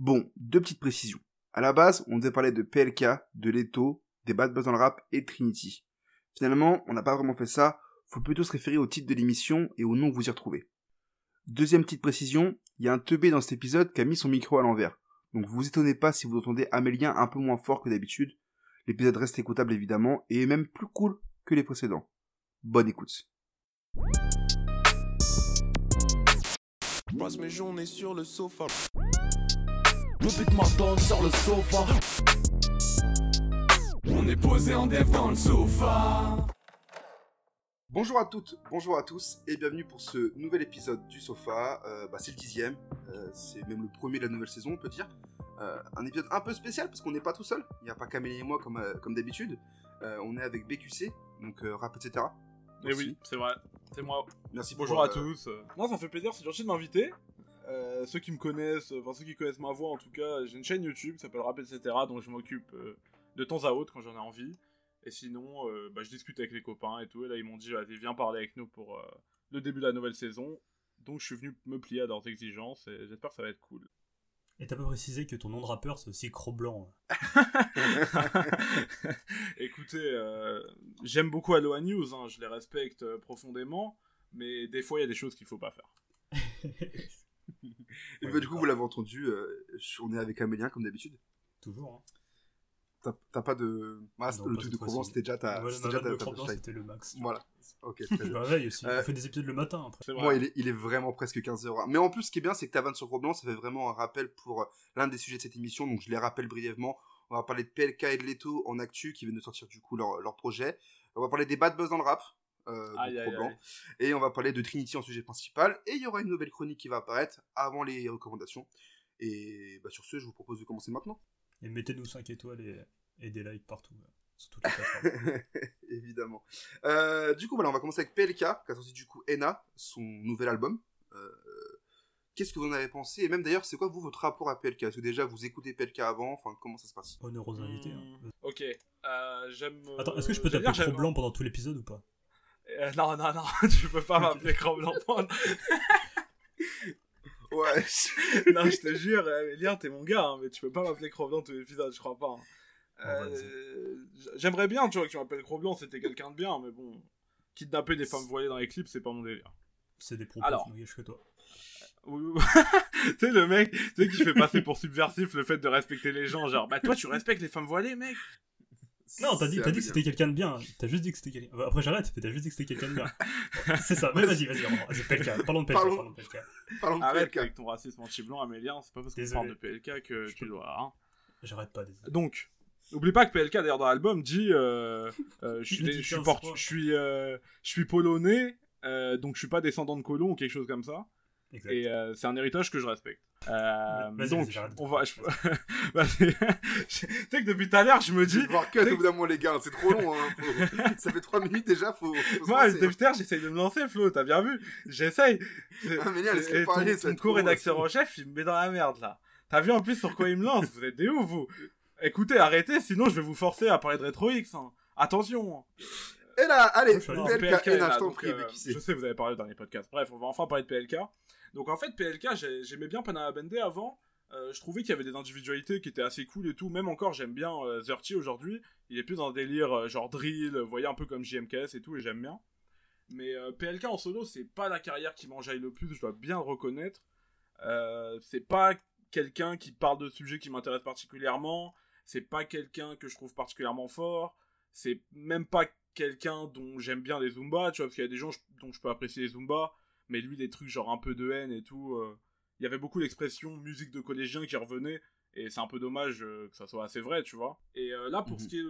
Bon, deux petites précisions. À la base, on devait parler de PLK, de Leto, des Bad Buzz dans le rap et Trinity. Finalement, on n'a pas vraiment fait ça, faut plutôt se référer au titre de l'émission et au nom que vous y retrouvez. Deuxième petite précision, il y a un teubé dans cet épisode qui a mis son micro à l'envers. Donc vous étonnez pas si vous entendez Amélien un peu moins fort que d'habitude. L'épisode reste écoutable évidemment et est même plus cool que les précédents. Bonne écoute. Le beat m'attend sur le sofa. On est posé en dev dans le sofa. Bonjour à toutes, bonjour à tous et bienvenue pour ce nouvel épisode du Sofa. Euh, bah, c'est le dixième, euh, c'est même le premier de la nouvelle saison on peut dire. Euh, un épisode un peu spécial parce qu'on n'est pas tout seul, il n'y a pas Camélie et moi comme, euh, comme d'habitude. Euh, on est avec BQC, donc euh, rap etc. Et Merci. oui, c'est vrai, c'est moi. Merci Bonjour pour, à euh, tous. Non, ça me fait plaisir, c'est gentil de m'inviter. Euh, ceux qui me connaissent, enfin ceux qui connaissent ma voix en tout cas, j'ai une chaîne YouTube qui s'appelle Rap etc. dont je m'occupe euh, de temps à autre quand j'en ai envie. Et sinon, euh, bah, je discute avec les copains et tout. Et là, ils m'ont dit, vas-y, viens parler avec nous pour le début de la nouvelle saison. Donc, je suis venu me plier à leurs exigences et j'espère que ça va être cool. Et t'as pas précisé que ton nom de rappeur c'est aussi Cro-Blanc. Écoutez, euh, j'aime beaucoup Aloha News, hein, je les respecte profondément, mais des fois, il y a des choses qu'il faut pas faire. Et bah, du coup, vous l'avez entendu, euh, on est avec Amélien comme d'habitude. Toujours. Hein. T'as pas de. Ah, Non, le truc de Provence, c'était déjà ta. Voilà, c'était ta- Cro-Blanc le max. Voilà. Ok, me réveille aussi. Euh, On fait des épisodes le matin après. Moi, il est, il est vraiment presque 15h. Mais en plus, ce qui est bien, c'est que ta vanne sur Gros Blanc, ça fait vraiment un rappel pour euh, l'un des sujets de cette émission. Donc, je les rappelle brièvement. On va parler de PLK et de Leto en actu, qui viennent de sortir du coup leur, leur projet. On va parler des bad buzz dans le rap. Euh, Aïe, de aïe, Gros Blanc. aïe. Et on va parler de Trinity en sujet principal. Et il y aura une nouvelle chronique qui va apparaître avant les recommandations. Et bah, sur ce, je vous propose de commencer maintenant. Et mettez-nous 5 étoiles et, et des likes partout. euh, Sur toutes les. Évidemment. Euh, du coup, voilà, on va commencer avec PLK, qui a sorti du coup Ena, son nouvel album. Euh, Qu'est-ce que vous en avez pensé? Et même d'ailleurs, c'est quoi vous votre rapport à PLK Est-ce que déjà vous écoutez PLK avant? Enfin, comment ça se passe? Honneur aux invités. hein. Hmm, Ok, euh, j'aime. Attends, est-ce que je peux dire, j'aime- Cro-Blanc pendant tout l'épisode ou pas? Euh, Non, non, non, tu peux pas m'appeler Cro-Blanc. Ouais. non, je te jure, Emilien, t'es mon gars, hein, mais tu peux pas m'appeler Cro-Blanc tout l'épisode, je crois pas. hein. Euh, J'aimerais bien, tu vois, que tu m'appelles Cro-Blanc, c'était quelqu'un de bien, mais bon. Kidnapper des femmes voilées dans les clips, c'est pas mon délire. C'est des propos Alors. n'engagent que toi. Tu sais, le mec, tu sais, qui fait passer pour subversif le fait de respecter les gens. Genre, bah toi, tu respectes les femmes voilées, mec Non, t'as dit, t'as dit que c'était quelqu'un de bien. T'as juste dit que c'était quelqu'un. Après, j'arrête, mais t'as juste dit que c'était quelqu'un de bien. C'est ça. Mais vas-y, vas-y. Vas-y, PLK. Parlons de PLK. Parlons. Parlons de PLK. Parlons de Arrête PLK. avec ton racisme anti-blanc, Amélien, c'est pas parce qu'on Désolé. parle de PLK que Je tu peux- dois. Hein. J'arrête pas, désolé. Donc, n'oublie pas que PLK, d'ailleurs, dans l'album, dit euh, euh, Je suis, Il des- dit je suis, 15 portu- fois. je suis, euh, je suis polonais, euh, donc je suis pas descendant de colons ou quelque chose comme ça. Exact. Et euh, c'est un héritage que je respecte. Euh, donc, on va. je- tu sais que depuis tout à l'heure, je me Je vais dis. devoir cut au bout d'un moment, les gars. C'est trop long. Hein. Faut- Ça fait 3 minutes déjà. Faut, Moi, lancer, depuis tout à l'heure, j'essaye de me lancer, Flo, t'as bien vu J'essaye. Ah, laisse-le Et ton- parler, Ton trop co-rédacteur en chef, il me met dans la merde, là. T'as vu en plus sur quoi il me lance Vous êtes des ouf, vous Écoutez, arrêtez, sinon je vais vous forcer à parler de Retro X. hein. Attention Et là, allez, Non, PLK, là, je t'en prie, euh. Je sais, vous avez parlé dans les podcasts. Bref, on va enfin parler de PLK. Donc en fait, PLK, j'ai- j'aimais bien Panama Bende avant. Euh, je trouvais qu'il y avait des individualités qui étaient assez cool et tout. Même encore, j'aime bien euh, aujourd'hui. Il est plus dans un délire euh, genre drill, vous voyez, un peu comme JMKS et tout, et j'aime bien. Mais euh, PLK en solo, c'est pas la carrière qui m'enjaille le plus, je dois bien le reconnaître. Euh, c'est pas quelqu'un qui parle de sujets qui m'intéressent particulièrement. C'est pas quelqu'un que je trouve particulièrement fort. C'est même pas quelqu'un dont j'aime bien les Zumba, tu vois, parce qu'il y a des gens dont je peux apprécier les Zumba, mais lui, des trucs genre un peu de haine et tout. euh, Il y avait beaucoup l'expression musique de collégien qui revenait, et c'est un peu dommage euh, que ça soit assez vrai, tu vois. Et euh, là, pour Mhm. ce qui est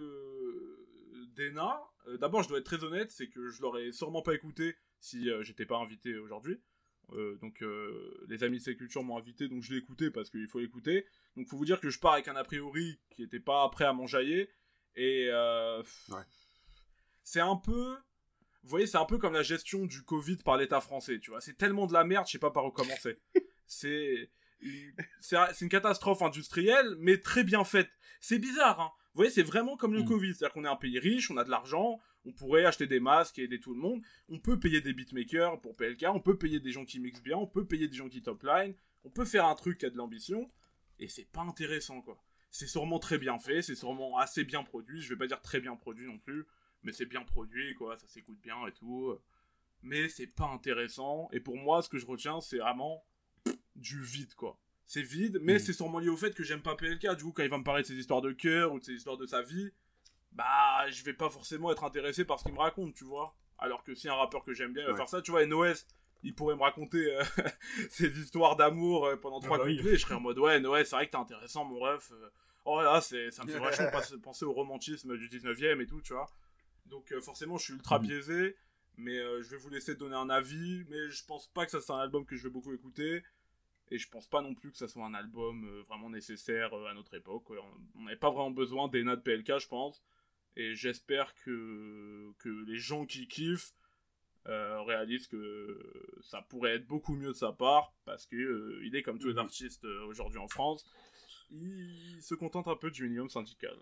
d'Ena, d'abord, je dois être très honnête, c'est que je l'aurais sûrement pas écouté si j'étais pas invité aujourd'hui. Euh, donc euh, les amis de ces cultures m'ont invité, donc je l'ai écouté parce qu'il faut l'écouter. Donc faut vous dire que je pars avec un a priori qui était pas prêt à m'enjailler. Et euh, Ouais. c'est un peu... Vous voyez, c'est un peu comme la gestion du Covid par l'État français, tu vois. C'est tellement de la merde, je sais pas par où commencer. c'est... c'est une catastrophe industrielle, mais très bien faite. C'est bizarre, hein. Vous voyez, c'est vraiment comme le Mm. Covid. C'est-à-dire qu'on est un pays riche, on a de l'argent, on pourrait acheter des masques et aider tout le monde. On peut payer des beatmakers pour PLK, on peut payer des gens qui mixent bien, on peut payer des gens qui top line, on peut faire un truc qui a de l'ambition. et c'est pas intéressant, quoi. C'est sûrement très bien fait, c'est sûrement assez bien produit, je vais pas dire très bien produit non plus, mais c'est bien produit, quoi, ça s'écoute bien et tout. Mais c'est pas intéressant, et pour moi, ce que je retiens, c'est vraiment du vide, quoi. C'est vide, mais Mm. c'est sûrement lié au fait que j'aime pas PLK, du coup, quand il va me parler de ses histoires de cœur ou de ses histoires de sa vie, bah, je vais pas forcément être intéressé par ce qu'il me raconte, tu vois. Alors que si un rappeur que j'aime bien va faire ça, tu vois, NOS, il pourrait me raconter euh, ses histoires d'amour euh, pendant Ah trois bah oui. couplets, je serais en mode, ouais, NOS, c'est vrai que t'es intéressant, mon ref. euh, oh là, c'est, ça me fait vachement penser au romantisme du 19ème et tout, tu vois. Donc euh, forcément, je suis ultra Mhm. biaisé, mais euh, je vais vous laisser donner un avis, mais je pense pas que ça soit un album que je vais beaucoup écouter. Et je pense pas non plus que ça soit un album euh, vraiment nécessaire à notre époque. On- n'avait pas vraiment besoin d'Ena de PLK, je pense. Et j'espère que, que les gens qui kiffent euh, réalisent que ça pourrait être beaucoup mieux de sa part, parce que euh, il est comme tous les Mhm. artistes aujourd'hui en France, il se contente un peu du minimum syndical.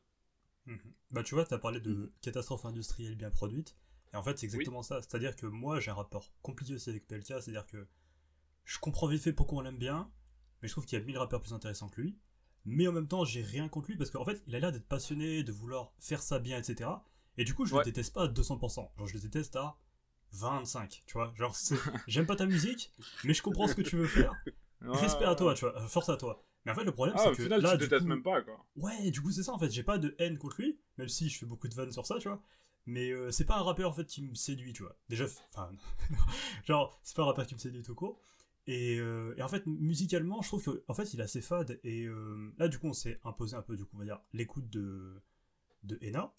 Mhm. Bah tu vois, t'as parlé de Mhm. catastrophe industrielle bien produite, et en fait c'est exactement ça. C'est-à-dire que moi j'ai un rapport compliqué aussi avec PLK, c'est-à-dire que je comprends vite fait pourquoi on l'aime bien, mais je trouve qu'il y a mille rappeurs plus intéressants que lui. Mais en même temps, j'ai rien contre lui parce qu'en fait, il a l'air d'être passionné, de vouloir faire ça bien, etc. Et du coup, je Ouais. le déteste pas à 200%. Genre, je le déteste à 25%, tu vois. Genre, j'aime pas ta musique, mais je comprends ce que tu veux faire. Respect à toi, tu vois. euh, Force à toi. Mais en fait, le problème, Ah, c'est que final, là, tu détestes coup- même pas, quoi. Ouais, du coup, c'est ça en fait. J'ai pas de haine contre lui, même si je fais beaucoup de vannes sur ça, tu vois. Mais euh, c'est pas un rappeur en fait qui me séduit, tu vois. Déjà, enfin, genre, c'est pas un rappeur qui me séduit tout court. Et, euh, et en fait, musicalement, je trouve que en fait, il est assez fade. Et euh, là, du coup, on s'est imposé un peu, du coup, on va dire, l'écoute de, de Ena.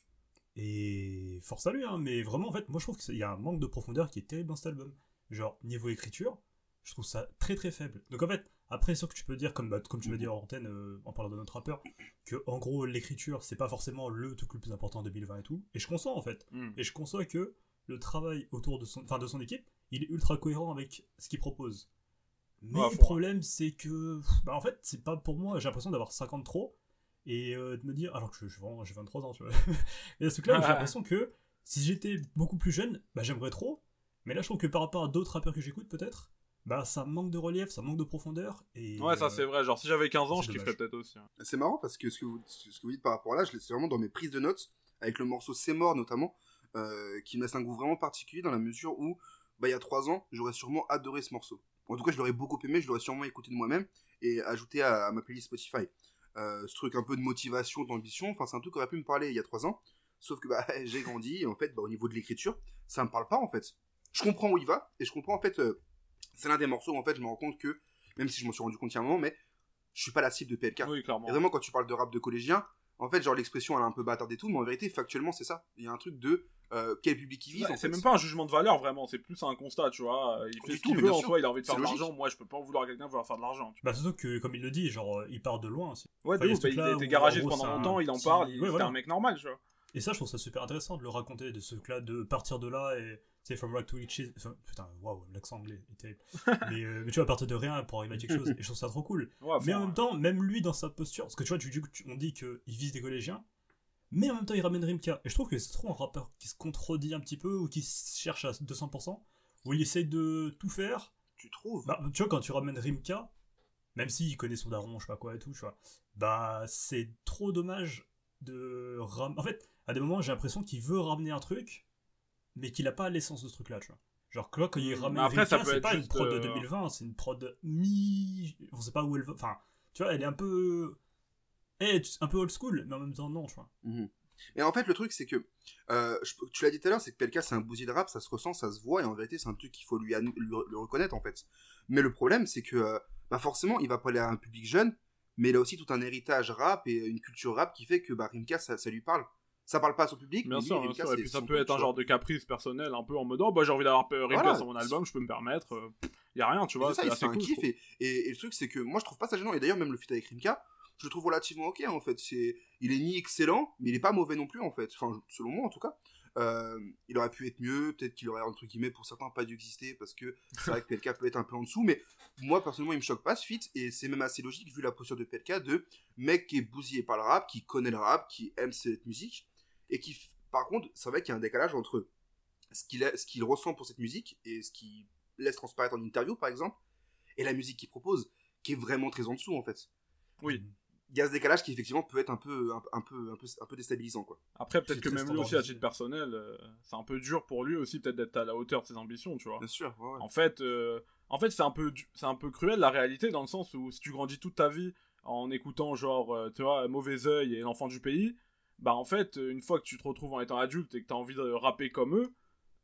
Et force à lui, hein. Mais vraiment, en fait, moi, je trouve qu'il y a un manque de profondeur qui est terrible dans cet album. Genre, niveau écriture, je trouve ça très très faible. Donc en fait, après, sûr que tu peux dire, comme, bah, comme tu m'as dit en antenne, euh, en parlant de notre rappeur, que en gros, l'écriture, c'est pas forcément le truc le plus important en 2020 et tout. Et je conçois en fait. Hmm. Et je conçois que le travail autour de son, enfin, de son équipe, il est ultra cohérent avec ce qu'il propose. Mais le faut- problème, c'est que, bah, en fait, c'est pas pour moi. J'ai l'impression d'avoir 50 trop et euh, de me dire, alors que je, je- j'ai 23 ans, tu vois. et à ce truc-là, j'ai l'impression que si j'étais beaucoup plus jeune, bah, j'aimerais trop. Mais là, je trouve que par rapport à d'autres rappeurs que j'écoute, peut-être, bah, ça manque de relief, ça manque de profondeur. Et, Ouais, ça euh, c'est vrai. Genre, si j'avais 15 ans, je kifferais peut-être aussi. hein. C'est marrant parce que ce que vous, ce que vous dites par rapport à là, je l'ai- c'est vraiment dans mes prises de notes, avec le morceau C'est mort notamment, euh, qui me laisse un goût vraiment particulier dans la mesure où, bah, il y a trois ans, j'aurais sûrement adoré ce morceau. En tout cas, je l'aurais beaucoup aimé, je l'aurais sûrement écouté de moi-même et ajouté à, à ma playlist Spotify. Euh, ce truc un peu de motivation, d'ambition, enfin, c'est un truc qui aurait pu me parler il y a trois ans, sauf que bah, j'ai grandi et en fait, bah, au niveau de l'écriture, ça me parle pas en fait. Je comprends où il va et je comprends en fait, euh, c'est l'un des morceaux où en fait, je me rends compte que, même si je m'en suis rendu compte il y a un moment, mais je suis pas la cible de PLK. Oui, clairement. Et vraiment, quand tu parles de rap de collégien, en fait, genre l'expression elle est un peu bâtarde et tout, mais en vérité, factuellement, c'est ça. Il y a un truc de euh, quel public il vise. Ouais, c'est même pas un jugement de valeur vraiment, c'est plus un constat, tu vois. Il fait Du ce tout, qu'il mais veut en soi, il a envie de faire de l'argent. Moi, je peux pas en vouloir à quelqu'un vouloir faire de l'argent. Bah, surtout que, comme il le dit, genre, euh, il part de loin. aussi. Ouais, Enfin, de il a ouf, bah, il truc-là a été gros, pendant longtemps, il en parle, il ouais, voilà. un mec normal, tu vois. Et ça, je trouve ça super intéressant de le raconter, de ce truc-là, de partir de là et. C'est from rock to riches. Enfin, putain, waouh, l'accent anglais est terrible. mais, euh, mais tu vois, partir de rien pour arriver à quelque chose. Et je trouve ça trop cool. Ouais, Mais en même temps, même lui dans sa posture, parce que tu vois, tu, tu- on dit qu'il vise des collégiens, mais en même temps il ramène Rimka. Et je trouve que c'est trop un rappeur qui se contredit un petit peu ou qui se cherche à 200%, où il essaye de tout faire. Tu trouves Bah, tu vois, quand tu ramènes Rimka, même s'il connaît son daron, je sais pas quoi et tout, tu vois, bah c'est trop dommage de ram... En fait, à des moments, j'ai l'impression qu'il veut ramener un truc, mais qu'il a pas l'essence de ce truc-là, tu vois. Genre, que là, quand il Hmm, ramène mais après, peut c'est être pas une prod de euh, 2020, c'est une prod mi... On sait pas où elle va... Enfin, tu vois, elle est un peu... Eh, tu- un peu old school, mais en même temps, non, tu vois. Mhm. Et en fait, le truc, c'est que, euh, je- tu l'as dit tout à l'heure, c'est que PLK, c'est un bousier de rap, ça se ressent, ça se voit, et en vérité, c'est un truc qu'il faut lui, lui reconnaître, en fait. Mais le problème, c'est que, euh, bah forcément, il va parler à un public jeune, mais il a aussi tout un héritage rap et une culture rap qui fait que, bah, Rimka, ça, ça lui parle. Ça parle pas à son public, Bien mais sûr, bien Rimka, sûr. Et puis ça peut être un genre de caprice personnel, un peu en mode, oh bah j'ai envie d'avoir Rimka sur mon album, je peux me permettre. euh, y a rien, tu vois. c'est ça, C'est il un kiff, et, le truc, c'est que moi, je trouve pas ça gênant, et d'ailleurs, même le feat avec Rimka, je le trouve relativement ok, en fait. C'est, il est ni excellent, mais il est pas mauvais non plus, en fait. Enfin, selon moi, en tout cas. Euh, il aurait pu être mieux, peut-être qu'il aurait, entre guillemets, pour certains, pas dû exister, parce que c'est vrai que PLK peut être un peu en dessous, mais moi, personnellement, il me choque pas ce feat, et c'est même assez logique, vu la posture de PLK, de mec qui est bousillé par le rap, qui connaît le rap, qui aime cette musique, et qui, par contre, c'est vrai qu'il y a un décalage entre ce qu'il qu'il ressent pour cette musique, et ce qu'il laisse transparaître en interview, par exemple, et la musique qu'il propose, qui est vraiment très en dessous, en fait. Oui. Il y a ce décalage qui effectivement peut être un peu, un, un peu, un peu, un peu déstabilisant, quoi. Après, peut-être que même lui aussi, à titre personnel, euh, c'est un peu dur pour lui aussi, peut-être d'être à la hauteur de ses ambitions, tu vois. Bien sûr, ouais, ouais. En fait, euh, en fait c'est un peu, un peu cruel la réalité dans le sens où si tu grandis toute ta vie en écoutant genre, euh, tu vois, mauvais œil et l'enfant du pays, bah en fait, une fois que tu te retrouves en étant adulte et que t'as envie de rapper comme eux,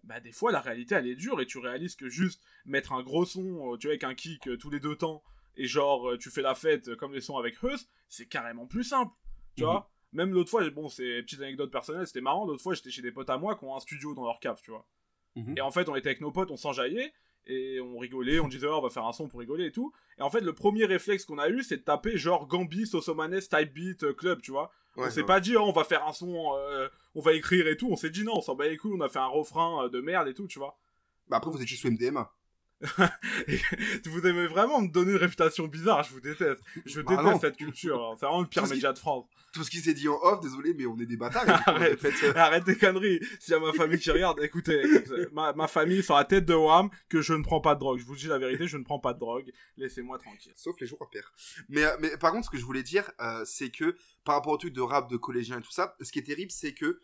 bah des fois la réalité elle est dure et tu réalises que juste mettre un gros son, euh, tu vois, avec un kick euh, tous les deux temps et genre euh, tu fais la fête comme les sons avec Heus, c'est carrément plus simple, tu Mhm. vois. Même l'autre fois, bon, c'est petite anecdote personnelle, c'était marrant. L'autre fois, j'étais chez des potes à moi qui ont un studio dans leur cave, tu vois. Mhm. Et en fait, on était avec nos potes, on s'enjaillait, et on rigolait, on disait, oh, on va faire un son pour rigoler et tout. Et en fait, le premier réflexe qu'on a eu, c'est de taper genre Gambi, Sosomanes, Type Beat, Club, tu vois. Ouais, on s'est ouais. pas dit, oh, on va faire un son, euh, on va écrire et tout. On s'est dit, non, on s'en bat les couilles, on a fait un refrain de merde et tout, tu vois. Bah après, vous étiez sous MDMA. Vous aimez vraiment me donner une réputation bizarre, je vous déteste. Je Bah déteste non. cette culture, hein. c'est vraiment le pire média de France. Tout ce qui s'est dit en off, désolé, mais on est des bâtards. Arrête. fait, euh, Arrête tes conneries. S'il y a ma famille qui regarde, écoutez, écoutez, ma, ma famille sur la tête de Wham que je ne prends pas de drogue. Je vous dis la vérité, je ne prends pas de drogue. Laissez-moi tranquille. Sauf les jours à pair. Mais, euh, mais par contre, ce que je voulais dire, euh, c'est que par rapport au truc de rap de collégien et tout ça, ce qui est terrible, c'est que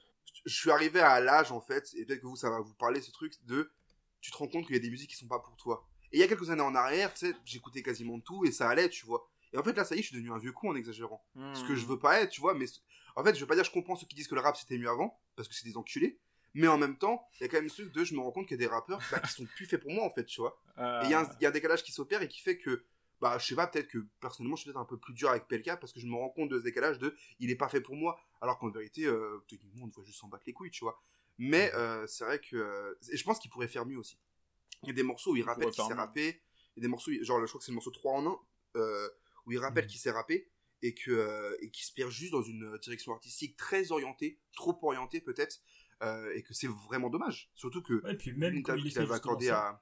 je suis arrivé à l'âge, en fait, et peut-être que vous, ça va vous parler, ce truc de tu te rends compte qu'il y a des musiques qui sont pas pour toi. Et il y a quelques années en arrière, tu sais, j'écoutais quasiment tout et ça allait, tu vois. Et en fait, là, ça y est, je suis devenu un vieux con en exagérant. Ce Hmm. que je veux pas être, tu vois, mais en fait, je veux pas dire je comprends ceux qui disent que le rap c'était mieux avant, parce que c'est des enculés. Mais en même temps, il y a quand même ce truc de je me rends compte qu'il y a des rappeurs bah, qui sont plus faits pour moi, en fait, tu vois. Euh, Et il y, a un- il y a un décalage qui s'opère et qui fait que, bah, je sais pas, peut-être que personnellement, je suis peut-être un peu plus dur avec PLK parce que je me rends compte de ce décalage de il est pas fait pour moi, alors qu'en vérité, euh, techniquement, on devrait juste s'en battre les couilles, tu vois. Mais euh, c'est vrai que. euh, et je pense qu'il pourrait faire mieux aussi. Il y a des morceaux où il rappelle qu'il s'est rappé, il y a des morceaux, genre, je crois que c'est le morceau 3 en 1, euh, où il rappelle Mhm. qu'il s'est rappé et que euh, et qu'il se perd juste dans une direction artistique très orientée, trop orientée peut-être, euh, et que c'est vraiment dommage. Surtout que Ouais, et puis même quand l'interview il qu'il avait accordée à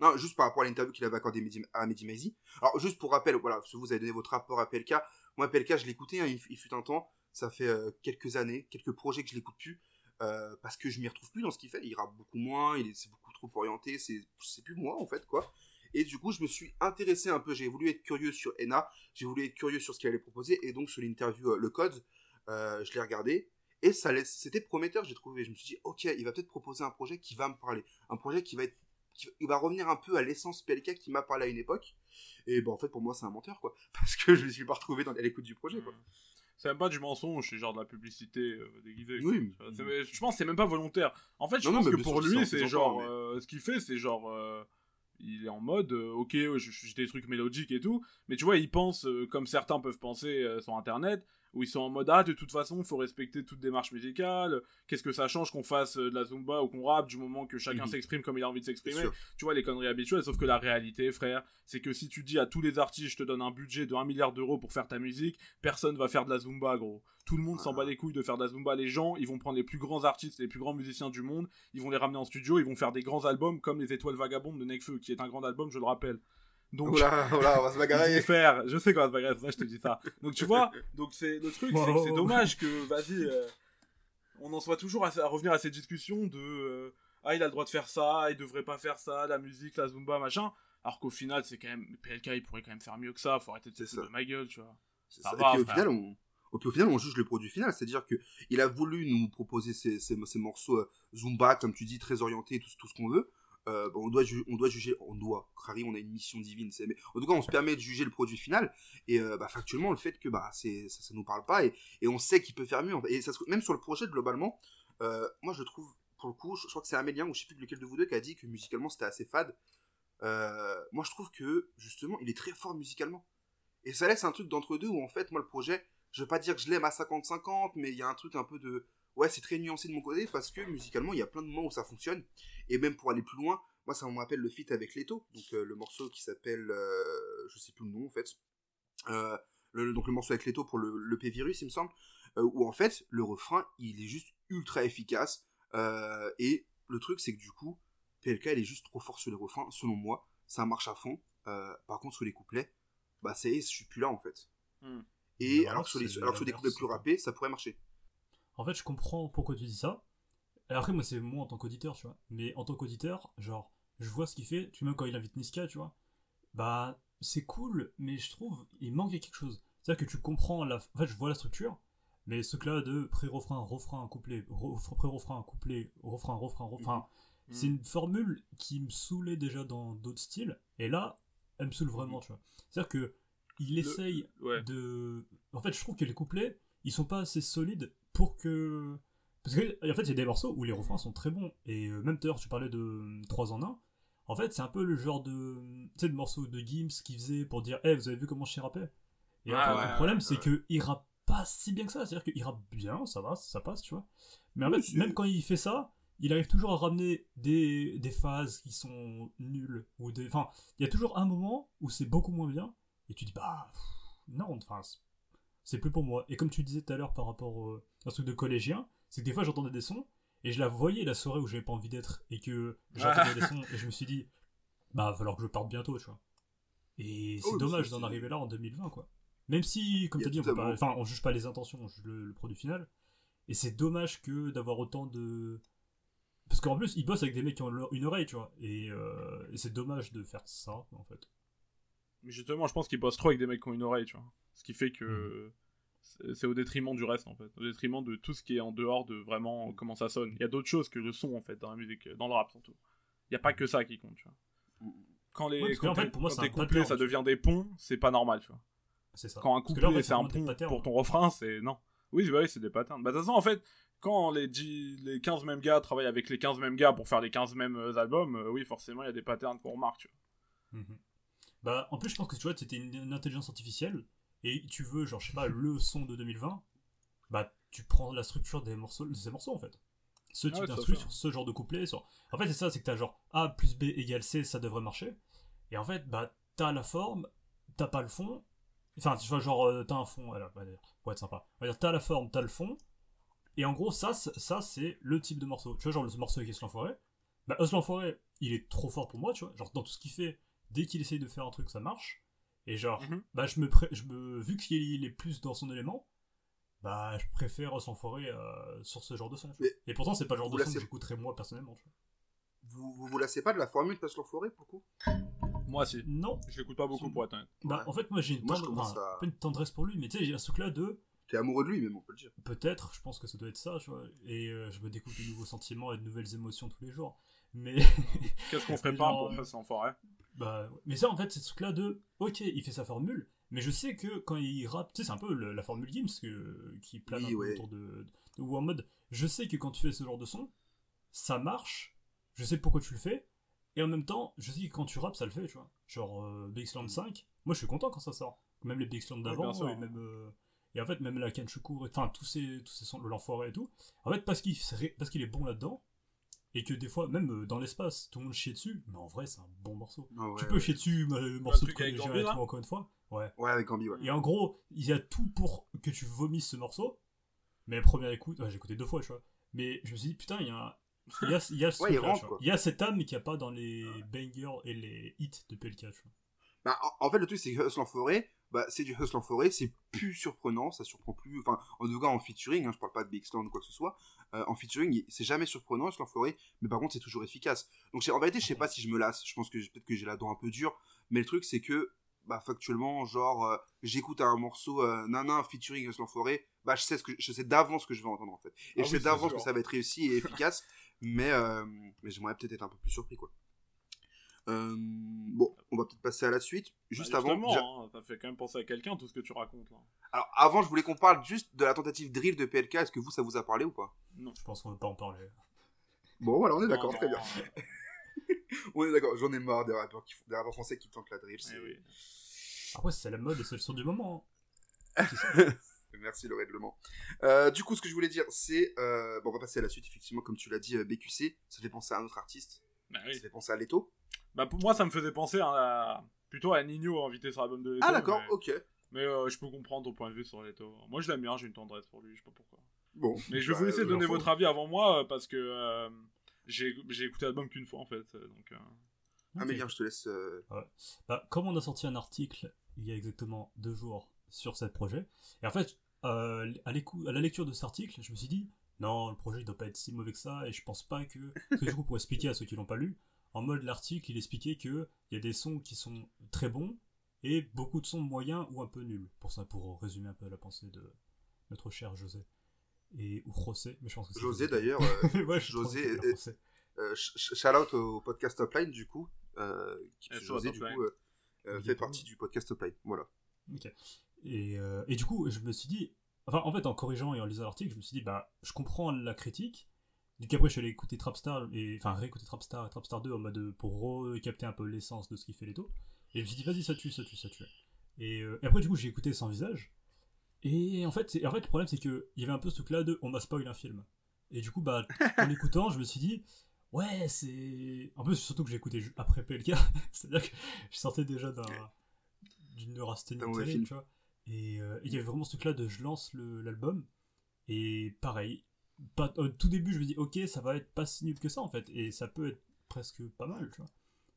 non, juste par rapport à l'interview qu'il avait accordée à Mehdi. Alors, juste pour rappel, voilà, parce que vous avez donné votre rapport à PLK. Moi, PLK, je l'écoutais, hein, il, il fut un temps. Ça fait euh, quelques années, quelques projets que je l'écoute plus. Euh, parce que je m'y retrouve plus dans ce qu'il fait. Il rappe beaucoup moins, il est, c'est beaucoup trop orienté, c'est, plus moi, en fait, quoi. Et du coup, je me suis intéressé un peu. J'ai voulu être curieux sur Ena, j'ai voulu être curieux sur ce qu'il allait proposer. Et donc, sur l'interview euh, Le Code, euh, je l'ai regardé. Et ça c'était prometteur, j'ai trouvé. Je me suis dit, ok, il va peut-être proposer un projet qui va me parler. Un projet qui va être il va revenir un peu à l'essence PLK qui m'a parlé à une époque. Et ben en fait pour moi c'est un menteur quoi, parce que je me suis pas retrouvé dans à l'écoute du projet quoi. C'est même pas du mensonge, c'est genre de la publicité euh, déguisée. Oui. C'est- Je pense que c'est même pas volontaire. En fait, je Non, pense mais que pour lui, c'est genre. mais- euh, ce qu'il fait, c'est genre. euh, il est en mode, ok, j'ai des trucs mélodiques et tout. Mais tu vois, il pense, comme certains peuvent penser sur internet, où ils sont en mode, ah, de toute façon, faut respecter toute démarche musicale. Qu'est-ce que ça change qu'on fasse euh, de la zumba ou qu'on rappe du moment que chacun Mhm. s'exprime comme il a envie de s'exprimer. Tu vois les conneries habituelles sauf que la réalité frère c'est que si tu dis à tous les artistes je te donne un budget de 1 milliard d'euros pour faire ta musique personne va faire de la zumba gros. Tout le monde s'en bat les couilles de faire de la zumba. Les gens ils vont prendre les plus grands artistes les plus grands musiciens du monde ils vont les ramener en studio ils vont faire des grands albums comme les étoiles vagabondes de Nekfeu qui est un grand album je le rappelle donc Oh là, oh là, on va se bagarrer. faire je sais qu'on va se bagarrer c'est pour ça que je te dis ça donc tu vois donc c'est le truc c'est que c'est dommage que vas-y euh, on en soit toujours à, à revenir à ces discussions de euh, ah il a le droit de faire ça il devrait pas faire ça la musique la zumba machin alors qu'au final c'est quand même PLK il pourrait quand même faire mieux que ça faut arrêter de se de ma gueule tu vois C'est Ça ça. va, et puis au final, on, et puis au final, on juge le produit final, c'est-à-dire que il a voulu nous proposer ces, ces, ces morceaux euh, Zumba, comme tu dis, très orientés, tout, tout ce qu'on veut. Euh, bon, on doit, on doit juger, on doit, Crary, on a une mission divine, mais en tout cas, on se permet de juger le produit final, et euh, bah, factuellement, le fait que bah, ça, ça nous parle pas, et, on sait qu'il peut faire mieux, et ça, même sur le projet, globalement, euh, moi, je trouve, pour le coup, je, crois que c'est Amélien, ou je sais plus lequel de vous deux, qui a dit que musicalement, c'était assez fade. Moi, je trouve que, justement, il est très fort musicalement. Et ça laisse un truc d'entre deux où en fait, moi, le projet, je veux pas dire que je l'aime à 50-50, mais il y a un truc un peu de. Ouais, c'est très nuancé de mon côté parce que musicalement, il y a plein de moments où ça fonctionne. Et même pour aller plus loin, moi, ça me rappelle le feat avec Leto, donc euh, le morceau qui s'appelle. euh, je sais plus le nom en fait. Euh, le- donc le morceau avec Leto pour le, le P-Virus, il me semble. euh, où en fait, le refrain, il est juste ultra efficace. euh, et le truc, c'est que du coup, PLK, il est juste trop fort sur les refrains, selon moi. Ça marche à fond. Euh, par contre, sur les couplets, bah ça y est, je suis plus là en fait. Hmm. Et alors que sur les, alors sur des couplets plus ça. rappés, ça pourrait marcher. En fait, je comprends pourquoi tu dis ça. Et après, moi, c'est moi en tant qu'auditeur, tu vois. Mais en tant qu'auditeur, genre, je vois ce qu'il fait. Tu vois, même quand il invite Niska, tu vois. Bah, c'est cool, mais je trouve, il manque quelque chose. C'est-à-dire que tu comprends la. En fait, je vois la structure, mais ce là de pré-refrain, refrain, couplet, re- pré-refrain, couplet, refrain, refrain, refrain. Mhm. C'est une formule qui me saoulait déjà dans d'autres styles, et là, elle me saoule vraiment, tu vois. C'est-à-dire que il essaye Ouais. de. En fait, je trouve que les couplets, ils sont pas assez solides pour que. Parce que, en fait, il y a des morceaux où les refrains sont très bons. Et euh, même tout à l'heure, tu parlais de 3 en 1. En fait, c'est un peu le genre de. Tu sais, de morceau de Gims qui faisait pour dire, hey, vous avez vu comment je rapper Et en Ouais, fait, ouais, le problème, ouais, c'est ouais. que il rappe pas si bien que ça. C'est-à-dire qu'il rappe bien, ça va, ça passe, tu vois. Mais en fait, même quand il fait ça, il arrive toujours à ramener des, des phases qui sont nulles. Ou des... Enfin, il y a toujours un moment où c'est beaucoup moins bien. Et tu dis, bah, pff, non, enfin, c'est- plus pour moi. Et comme tu disais tout à l'heure par rapport euh, à un truc de collégien, c'est que des fois j'entendais des sons et je la voyais la soirée où j'avais pas envie d'être et que j'entendais des sons et je me suis dit, bah, va falloir que je parte bientôt, tu vois. Et c'est Oh, dommage d'en arriver là en 2020, quoi. Même si, comme tu as dit, on, pas- on juge pas les intentions, on juge le, le produit final. Et c'est dommage que d'avoir autant de. Parce qu'en plus, ils bossent avec des mecs qui ont une oreille, tu vois. Et, euh, et c'est dommage de faire ça, en fait. Mais justement, je pense qu'ils bossent trop avec des mecs qui ont une oreille, tu vois. Ce qui fait Mm. que c'est c'est au détriment du reste, en fait. Au détriment de tout ce qui est en dehors de vraiment comment ça sonne. Il y a d'autres choses que le son, en fait, dans la musique, dans le rap, surtout. Il n'y a pas que ça qui compte, tu vois. Quand les, Ouais, parce que, quand en fait, pour moi, quand couplets, pattern, ça devient des ponts, c'est pas normal, tu vois. C'est ça. Quand un en couplet, fait, c'est un pont patterns. pour ton refrain, c'est... Non. Oui, bah oui, c'est des patterns. Bah, de toute façon, en fait, quand les, 10 les 15 mêmes gars travaillent avec les 15 mêmes gars pour faire les 15 mêmes euh, albums, euh, oui, forcément, il y a des patterns qu'on remarque, tu vois. Mhm. Bah, en plus, je pense que tu vois, c'était une, une intelligence artificielle et tu veux, genre, je sais pas, le son de 2020, bah, tu prends la structure des morceaux, de ces morceaux en fait. Ce Ah type ouais, d'instru sur ce genre de couplet. Sur... En fait, c'est ça, c'est que t'as genre A plus B égale C, ça devrait marcher. Et en fait, bah, t'as la forme, t'as pas le fond. Enfin, tu vois, genre, euh, t'as un fond, voilà, on va dire, pour être sympa. On va dire, t'as la forme, t'as le fond. Et en gros, ça, c'est- ça c'est le type de morceau. Tu vois, genre, le morceau avec Os l'Enfoiré. Bah, l'Enfoiré, il est trop fort pour moi, tu vois. Genre, dans tout ce qu'il fait, dès qu'il essaye de faire un truc, ça marche. Et genre, Mhm. bah, je me, pré- je me vu qu'il est plus dans son élément, bah, je préfère Os l'Enfoiré euh, sur ce genre de son. Et pourtant, c'est pas le genre de son que j'écouterais moi personnellement. tu vois. Vous, vous vous lassez pas de la formule Passe l'enfoiré pour coup? Moi, si. Non, Je l'écoute pas beaucoup, pour honnête. bah, Ouais. en fait, moi j'ai une, tendre- enfin, à- une tendresse pour lui, mais tu sais, j'ai ce truc-là de T'es amoureux de lui, même, on peut le dire. peut-être, je pense que ça doit être ça, tu vois. Et euh, je me découvre de nouveaux sentiments et de nouvelles émotions tous les jours. Mais Qu'est-ce qu'on pas genre, pour en forêt Bah, mais ça, en fait, c'est ce truc-là de, ok, il fait sa formule, mais je sais que quand il rappe, tu sais, c'est un peu le- la formule Gims que, qui plane Oui, un peu ouais. autour de, de ou en mode, je sais que quand tu fais ce genre de son, ça marche, je sais pourquoi tu le fais, et en même temps, je sais que quand tu rappes, ça le fait, tu vois. Genre, euh, BXland 5, moi je suis content quand ça sort. Même les Ouais, d'avant, et même. euh, et en fait, même la Kenchuku, enfin, tous ces, tous ces sons, le l'enfoiré et tout, en fait, parce qu'il parce qu'il est bon là-dedans, et que des fois, même euh, dans l'espace, tout le monde chie dessus, mais en vrai, c'est un bon morceau. Ah ouais, tu peux ouais. chier dessus, euh, le morceau de collégien et tout, encore une fois. Ouais. Ouais, avec Gambi, ouais. Et en gros, il y a tout pour que tu vomisses ce morceau. Mais la première écoute, ouais, j'ai écouté deux fois, tu vois. Mais je me suis dit, putain, il y a un- Il y a, il y a ce Ouais, il truc-là, rentre, tu vois. quoi. Il y a cette âme qu'il n'y a pas dans les bangers et les hits de PLK, tu vois. Bah, en, en fait, le truc, c'est que Hustle en forêt, bah, c'est du Hustle en forêt, c'est plus surprenant, ça surprend plus, enfin, en tout cas, en featuring, hein, je parle pas de Big Stand ou quoi que ce soit, euh, en featuring, c'est jamais surprenant, Hustle en forêt, mais par contre, c'est toujours efficace. Donc, en vérité, je sais pas si je me lasse, je pense que peut-être que j'ai la dent un peu dure, mais le truc, c'est que, bah, factuellement, genre, euh, j'écoute un morceau, euh, nana, featuring Hustle en forêt, bah, je sais ce que, je sais d'avance ce que je vais entendre, en fait. Et Ah je oui, sais d'avance que ça va être réussi et efficace, mais, euh, mais j'aimerais peut-être être un peu plus surpris, quoi. Euh, bon, on va peut-être passer à la suite. Juste Bah, avant, justement, déjà- hein, ça fait quand même penser à quelqu'un tout ce que tu racontes là. alors avant, je voulais qu'on parle juste de la tentative drill de PLK. Est-ce que vous, ça vous a parlé ou pas? Non. Je pense qu'on ne peut pas en parler. Bon, voilà, on est d'accord, Non, très non, bien. On est d'accord. J'en ai marre des rappeurs, qui des rappeurs français qui tentent la drill. eh c'est- oui. Après, c'est la mode et c'est le son du moment. hein. Merci le règlement. Euh, du coup, ce que je voulais dire, c'est euh, bon, on va passer à la suite. Effectivement, comme tu l'as dit, euh, BQC, ça fait penser à un autre artiste. Bah, oui. Ça fait penser à Leto. Bah, pour moi, ça me faisait penser à, plutôt à Nino invité sur l'album de Leto. Ah d'accord, Mais, ok. mais, euh, je peux comprendre ton point de vue sur Leto. Moi, je l'aime bien, j'ai une tendresse pour lui, je sais pas pourquoi. Bon. Mais je vais Bah, vous laisser euh, donner votre avis avant moi euh, parce que euh, j'ai j'ai écouté l'album qu'une fois en fait. Donc, euh, Ah mais bien, je te laisse. euh, Bah, comme on a sorti un article il y a exactement deux jours sur ce projet, et en fait, euh, à, l'écou- à la lecture de cet article, je me suis dit, non, le projet il doit pas être si mauvais que ça, et je pense pas que. Parce que du coup, pour expliquer à ceux qui l'ont pas lu, en mode l'article, il expliquait que il y a des sons qui sont très bons, et beaucoup de sons moyens ou un peu nuls. Pour ça, pour résumer un peu la pensée de notre cher José. Et, ou José, mais je pense que c'est José d'ailleurs, euh, ouais, José, euh, euh, shout out au podcast Topline du coup, euh, qui José du coup fait partie du podcast Topline. Voilà. Ok. Et, euh, et du coup, je me suis dit, enfin, en fait, en corrigeant et en lisant l'article, je me suis dit, bah, je comprends la critique. Du coup, après, je suis allé écouter Trapstar, et, enfin, réécouter Trapstar et Trapstar 2 en mode euh, pour recapter un peu l'essence de ce qui fait les taux. Et je me suis dit, vas-y, ça tue, ça tue, ça tue. Et, euh, et après, du coup, j'ai écouté Sans Visage. Et en fait, en fait le problème, c'est qu'il y avait un peu ce truc-là de on m'a spoil un film. Et du coup, bah, en l'écoutant, je me suis dit, ouais, c'est. En plus, surtout que j'ai écouté après PLK, c'est-à-dire que je sortais déjà d'un d'une neurasthénie tu vois. Et euh, il y avait vraiment ce truc-là de je lance l'album, et pareil, pas, au tout début, je me dis, ok, ça va être pas si nul que ça, en fait, et ça peut être presque pas mal, tu vois.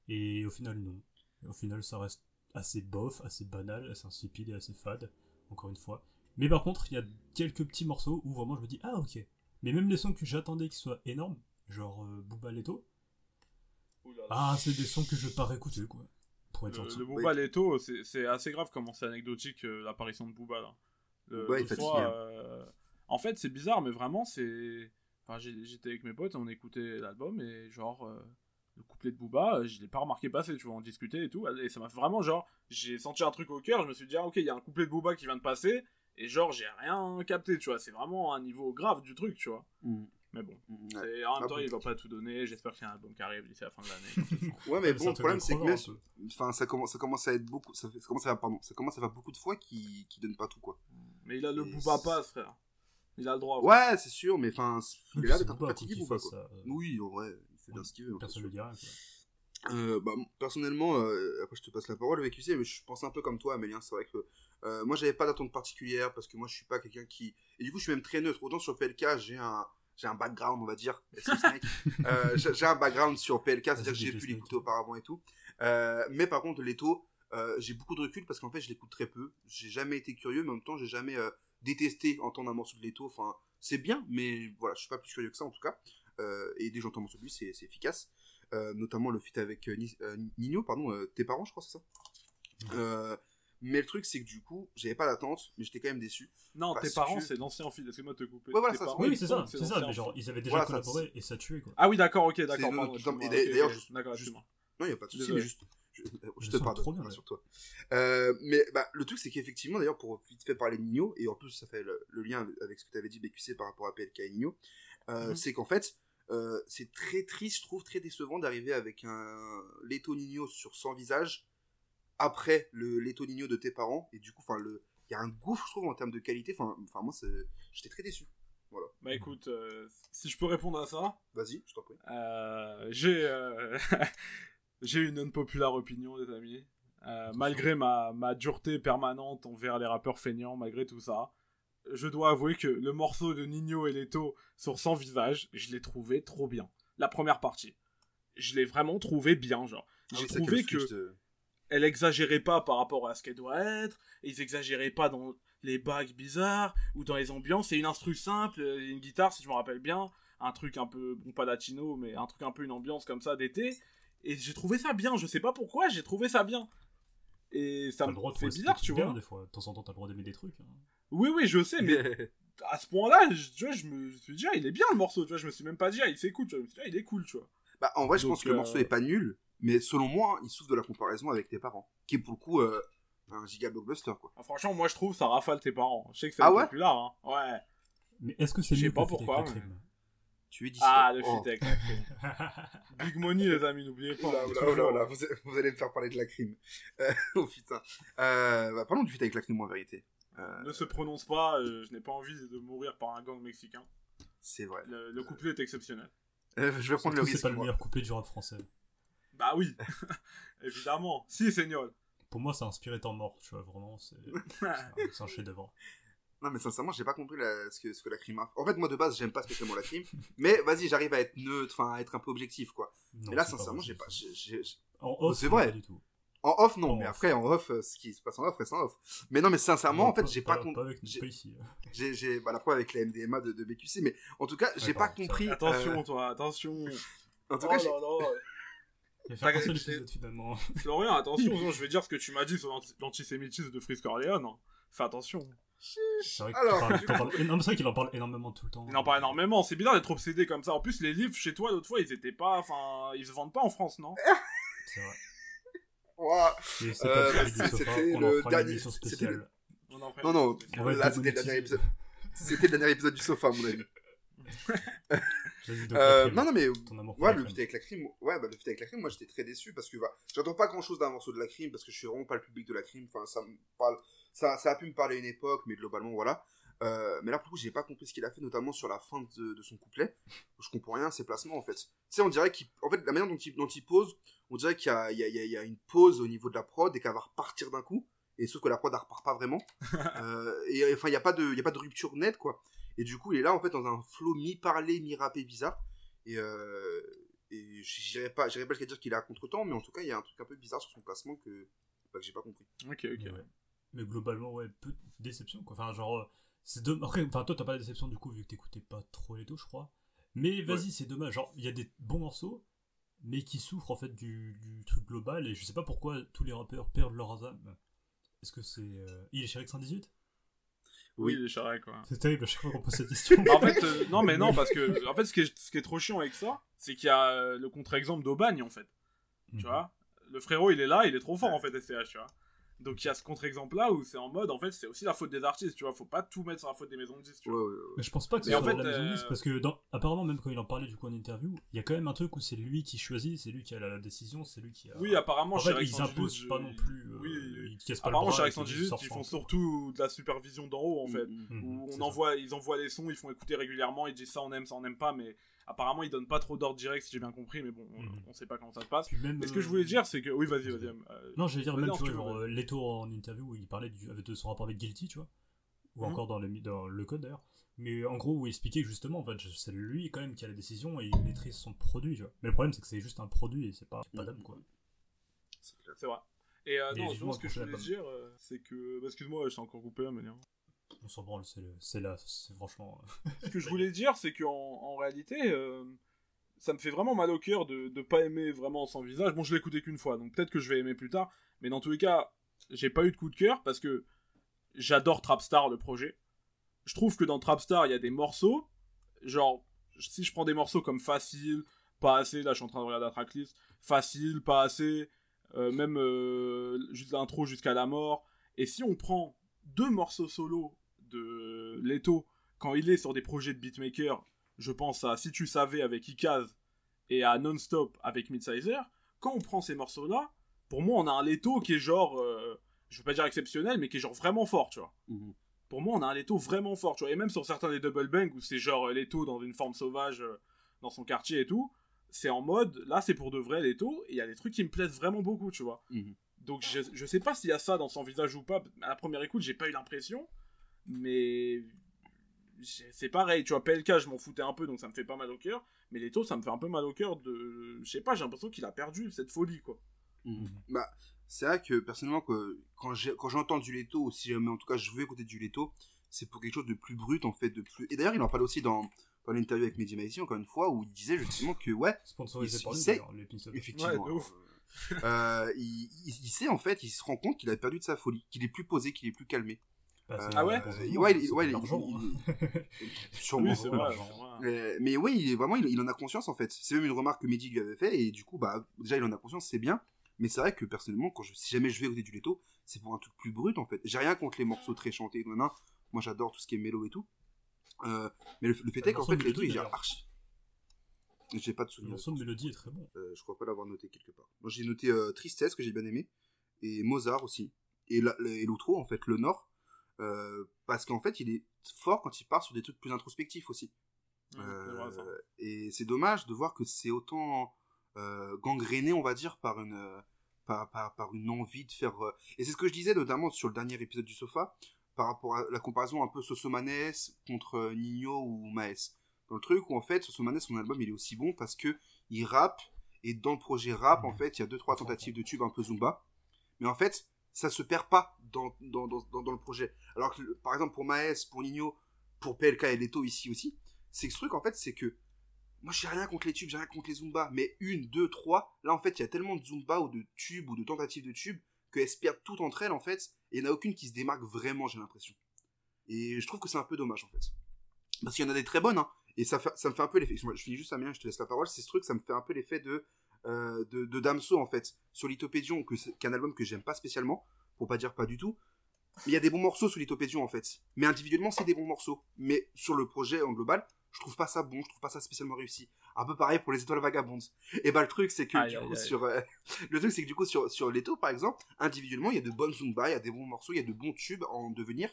Et au final, non. Et au final, ça reste assez bof, assez banal, assez insipide et assez fade, encore une fois. Mais par contre, il y a quelques petits morceaux où vraiment je me dis, ah ok. Mais même les sons que j'attendais qu'ils soient énormes, genre euh, Booba Leto, ah, c'est des sons que je vais pas réécouter, quoi. Pour être Le, gentil. le Booba Leto, c'est c'est assez grave comment c'est anecdotique euh, l'apparition de Booba là. Le- Booba est l'autre fatigué, fois, euh, En fait, c'est bizarre, mais vraiment, c'est. Enfin, j'ai- j'étais avec mes potes, on écoutait l'album et genre. euh, Le couplet de Booba, je l'ai pas remarqué passer, tu vois, on discutait et tout, et ça m'a fait vraiment genre, j'ai senti un truc au cœur, je me suis dit, ah, ok, il y a un couplet de Booba qui vient de passer, et genre, j'ai rien capté, tu vois, c'est vraiment un niveau grave du truc, tu vois. Mais bon, Ouais. c'est- en même Ah, temps, il va pas tout donner, j'espère qu'il y a un album qui arrive d'ici la fin de l'année. Ouais, mais bon, le problème, c'est que même, enfin, ça commence, ça commence à être beaucoup, ça, fait- ça commence à, pardon, ça commence à faire beaucoup de fois qui, qui donnent pas tout, quoi. Mais il a le Booba Pass, frère. Il a le droit. Ouais, c'est sûr, mais enfin, il est là d'être un peu fatigué, quoi, Booba, qu'il quoi. ça, euh, Oui, en vrai, il fait bien ce qu'il veut. hein, Personne ne dira. quoi. Euh, bah, personnellement, euh, après je te passe la parole avec QC, mais je pense un peu comme toi, Amélien. C'est vrai que euh, moi j'avais pas d'attente particulière parce que moi je suis pas quelqu'un qui. Et du coup, je suis même très neutre. Autant sur PLK, j'ai un. J'ai un background, on va dire. Euh, j'ai un background sur PLK, c'est-à-dire que j'ai pu l'écouter auparavant et tout. Euh, mais par contre, Leto, euh, j'ai beaucoup de recul parce qu'en fait, je l'écoute très peu. J'ai jamais été curieux, mais en même temps, j'ai jamais euh, détesté entendre un morceau de Leto. Enfin, c'est bien, mais voilà, je suis pas plus curieux que ça en tout cas. Et dès que j'entends un morceau de lui, c'est efficace. Notamment le feat avec Ni- Nino, pardon, tes parents, je crois, c'est ça? Euh, mais le truc, c'est que du coup, j'avais pas d'attente, mais j'étais quand même déçu. Non, tes parents, que- c'est l'ancien fil. Excuse-moi de te couper. Ouais, voilà, ça, parents, Oui, c'est ça, c'est ça, mais genre, ils avaient déjà Voilà, ça, collaboré et ça tuait, quoi. Ah oui, d'accord, ok, d'accord. D'ailleurs- D'accord. Non, il n'y a pas de souci, mais juste. Je, je Je te pardonne, trop bien, rassure-toi. Euh, mais bah, le truc, c'est qu'effectivement, d'ailleurs, pour vite fait parler de Nino, et en plus, ça fait le, le lien avec ce que tu avais dit, BQC, par rapport à PLK et Nino, euh, Mhm. c'est qu'en fait, euh, c'est très triste, je trouve, très décevant d'arriver avec un Leto Nino sur 100 visages après le Leto Nino de tes parents, et du coup, enfin, le. Il y a un gouffre, je trouve, en termes de qualité. Enfin, enfin moi, j'étais très déçu. Bah écoute, euh, si je peux répondre à ça, Vas-y, je t'en prie. euh, j'ai euh, j'ai une unpopular opinion, les amis. Euh, malgré ma, ma dureté permanente envers les rappeurs feignants, malgré tout ça, je dois avouer que le morceau de Nino et Leto sur Sans Visage, je l'ai trouvé trop bien. La première partie. Je l'ai vraiment trouvé bien, genre. Ah J'ai oui, trouvé que switch elle exagérait pas par rapport à ce qu'elle doit être, et ils exagéraient pas dans les bagues bizarres ou dans les ambiances. C'est une instru simple, euh, une guitare si je me rappelle bien, un truc un peu, bon pas latino, mais un truc un peu une ambiance comme ça d'été. Et j'ai trouvé ça bien, je sais pas pourquoi, j'ai trouvé ça bien. Et ça me le droit de fait bizarre, tu bien, vois. Des fois, de temps en temps, t'as le droit d'aimer des trucs. hein. Oui, oui, je sais, mais à ce point-là, je, tu vois, je me suis dit, ah, il est bien le morceau, tu vois, je me suis même pas dit, ah, il s'écoute, tu vois, je me suis dit, ah, il est cool, tu vois. Bah, en vrai, je Donc, pense que le morceau euh, est pas nul, mais selon moi, il souffre de la comparaison avec tes parents, qui est pour le coup euh, un giga blockbuster, quoi. Ah, franchement, moi je trouve ça rafale tes parents. Je sais que c'est Ah ouais populaire, hein. Ouais. Mais est-ce que c'est Je sais mieux pas pourquoi, mais- Tu es dit Ah, le oh. feat avec la crime. Big Money, les amis, n'oubliez pas. Oula, oula, oula, oula, vous, vous allez me faire parler de la crime. Euh, oh putain. Euh, bah, parlons du feat avec la crime en vérité. Euh, Ne se prononce pas, euh, je n'ai pas envie de mourir par un gang mexicain. c'est vrai. Le, le couplet est exceptionnel. Euh, je vais prendre le Surtout, c'est risque. pas le meilleur couplet du rap français. Bah oui, évidemment. Si, Seigneur. Pour moi, c'est inspiré temps mort, tu vois, vraiment, c'est un- chef-d'œuvre. Non, mais sincèrement, j'ai pas compris la- ce, que, ce que la crime a. En fait, moi de base, j'aime pas spécialement la crime, mais vas-y, j'arrive à être neutre, enfin, à être un peu objectif, quoi. Non, Mais là, pas sincèrement, j'ai pas. En off, C'est non, vrai. Pas du tout. En off, non, En mais off. après, en off, euh, ce qui se passe en off reste en off. Mais non, mais sincèrement, Non, en fait, j'ai pas, Pas compris. avec j'ai- pas ici. J'ai, j'ai, bah, la preuve avec la MDMA de, de BQC, mais en tout cas, j'ai pas ça- compris. Attention, euh, toi, attention. en tout Oh cas, là. Il va faire un seul c'est- épisode finalement. Florian, attention, sinon je vais dire ce que tu m'as dit sur l'anti- l'antisémitisme de Frisk Corleone. hein. Fais attention. C'est vrai qu'il parle- en parle énormément tout le temps. Il en parle énormément, c'est bizarre d'être obsédé comme ça. En plus, les livres chez toi, l'autre fois, ils étaient pas. Enfin, ils se vendent pas en France, non? C'est vrai. C'est Euh, le c'était le dernier- c'était le- Non, non, là c'était le dernier épisode. C'était le dernier épisode du sofa, à mon avis. Euh, non, non, mais Ouais, le feat avec la crime, ouais, bah, le feat avec la crime, moi j'étais très déçu parce que bah, j'attends pas grand chose d'un morceau de la crime parce que je suis vraiment pas le public de la crime. Enfin, ça me parle, ça, ça a pu me parler à une époque, mais globalement, voilà. Euh, mais là, pour le coup, j'ai pas compris ce qu'il a fait, notamment sur la fin de, de son couplet. Je comprends rien à ses placements en fait. Tu sais, on dirait qu'il, en fait, la manière dont il, dont il pose, on dirait qu'il y a, y, y une pause au niveau de la prod et qu'elle va repartir d'un coup. Et sauf que la prod, elle repart pas vraiment. Euh, et enfin, il y a pas de, il y a pas de rupture nette, quoi. Et du coup, il est là, en fait, dans un flow mi-parlé, mi-rappé bizarre. Et, euh, et j'irai pas, j'irai pas jusqu'à dire qu'il est à contre-temps, mais en tout cas, il y a un truc un peu bizarre sur son placement que, bah, que j'ai pas compris. Ok, ok. Mais, ouais. Mais globalement, ouais, peu de déception quoi. Enfin, genre, euh, c'est dommage. Après, enfin, toi, t'as pas de déception du coup, vu que t'écoutais pas trop les deux, je crois. Mais vas-y, c'est dommage. Genre, il y a des bons morceaux, mais qui souffrent en fait du, du truc global. Et je sais pas pourquoi tous les rappeurs perdent leur âme. Est-ce que c'est. Euh... Il est chez Rex 118 Oui, les charrets, quoi. C'est terrible à chaque fois qu'on pose cette question. En fait, euh, non, mais non, parce que, en fait, ce qui est, ce qui est trop chiant avec ça, c'est qu'il y a euh, le contre-exemple d'Aubagne, en fait. Mhm. Tu vois? Le frérot, il est là, il est trop fort, en fait, SCH, tu vois? Donc, il y a ce contre-exemple-là où c'est en mode, en fait, c'est aussi la faute des artistes, tu vois. Faut pas tout mettre sur la faute des maisons de disques, tu Ouais, vois. ouais, ouais. Mais je pense pas que Mais ce en fait, la maison de disque, euh, parce que dans... apparemment même quand il en parlait du coup en interview, il y a quand même un truc où c'est lui qui choisit, c'est lui qui a la décision, c'est lui qui a. Oui, apparemment, en chez fait, ils 118, imposent je- pas non plus. euh, Oui, ils cassent pas le apparemment, bras. chez et qu'ils 118, sortent ils sans font surtout de la supervision d'en haut, en fait. Mm, mm. Où c'est on ça. envoie, ils envoient les sons, ils font écouter régulièrement, ils disent ça on aime, ça on n'aime pas, mais apparemment ils donnent pas trop d'ordre direct si j'ai bien compris, mais bon, on, on sait pas comment ça se passe. Même, Mais ce que je euh, voulais dire, c'est que oui, vas-y, vas-y. euh, Non, je vais dire même, tu vois, veux, euh, Leto en interview où il parlait du, de son rapport avec Guilty, tu vois. Ou Mhm. encore dans le, dans le code d'ailleurs. Mais en gros, où il expliquait que justement, en fait, c'est lui quand même qui a la décision et il maîtrise son produit, tu vois. Mais le problème, c'est que c'est juste un produit et c'est pas, pas d'âme, quoi. C'est vrai. Et euh, Mais non, justement, ce que je voulais dire, euh, c'est que. bah, Excuse-moi, je t'ai encore coupé, mais non. On s'en branle, c'est là, franchement. euh, Ce que je voulais dire, c'est qu'en en réalité, euh, ça me fait vraiment mal au cœur de, de pas aimer vraiment sans visage. Bon, je l'ai écouté qu'une fois, donc peut-être que je vais aimer plus tard. Mais dans tous les cas, j'ai pas eu de coup de cœur parce que j'adore Trapstar, le projet. Je trouve que dans Trapstar, il y a des morceaux. Genre, si je prends des morceaux comme Facile, Pas assez, là je suis en train de regarder la tracklist. Facile, Pas assez, euh, même juste l'intro jusqu'à la mort. Et si on prend deux morceaux solo de Leto quand il est sur des projets de beatmaker, je pense à Si tu savais avec Ikaz et à Non-Stop avec Midsizer, quand on prend ces morceaux-là, pour moi on a un Leto qui est genre, euh, je veux pas dire exceptionnel, mais qui est genre vraiment fort, tu vois. Mhm. Pour moi on a un Leto vraiment fort, tu vois. Et même sur certains des double bang où c'est genre euh, Leto dans une forme sauvage euh, dans son quartier et tout, c'est en mode, là c'est pour de vrai Leto, et il y a des trucs qui me plaisent vraiment beaucoup, tu vois. Mhm. Donc je, je sais pas s'il y a ça dans son visage ou pas. À la première écoute, j'ai pas eu l'impression. Mais c'est pareil, tu vois, PLK, je m'en foutais un peu, donc ça me fait pas mal au cœur. Mais Leto, ça me fait un peu mal au cœur de. Je sais pas, j'ai l'impression qu'il a perdu cette folie, quoi. Mhm. Bah, c'est vrai que personnellement, que, quand j'entends du Leto, ou si jamais en tout cas je veux écouter du Leto, c'est pour quelque chose de plus brut en fait, de plus. Et d'ailleurs, il en parle aussi dans, dans l'interview avec Mehdi Maizi, encore une fois, où il disait justement que ouais, Sponsorisé Il- par l'épisode. effectivement. Ouais, de ouf. euh, euh, il, il- il sait en fait, il se rend compte qu'il a perdu de sa folie, qu'il est plus posé, qu'il est plus calmé. Bah, Ah ouais Euh, ouais, l'argent, hein. Sûrement. Ouais. Euh, mais oui, il vraiment, il, il en a conscience en fait. C'est même une remarque que Mehdi lui avait fait et du coup, bah déjà il en a conscience, c'est bien. Mais c'est vrai que personnellement, quand je, si jamais je vais écouter du Leto, c'est pour un truc plus brut en fait. J'ai rien contre les morceaux très chantés, non, non. Moi j'adore tout ce qui est mélo et tout. Euh, mais le, le fait est qu'en fait Leto il gère archi. J'ai pas de Le souvenir. morceau de mélodie est très bon. Euh, je crois pas l'avoir noté quelque part. Moi j'ai noté euh, Tristesse que j'ai bien aimé et Mozart aussi. Et la- la- et l'outro en fait, le Nord. Euh, parce qu'en fait il est fort quand il part sur des trucs plus introspectifs aussi. Ça. Euh, et c'est dommage de voir que c'est autant euh, gangréné, on va dire, par une, euh, par, par, par une envie de faire. Et c'est ce que je disais notamment sur le dernier épisode du Sofa, par rapport à la comparaison un peu Sosomanes contre Nino ou Maes. Dans le truc où en fait, Sosomanes, son album, il est aussi bon parce que il rappe, et dans le projet rap, en fait, il y a deux, trois tentatives de tubes un peu Zumba. Mais en fait, ça se perd pas dans, dans, dans, le projet. Alors que, par exemple, pour Maes, pour Nino, pour PLK et Leto ici aussi, c'est que ce truc, en fait, c'est que moi j'ai rien contre les tubes, j'ai rien contre les Zumba, mais une, deux, trois, là en fait il y a tellement de Zumba ou de tubes ou de tentatives de tubes qu'elles se perdent toutes entre elles en fait, et il n'y en a aucune qui se démarque vraiment, j'ai l'impression. Et je trouve que c'est un peu dommage en fait. Parce qu'il y en a des très bonnes, hein, et ça, me fait un peu l'effet. Je finis juste à bien, je te laisse la parole. C'est ce truc, ça me fait un peu l'effet de, euh, de, de Damso en fait, sur Lithopédion, que c'est qu'un album que j'aime pas spécialement, pour pas dire pas du tout. Mais il y a des bons morceaux sur Lithopédion en fait. Mais individuellement, c'est des bons morceaux. Mais sur le projet en global, je trouve pas ça bon, je trouve pas ça spécialement réussi. Un peu pareil pour les étoiles vagabondes. Et bah le truc c'est que Aïe, du aïe, coup aïe. sur euh, le truc c'est que du coup sur sur Leto par exemple, individuellement il y a de bonnes zumba, il y a des bons morceaux, il y a de bons tubes en devenir.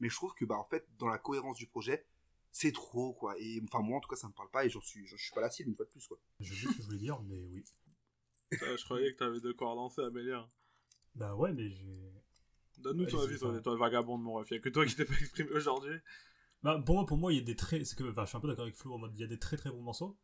Mais je trouve que bah en fait dans la cohérence du projet, c'est trop quoi. Et enfin moi en tout cas ça me parle pas et j'en suis je suis pas la cible une fois de plus quoi. Je sais ce que je voulais dire, mais oui. Je croyais que t'avais de quoi relancer, Amélia. Bah ouais, mais j'ai. Donne-nous ton Ouais, avis ça. les étoiles vagabondes, mon ref. Y'a que toi qui t'es pas exprimé aujourd'hui. Bah, pour moi, pour moi, il y a des très. C'est que, enfin, je suis un peu d'accord avec Flo en mode, il y a des très très bons morceaux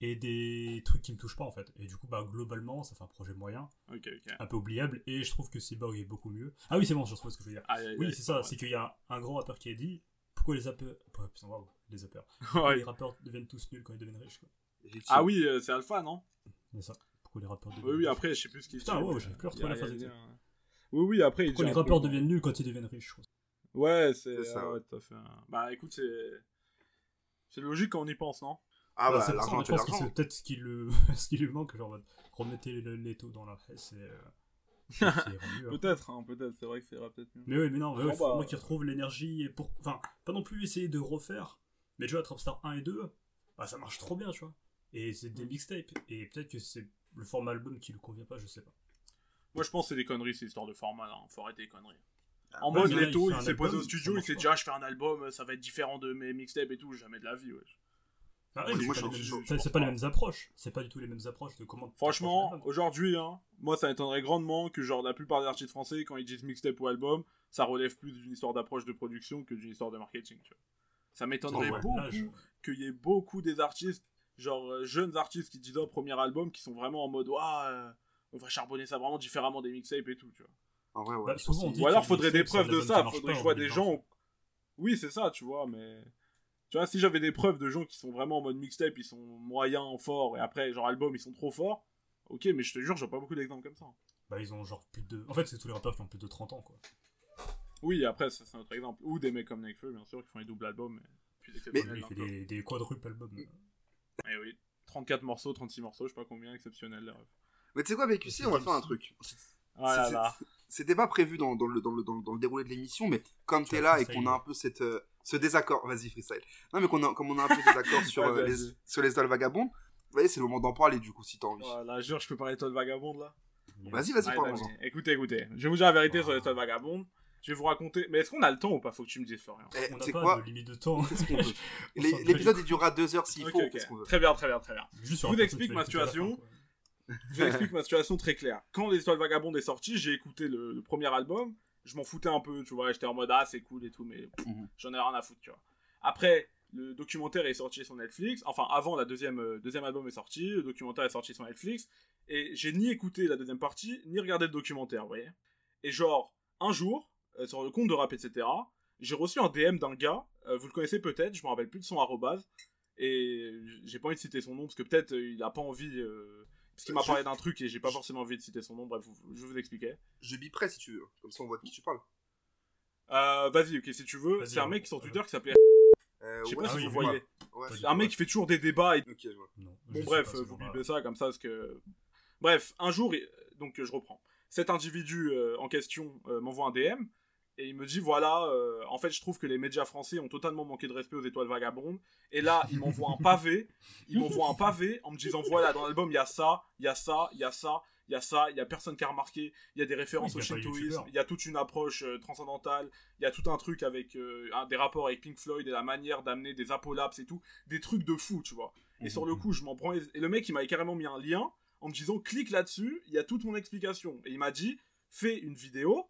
et des trucs qui me touchent pas en fait. Et du coup, bah, globalement, ça fait un projet moyen, Ok, ok. un peu oubliable, et je trouve que Cyborg est beaucoup mieux. Ah oui, c'est bon, je retrouve ce que je veux dire. Aïe, Oui, c'est ça, c'est qu'il y a un grand rappeur qui a dit pourquoi les rappeurs. Putain, les rappeurs. Ouais. les rappeurs deviennent tous nuls quand ils deviennent riches, quoi. Ah oui, euh, c'est Alpha, non C'est ça. Pourquoi les rappeurs deviennent Oui, oui, après, je sais plus ce qu'il Putain, dit, wow, mais, j'avais plus euh, retrouvé la phrase exacte. Oui, oui, après, Pourquoi les rappeurs deviennent nuls quand ils deviennent riches, je crois. Ouais, c'est C'est ça, ah ouais, tout à fait. Bah écoute, c'est. C'est logique quand on y pense, non Ah Bah, bah c'est l'argent je pense que c'est peut-être ce qui, le... ce qui lui manque, genre, remettez le l'étau dans la presse et. euh, hein. Peut-être, hein, peut-être, c'est vrai que ça ira peut-être mieux. Mais oui, mais non, ouais, faut bah, moi qui retrouve l'énergie et pour. Enfin, pas non plus essayer de refaire. Mais tu vois, Trapstar 1 et 2, bah ça marche trop bien, tu vois. Et c'est des Mm. mixtapes. Et peut-être que c'est le format album qui lui convient pas, je sais pas. Moi, je pense que c'est des conneries, ces histoires de format, là. Faut arrêter les conneries. Ah, En bah, mode, Leto, il il s'est posé au studio, il s'est dit, ah, je fais un album, ça va être différent de mes mixtapes et tout, jamais de la vie, wesh. Ah, Ouais, c'est pas les mêmes- approches. C'est pas du tout les mêmes approches de comment. Franchement, aujourd'hui, hein, moi, ça m'étonnerait grandement que, genre, la plupart des artistes français, quand ils disent mixtape ou album, ça relève plus d'une histoire d'approche de production que d'une histoire de marketing, tu vois. Ça m'étonnerait Ouais, beaucoup je- qu'il y ait beaucoup des artistes, genre, euh, jeunes artistes qui disent, oh, premier album, qui sont vraiment en mode, ouah, euh, on va charbonner ça vraiment différemment des mixtapes et tout, tu vois. Ouais. Bah, souvent, on C'est- dit Ou alors faudrait des un preuves de ça, faudrait que je vois des 2020. gens. Oui, c'est ça, tu vois, mais. Tu vois, si j'avais des preuves de gens qui sont vraiment en mode mixtape, ils sont moyens, forts, et après, genre album, ils sont trop forts, ok, mais je te jure, j'ai pas beaucoup d'exemples comme ça. Bah, ils ont genre plus de. En fait, c'est tous les rappeurs qui ont plus de 30 ans, quoi. Oui, après, ça, c'est un autre exemple. Ou des mecs comme Nekfeu, bien sûr, qui font les doubles albums, mais. Exceptionnels, il fait des, des quadruples albums. Eh oui, 34 morceaux, 36 morceaux, je sais pas combien, exceptionnel. Mais tu sais quoi, avec UC, on va faire un truc. Ah là C'est- là. C'était pas prévu dans, dans le, dans, le, dans, le, dans le déroulé de l'émission, mais comme Tu t'es vas là et qu'on a un peu cette, euh, ce désaccord, vas-y freestyle. Non mais qu'on a, comme on a un peu des accords sur, Ouais, euh, les, sur les étoiles vagabondes, vous voyez, c'est le moment d'en parler du coup si t'as envie. Voilà, jure, je peux parler de toi de vagabonde là. Vas-y, vas-y, Ouais, parle-en. Écoutez, écoutez. Je vais vous dire la vérité sur Ah. les toiles vagabondes. Je vais vous raconter. Mais est-ce qu'on a le temps ou pas? Faut que tu me dises, Florian. Eh, On sais pas quoi de limite de temps. L'épisode il durera deux heures s'il faut, veut. Très bien, très bien, très bien. Juste sur vous explique ma situation. fin. Je vous explique ma situation très claire. Quand Les Étoiles Vagabondes est sorti, j'ai écouté le, le premier album. Je m'en foutais un peu, tu vois. J'étais en mode, ah, c'est cool et tout, mais pff, Mhm. j'en ai rien à foutre, tu vois. Après, le documentaire est sorti sur Netflix. Enfin, avant, la deuxième, euh, deuxième album est sorti. Le documentaire est sorti sur Netflix. Et j'ai ni écouté la deuxième partie, ni regardé le documentaire, vous voyez. Et genre, un jour, euh, sur le compte de rap, etc., j'ai reçu un DM d'un gars. euh, vous le connaissez peut-être, je me rappelle plus de son arrobase. Et j'ai pas envie de citer son nom parce que peut-être il a pas envie. Parce qu'il m'a Je- parlé d'un truc et j'ai pas forcément envie de citer son nom. Bref, vous- je vais vous expliquer. Je biperai si tu veux, comme ça on voit de qui tu parles. Euh, Vas-y, ok, si tu veux. C'est un on- mec sur Twitter qui s'appelait. Euh, Je sais ouais, pas si oui, vous oui, voyez. Ouais, Un mec qui fait toujours des débats. Et... Non, Bon, bref, pas, vous bipez ça comme ça parce que. Bref, un jour, donc je reprends. Cet individu euh, en question euh, m'envoie un DM et il me dit voilà, euh, en fait, je trouve que les médias français ont totalement manqué de respect aux étoiles vagabondes. Et là, il m'envoie un pavé. Il m'envoie un pavé en me disant voilà, dans l'album, il y a ça, il y a ça, il y a ça. Il y a ça, il y a personne qui a remarqué, il y a des références Oui, au shintoïsme, il y a toute une approche euh, transcendantale, il y a tout un truc avec euh, un- des rapports avec Pink Floyd et la manière d'amener des apolapses et tout, des trucs de fou, tu vois. Et sur le coup, je m'en prends. Et le mec, il m'avait carrément mis un lien en me disant clique là-dessus, il y a toute mon explication. Et il m'a dit fais une vidéo,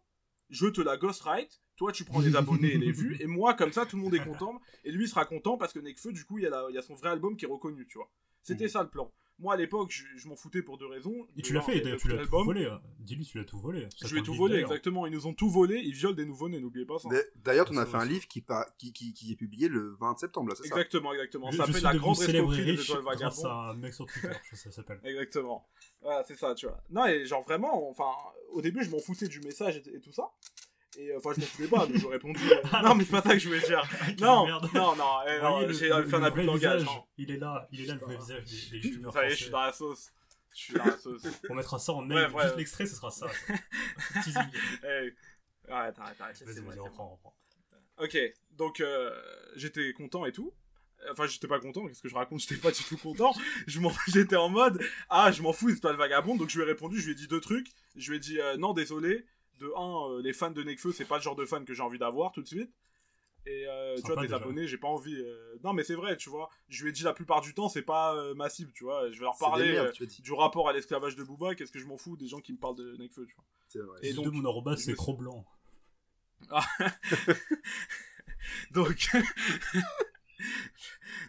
je te la ghostwrite, toi tu prends les abonnés et les vues, et moi, comme ça, tout le monde est content. Et lui sera content parce que Nekfeu, du coup, il y, a la- il y a son vrai album qui est reconnu, tu vois. C'était Mhm. ça le plan. Moi à l'époque, je, je m'en foutais pour deux raisons. Et De tu l'as fait, tu l'as tout volé. hein. Dis-lui, tu l'as tout volé. Ça Je lui ai t'a tout volé, exactement. Ils nous ont tout volé, ils violent des nouveau-nés, n'oubliez pas ça. D'a- D'ailleurs, on a Ça, fait un livre qui, par- qui, qui, qui est publié le 20 septembre, là, c'est ça? Exactement, exactement. Ça s'appelle la grande escroquerie des riche étoiles vagabondes. à un mec sur Twitter, je sais, ça s'appelle. Exactement. Voilà, c'est ça, tu vois. Non, et genre vraiment, enfin, au début, je m'en foutais du message et, et tout ça. Et euh, enfin, je m'en foutais pas, mais je répondu. euh, non, mais c'est pas ça que je voulais dire. Non, merde. non, non, eh, non, le- j'ai fait un abus de langage. non. Il est là, il est là le vrai visage des, des youtubeurs Ça y est, je suis dans la sauce. Je suis dans la sauce. On mettra ça en ouais. juste l'extrait, ce sera ça. Teasing. Arrête, arrête, arrête. Vas-y, vas-y, reprends, reprends. Ok, donc euh, j'étais content et tout. Enfin, j'étais pas content, qu'est-ce que je raconte? J'étais pas du tout content. Je m'en- J'étais en mode, ah, je m'en fous, c'est pas le vagabond. Donc je lui ai répondu, je lui ai dit deux trucs. Je lui ai dit, euh, non, désolé. De un, euh, les fans de Nekfeu, c'est pas le genre de fan que j'ai envie d'avoir tout de suite. Et euh, tu vois, tes déjà. abonnés, j'ai pas envie. euh, Non, mais c'est vrai, tu vois. Je lui ai dit la plupart du temps, c'est pas euh, ma cible, tu vois. Je vais leur des parler merdes, euh, du rapport à l'esclavage de Booba. Qu'est-ce que je m'en fous des gens qui me parlent de Nekfeu, tu vois. C'est vrai. Et donc, donc, mon arrobas, c'est Cro Blanc. Donc,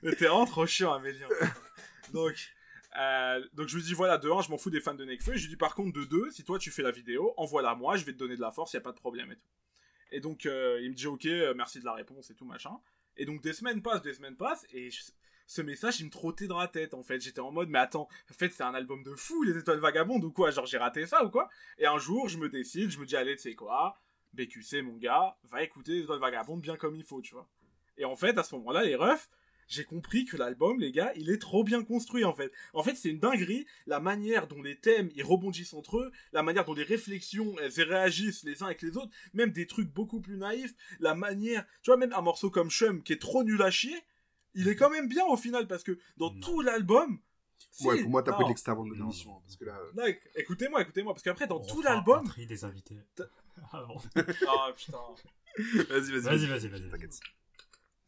mais t'es vraiment trop chiant, Amélien. Donc, euh, donc je lui dis voilà, de 1, je m'en fous des fans de Nekfeu. Je lui dis par contre, de 2, si toi tu fais la vidéo, envoie-la moi, je vais te donner de la force, y a pas de problème et tout. Et donc, euh, il me dit ok, euh, merci de la réponse et tout machin. Et donc, des semaines passent, des semaines passent, et ce message, il me trottait dans la tête en fait. J'étais en mode, mais attends, en fait, c'est un album de fou, Les Étoiles Vagabondes ou quoi? Genre, j'ai raté ça ou quoi? Et un jour, je me décide, je me dis, allez, tu sais quoi? BQC, mon gars, va écouter Les Étoiles Vagabondes bien comme il faut, tu vois. Et en fait, à ce moment-là, les refs, j'ai compris que l'album, les gars, il est trop bien construit en fait. En fait, c'est une dinguerie la manière dont les thèmes ils rebondissent entre eux, la manière dont les réflexions elles réagissent les uns avec les autres, même des trucs beaucoup plus naïfs, la manière, tu vois, même un morceau comme Chum qui est trop nul à chier, il est quand même bien au final parce que dans Non. tout l'album. Ouais, pour moi, t'as pris de l'extra avant de l'émission. non, Parce que là, euh, non, écoutez-moi, écoutez-moi, parce qu'après dans On tout l'album. des invités. Ah bon. Ah putain. vas-y, vas-y. Vas-y, vas-y, vas-y. T'inquiète.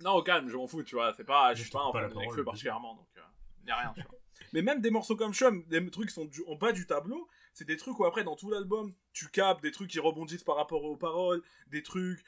Non, au calme, je m'en fous, tu vois. C'est pas, je suis pas la de Nekfeu parole, particulièrement, donc euh, y a rien, tu vois. Mais même des morceaux comme Chum, des trucs qui sont du- en bas du tableau, c'est des trucs où après dans tout l'album, tu captes des trucs qui rebondissent par rapport aux paroles, des trucs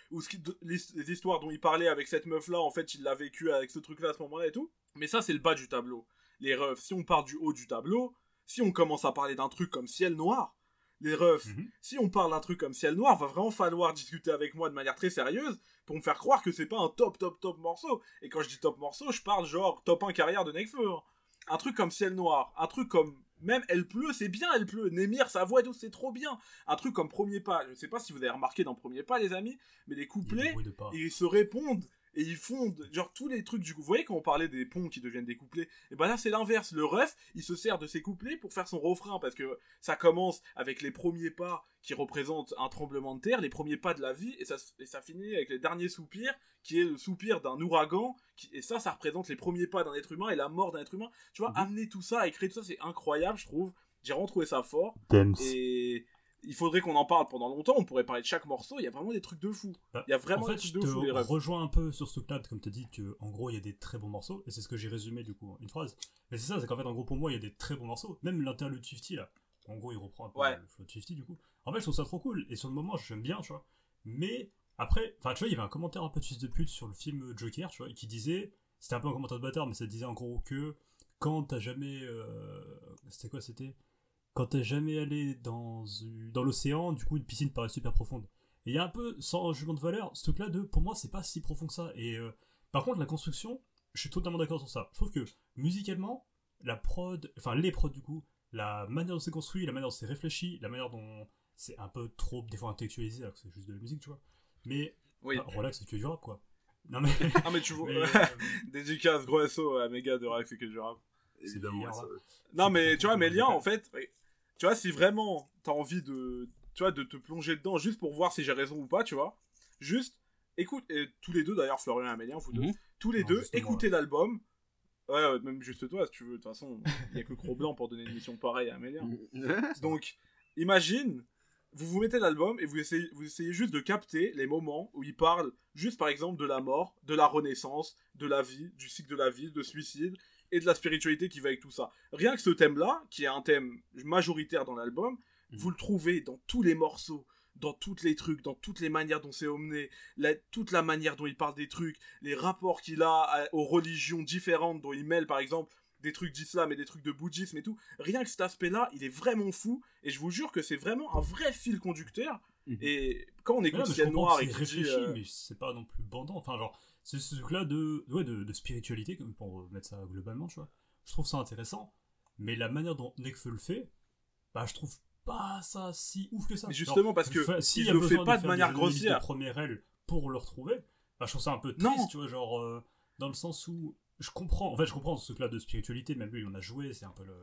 les, les histoires dont il parlait avec cette meuf-là, en fait, il l'a vécu avec ce truc-là à ce moment-là et tout. Mais ça, c'est le bas du tableau. Les refs, si on part du haut du tableau, si on commence à parler d'un truc comme Ciel Noir, les refs, Mhm. si on parle d'un truc comme Ciel Noir, va vraiment falloir discuter avec moi de manière très sérieuse pour me faire croire que c'est pas un top, top, top morceau. Et quand je dis top morceau, je parle genre top 1 carrière de Nekfeu. hein. Un truc comme Ciel Noir, un truc comme même Elle pleut, c'est bien Elle pleut. Némir, sa voix tout, c'est trop bien. Un truc comme Premier pas, je sais pas si vous avez remarqué dans Premier pas, les amis, mais les couplets, ils se répondent et ils font genre tous les trucs du coup. Vous voyez quand on parlait des ponts qui deviennent des couplets, et ben là c'est l'inverse. Le ref, il se sert de ses couplets pour faire son refrain parce que ça commence avec les premiers pas qui représentent un tremblement de terre, les premiers pas de la vie, et ça, et ça finit avec les derniers soupirs qui est le soupir d'un ouragan. Qui, et ça, ça représente les premiers pas d'un être humain et la mort d'un être humain. Tu vois, Mhm. amener tout ça, écrire tout ça, c'est incroyable, je trouve. J'ai vraiment trouvé ça fort. Et il faudrait qu'on en parle pendant longtemps. On pourrait parler de chaque morceau. Il y a vraiment des trucs de fou. Bah, Il y a vraiment en des trucs je de fou, les rejoins un peu sur ce truc-là, comme tu as dit, que en gros, il y a des très bons morceaux, et c'est ce que j'ai résumé du coup une phrase. Mais c'est ça, c'est qu'en fait, en gros, pour moi, il y a des très bons morceaux. Même l'interlude 50 là, en gros, il reprend un peu Ouais. le flow de 50 du coup. En fait, je trouve ça trop cool, et sur le moment, j'aime bien, tu vois. Mais après, enfin, tu vois, il y avait un commentaire un peu de fils de pute sur le film Joker, tu vois, qui disait, c'était un peu un commentaire de bâtard, mais ça disait en gros que quand t'as jamais. euh, c'était quoi C'était quand t'es jamais allé dans, une- dans l'océan, du coup, une piscine paraît super profonde. Et il y a un peu, sans jugement de valeur, ce truc-là de, pour moi, c'est pas si profond que ça. Et euh, par contre, la construction, je suis totalement d'accord sur ça. Je trouve que musicalement, la prod, enfin les prods du coup, la manière dont c'est construit, la manière dont c'est réfléchi, la manière dont c'est un peu trop, des fois, intellectualisé, alors que c'est juste de la musique, tu vois. Mais, Oui. bah, relax, c'est que du rap, quoi. Non mais. Ah, mais tu vois. mais, euh, Dédicace, gros SO à méga de Rax et que du rap. Évidemment, ça. Non, C'est mais tu vois, Mélien, ouais. en fait, tu vois, si vraiment t'as envie de, tu vois, de te plonger dedans juste pour voir si j'ai raison ou pas, tu vois, juste écoute, et tous les deux d'ailleurs, Florian et Mélien, vous deux, Mhm. tous les Non, deux, écoutez l'album. Ouais, ouais, même juste toi, si tu veux. De toute façon, il y a que Cro Blanc pour donner une émission pareille à Mélien. Donc, imagine, vous vous mettez l'album et vous essayez, vous essayez juste de capter les moments où il parle juste par exemple de la mort, de la renaissance, de la vie, du cycle de la vie, de suicide et de la spiritualité qui va avec tout ça. Rien que ce thème-là, qui est un thème majoritaire dans l'album, Mhm. vous le trouvez dans tous les morceaux, dans toutes les trucs, dans toutes les manières dont c'est emmené, la- toute la manière dont il parle des trucs, les rapports qu'il a à- aux religions différentes dont il mêle par exemple des trucs d'islam et des trucs de bouddhisme et tout. Rien que cet aspect-là, il est vraiment fou. Et je vous jure que c'est vraiment un vrai fil conducteur. Mhm. Et quand on Ouais, écoute comprends Noir et dit, réfléchi, euh, mais c'est pas non plus bandant. Enfin, genre, c'est ce truc-là de, ouais, de, de spiritualité, comme pour mettre ça globalement, tu vois. Je trouve ça intéressant, mais la manière dont Nekfeu le fait, bah, je trouve pas ça si ouf que ça. Mais justement, parce que s'il a le fait pas de manière grossière. De première aile pour le retrouver, bah, je trouve ça un peu Non. triste, tu vois, genre, euh, dans le sens où je comprends, en fait, je comprends ce truc-là de spiritualité, même lui, il en a joué, c'est un peu le,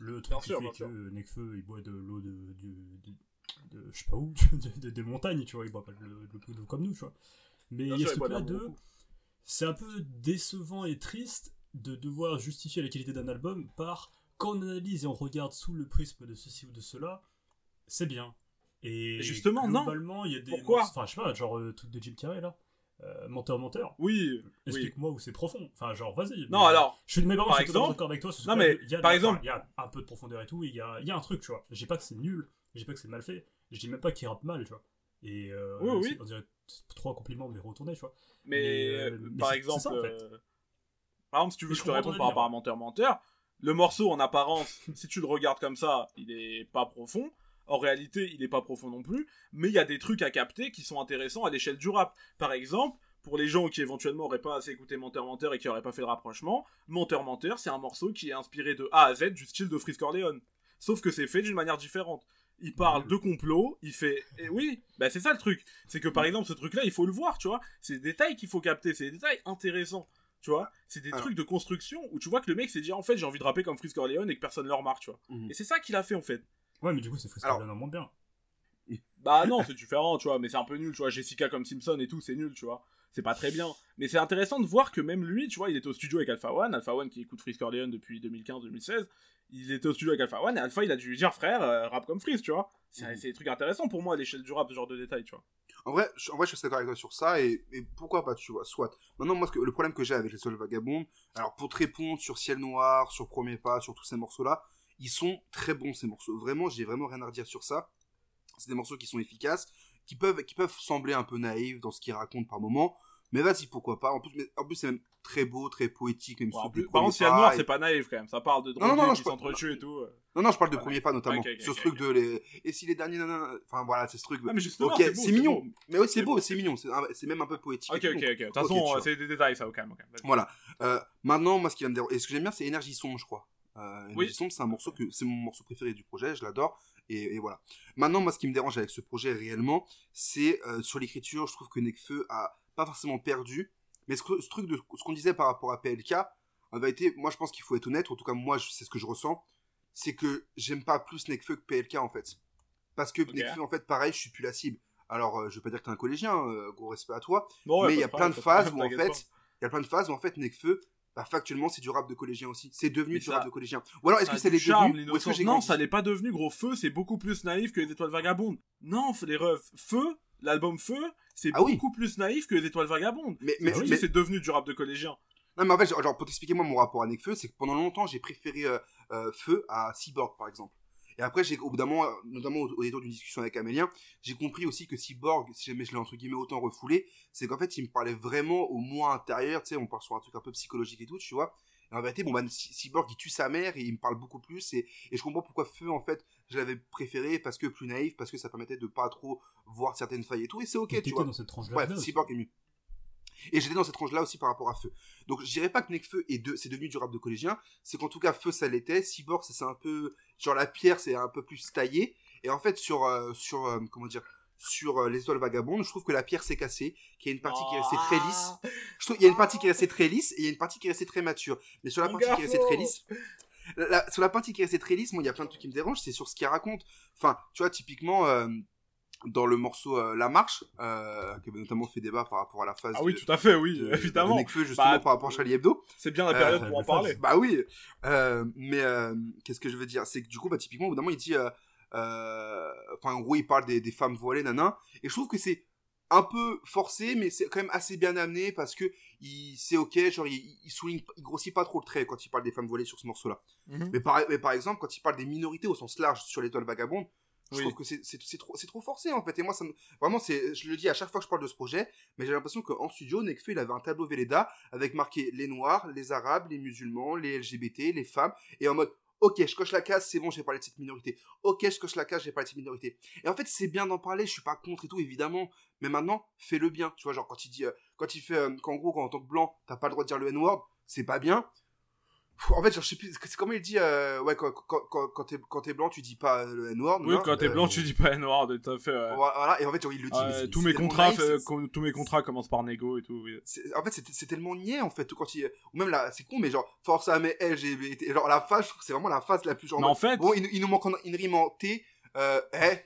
le truc qui fait que. Nekfeu, il boit de l'eau de, du- de, je sais pas où, de- de- des montagnes, tu vois, il boit pas de l'eau de comme nous, tu vois. Mais Bien il y a sûr, ce truc-là de de, beaucoup. C'est un peu décevant et triste de devoir justifier la qualité d'un album par quand on analyse et on regarde sous le prisme de ceci ou de cela, c'est bien. Et justement, non. globalement, il y a des Pourquoi Enfin, je sais pas, genre le truc de Jim Carrey là, euh, menteur menteur. Oui, oui. Explique-moi où c'est profond. Enfin, genre vas-y. Non, alors, je suis, mais par suis totalement exemple- d'accord avec toi. Non, mais, de- il y a de par exemple- il y a un peu de profondeur et tout. Il y a, il y a un truc, tu vois. Je dis pas que c'est nul. Je dis pas que c'est mal fait. Je dis même pas qu'il rappe mal, tu vois. Et euh, Oui, oui. c'est- on dirait trois compliments mais retournés, tu vois. mais, Mais, mais par exemple, c'est ça, en fait. par exemple, si tu veux que je te réponde par rapport à. Menteur Menteur, le morceau en apparence, si tu le regardes comme ça, il est pas profond. En réalité, il est pas profond non plus, mais il y a des trucs à capter qui sont intéressants à l'échelle du rap. Par exemple, pour les gens qui éventuellement auraient pas assez écouté Menteur Menteur et qui auraient pas fait le rapprochement, Menteur Menteur, c'est un morceau qui est inspiré de A à Z du style de Freeze Corleone. Sauf que c'est fait d'une manière différente. Il parle de complot, il fait. Et oui, bah c'est ça le truc. C'est que par exemple, ce truc-là, il faut le voir, tu vois. C'est des détails qu'il faut capter, c'est des détails intéressants, tu vois. C'est des Alors. trucs de construction où tu vois que le mec s'est dit en fait, j'ai envie de rapper comme Freeze Corleone et que personne ne le remarque, tu vois. Mhm. Et c'est ça qu'il a fait en fait. Ouais, mais du coup, c'est Frisco Alors- Corleone en moins bien. Bah non, c'est différent, tu vois, mais c'est un peu nul, tu vois. Jessica comme Simpson et tout, c'est nul, tu vois. C'est pas très bien. Mais c'est intéressant de voir que même lui, tu vois, il était au studio avec Alpha One. Alpha One qui écoute Freeze Corleone depuis 2015-2016. Il était au studio avec Alpha One et Alpha, il a dû lui dire, frère, euh, rap comme Freeze, tu vois. C'est Mhm. c'est des trucs intéressants pour moi à l'échelle du rap, ce genre de détails, tu vois. En vrai, je, en vrai, je suis d'accord avec toi sur ça, et, et pourquoi pas, tu vois, soit. Maintenant, moi, que, le problème que j'ai avec les Sols Vagabondes, alors pour te répondre sur Ciel Noir, sur Premier Pas, sur tous ces morceaux-là, ils sont très bons, ces morceaux. Vraiment, j'ai vraiment rien à redire sur ça. C'est des morceaux qui sont efficaces, qui peuvent, qui peuvent sembler un peu naïfs dans ce qu'ils racontent par moments, mais vas-y, pourquoi pas. En plus, mais- en plus c'est même très beau, très poétique, même Bon, plus, par contre, Ciel Noir, et- c'est pas naïf quand même. Ça parle de non, drogués non, non, qui s'entretuent et tout. euh. Non, non, je parle de Ouais, Premier Pas notamment. sur ce truc de les. Et si les derniers, enfin voilà, c'est ce truc. Ah, mais justement, ok, c'est mignon. beau. Mais oui, c'est beau, c'est mignon. C'est même un peu poétique. Ok, ok, ok. De toute façon, euh, c'est des détails, ça, au calme. Voilà. Euh, maintenant, moi, ce qui va me déranger, et ce que j'aime bien, c'est Énergie Sombre, je crois. Énergie. Sombre, c'est un morceau que, c'est mon morceau préféré du projet, je l'adore. Et, et voilà. Maintenant, moi, ce qui me dérange avec ce projet réellement, c'est euh, sur l'écriture, je trouve que Nekfeu a pas forcément perdu. Mais ce, truc de ce qu'on disait par rapport à PLK, en vérité, moi, je pense qu'il faut être honnête. En tout cas, moi, c'est ce que je ressens. C'est que j'aime pas plus Nekfeu que PLK, en fait. Parce que Ok. Nekfeu, en fait, pareil, je suis plus la cible. Alors, euh, je veux pas dire que t'es un collégien, euh, gros respect à toi. Bon, ouais, mais il y a plein de phases où, en fait, il y a plein de phases où en fait Nekfeu, bah, factuellement c'est du rap de collégien aussi. C'est devenu Mais du ça- rap de collégien. Ou alors est-ce que c'est les charme, devenu ou est-ce que Non, ça l'est pas devenu, gros. Feu, c'est beaucoup plus naïf que les étoiles vagabondes. Non, les refs. Feu, l'album Feu, c'est Ah oui. beaucoup plus naïf que les étoiles vagabondes. Mais, mais, Mais c'est devenu du rap de collégien. non, mais en fait, genre, pour t'expliquer moi mon rapport à Nekfeu, c'est que pendant longtemps j'ai préféré euh, euh, Feu à Cyborg par exemple. Et après, j'ai, au bout d'un moment, notamment au, au détour d'une discussion avec Amélien, j'ai compris aussi que Cyborg, si jamais je l'ai entre guillemets autant refoulé, c'est qu'en fait, il me parlait vraiment au moi intérieur, tu sais, on part sur un truc un peu psychologique et tout, tu vois. Et en vérité, bon, bah, Cy- Cyborg, il tue sa mère et il me parle beaucoup plus, et, et je comprends pourquoi Feu, en fait, je l'avais préféré parce que plus naïf, parce que ça permettait de pas trop voir certaines failles et tout, et c'est ok, tu vois. dans cette tranche-là. Aussi. Cyborg est mieux. Et j'étais dans cette tranche-là aussi par rapport à Feu. Donc je dirais pas que Nekfeu est de, c'est devenu du rap de collégien, c'est qu'en tout cas Feu ça l'était, Cyborg c'est un peu genre la pierre c'est un peu plus taillé et en fait sur euh, sur euh, comment dire sur euh, les étoiles vagabondes, je trouve que la pierre s'est cassée, qu'il y a une partie qui est restée très lisse. Ah. Je trouve qu'il y a une partie qui est restée très lisse et il y a une partie qui est restée très mature. Mais sur la Mon partie qui est restée très lisse, la- sur la partie qui est lisse, moi il y a plein de trucs qui me dérangent, c'est sur ce qu'il raconte. Enfin, tu vois typiquement euh, dans le morceau euh, La Marche, euh, qui avait notamment fait débat par rapport à la phase Ah oui, de, tout à fait, oui, de- évidemment. de Nekfeu, justement Bah, par rapport à Charlie Hebdo. C'est bien la Euh, période très pour en parler. Bah oui, euh, mais euh, qu'est-ce que je veux dire C'est que du coup, bah, typiquement, au bout d'un moment, il dit, euh, euh, enfin, en gros, il parle des, des femmes voilées, nana, et je trouve que c'est un peu forcé, mais c'est quand même assez bien amené parce que il, c'est ok, genre, il, il souligne, il grossit pas trop le trait quand il parle des femmes voilées sur ce morceau-là. Mhm. Mais par, mais par exemple, quand il parle des minorités au sens large sur l'étoile vagabonde, Je Oui. trouve que c'est- trop, c'est trop forcé en fait. Et moi, ça me... vraiment, c'est, je le dis à chaque fois que je parle de ce projet, mais j'ai l'impression qu'en studio, Nekfeu, il avait un tableau Velleda avec marqué les Noirs, les Arabes, les musulmans, les LGBT, les femmes, et en mode, ok, je coche la case, c'est bon, j'ai parlé de cette minorité. Ok, je coche la case, j'ai parlé de cette minorité. Et en fait, c'est bien d'en parler, je suis pas contre et tout, évidemment, mais maintenant, fais-le bien. Tu vois, genre quand il dit, euh, quand il fait, euh, qu'en gros, quand en tant que blanc, t'as pas le droit de dire le N-word, c'est pas bien. En fait, genre, je sais plus, c'est comment il dit, euh, ouais, quand, quand, quand, quand t'es, blanc, tu dis pas euh, le N-word. Oui, non quand t'es Euh, blanc, tu dis pas noir, tout à fait. ouais. Voilà, et en fait, genre, il le dit. mais tous mes contrats, tous mes contrats commencent par négo et tout. Oui. en fait, c'est tellement niais, en fait, quand il, ou même là, c'est con, mais genre, force à mes LGBT, genre, la phase, je trouve que c'est vraiment la phase la plus genre, Mais en fait, bon, il, il nous manque en- une rime en T, euh, eh,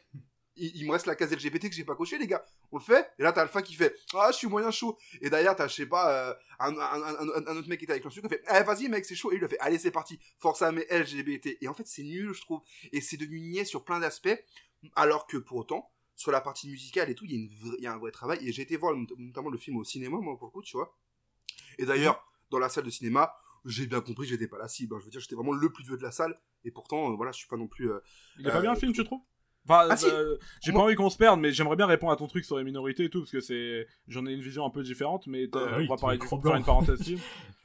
il, il me reste la case LGBT que j'ai pas coché, les gars. On le fait, et là, t'as Alpha qui fait, ah, je suis moyen chaud. Et derrière, t'as, je sais pas, euh, un, un, un, un- un autre mec qui était avec l'instru qui fait, eh, vas-y, mec, c'est chaud. Et il le fait, allez, c'est parti, force à mes LGBT. Et en fait, c'est nul, je trouve. Et c'est devenu niais sur plein d'aspects, alors que pour autant, sur la partie musicale et tout, il y, a y un vrai travail. Et j'ai été voir not- notamment le film au cinéma, moi, pour le coup, tu vois. Et d'ailleurs, dans la salle de cinéma, j'ai bien compris que j'étais pas la cible. hein. Je veux dire, j'étais vraiment le plus vieux de la salle. Et pourtant, euh, voilà, je suis pas non plus. euh, il est pas euh, bien le film, tu trouves? Enfin, Ah, si. euh, j'ai Moi- pas envie qu'on se perde, mais j'aimerais bien répondre à ton truc sur les minorités et tout, parce que c'est, j'en ai une vision un peu différente, mais t'as- Ah oui, on va parler du faire une parenthèse.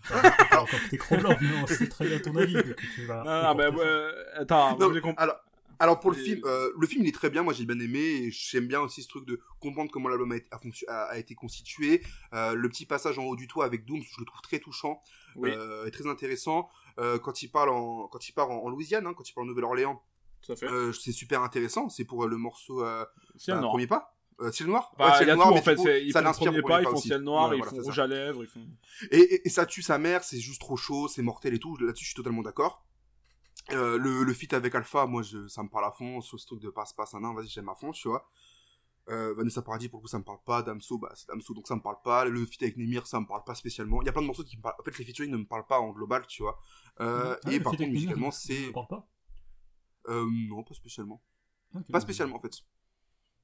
Alors, quand t'es trop blanc, mais on sait très bien ton avis. que tu vas Non, non, ouais, attends, Non, vous avez compris. alors, alors pour le Et- film, euh, le film il est très bien, moi j'ai bien aimé, et j'aime bien aussi ce truc de comprendre comment l'album a, été- a, fonction- a- a été constitué. Euh, le petit passage en haut du toit avec Doom, je le trouve très touchant Oui, euh, et très intéressant. Euh, quand il parle en, quand il part en, en Louisiane, hein, quand il parle en Nouvelle-Orléans, tout à fait. euh, c'est super intéressant. C'est pour euh, le morceau euh, Ciel bah, noir. premier pas. Euh, ciel noir Bah, Ouais, il ciel y a noir, tout en fait, coup, ils ça font premier pour pas, les ils font aussi. ciel noir, Ouais, ils voilà, font ça. rouge à lèvres, ils font. Et, et, et ça tue sa mère, c'est juste trop chaud, c'est mortel et tout. Là-dessus, je suis totalement d'accord. Euh, le, le feat avec Alpha, moi, je, ça me parle à fond. Sur ce truc de passe-passe, un an, vas-y, j'aime à fond, tu vois. Euh, Vanessa Paradis, pour le coup, ça me parle pas. Damso, bah, c'est Damso, donc ça me parle pas. Le feat avec Nemir, ça me parle pas spécialement. Il y a plein de morceaux qui me parlent. En fait, les featuring ne me parlent pas en global, tu vois. Euh, Ah, et par contre, musicalement, c'est. pas Euh, non, pas spécialement. Pas spécialement, en fait.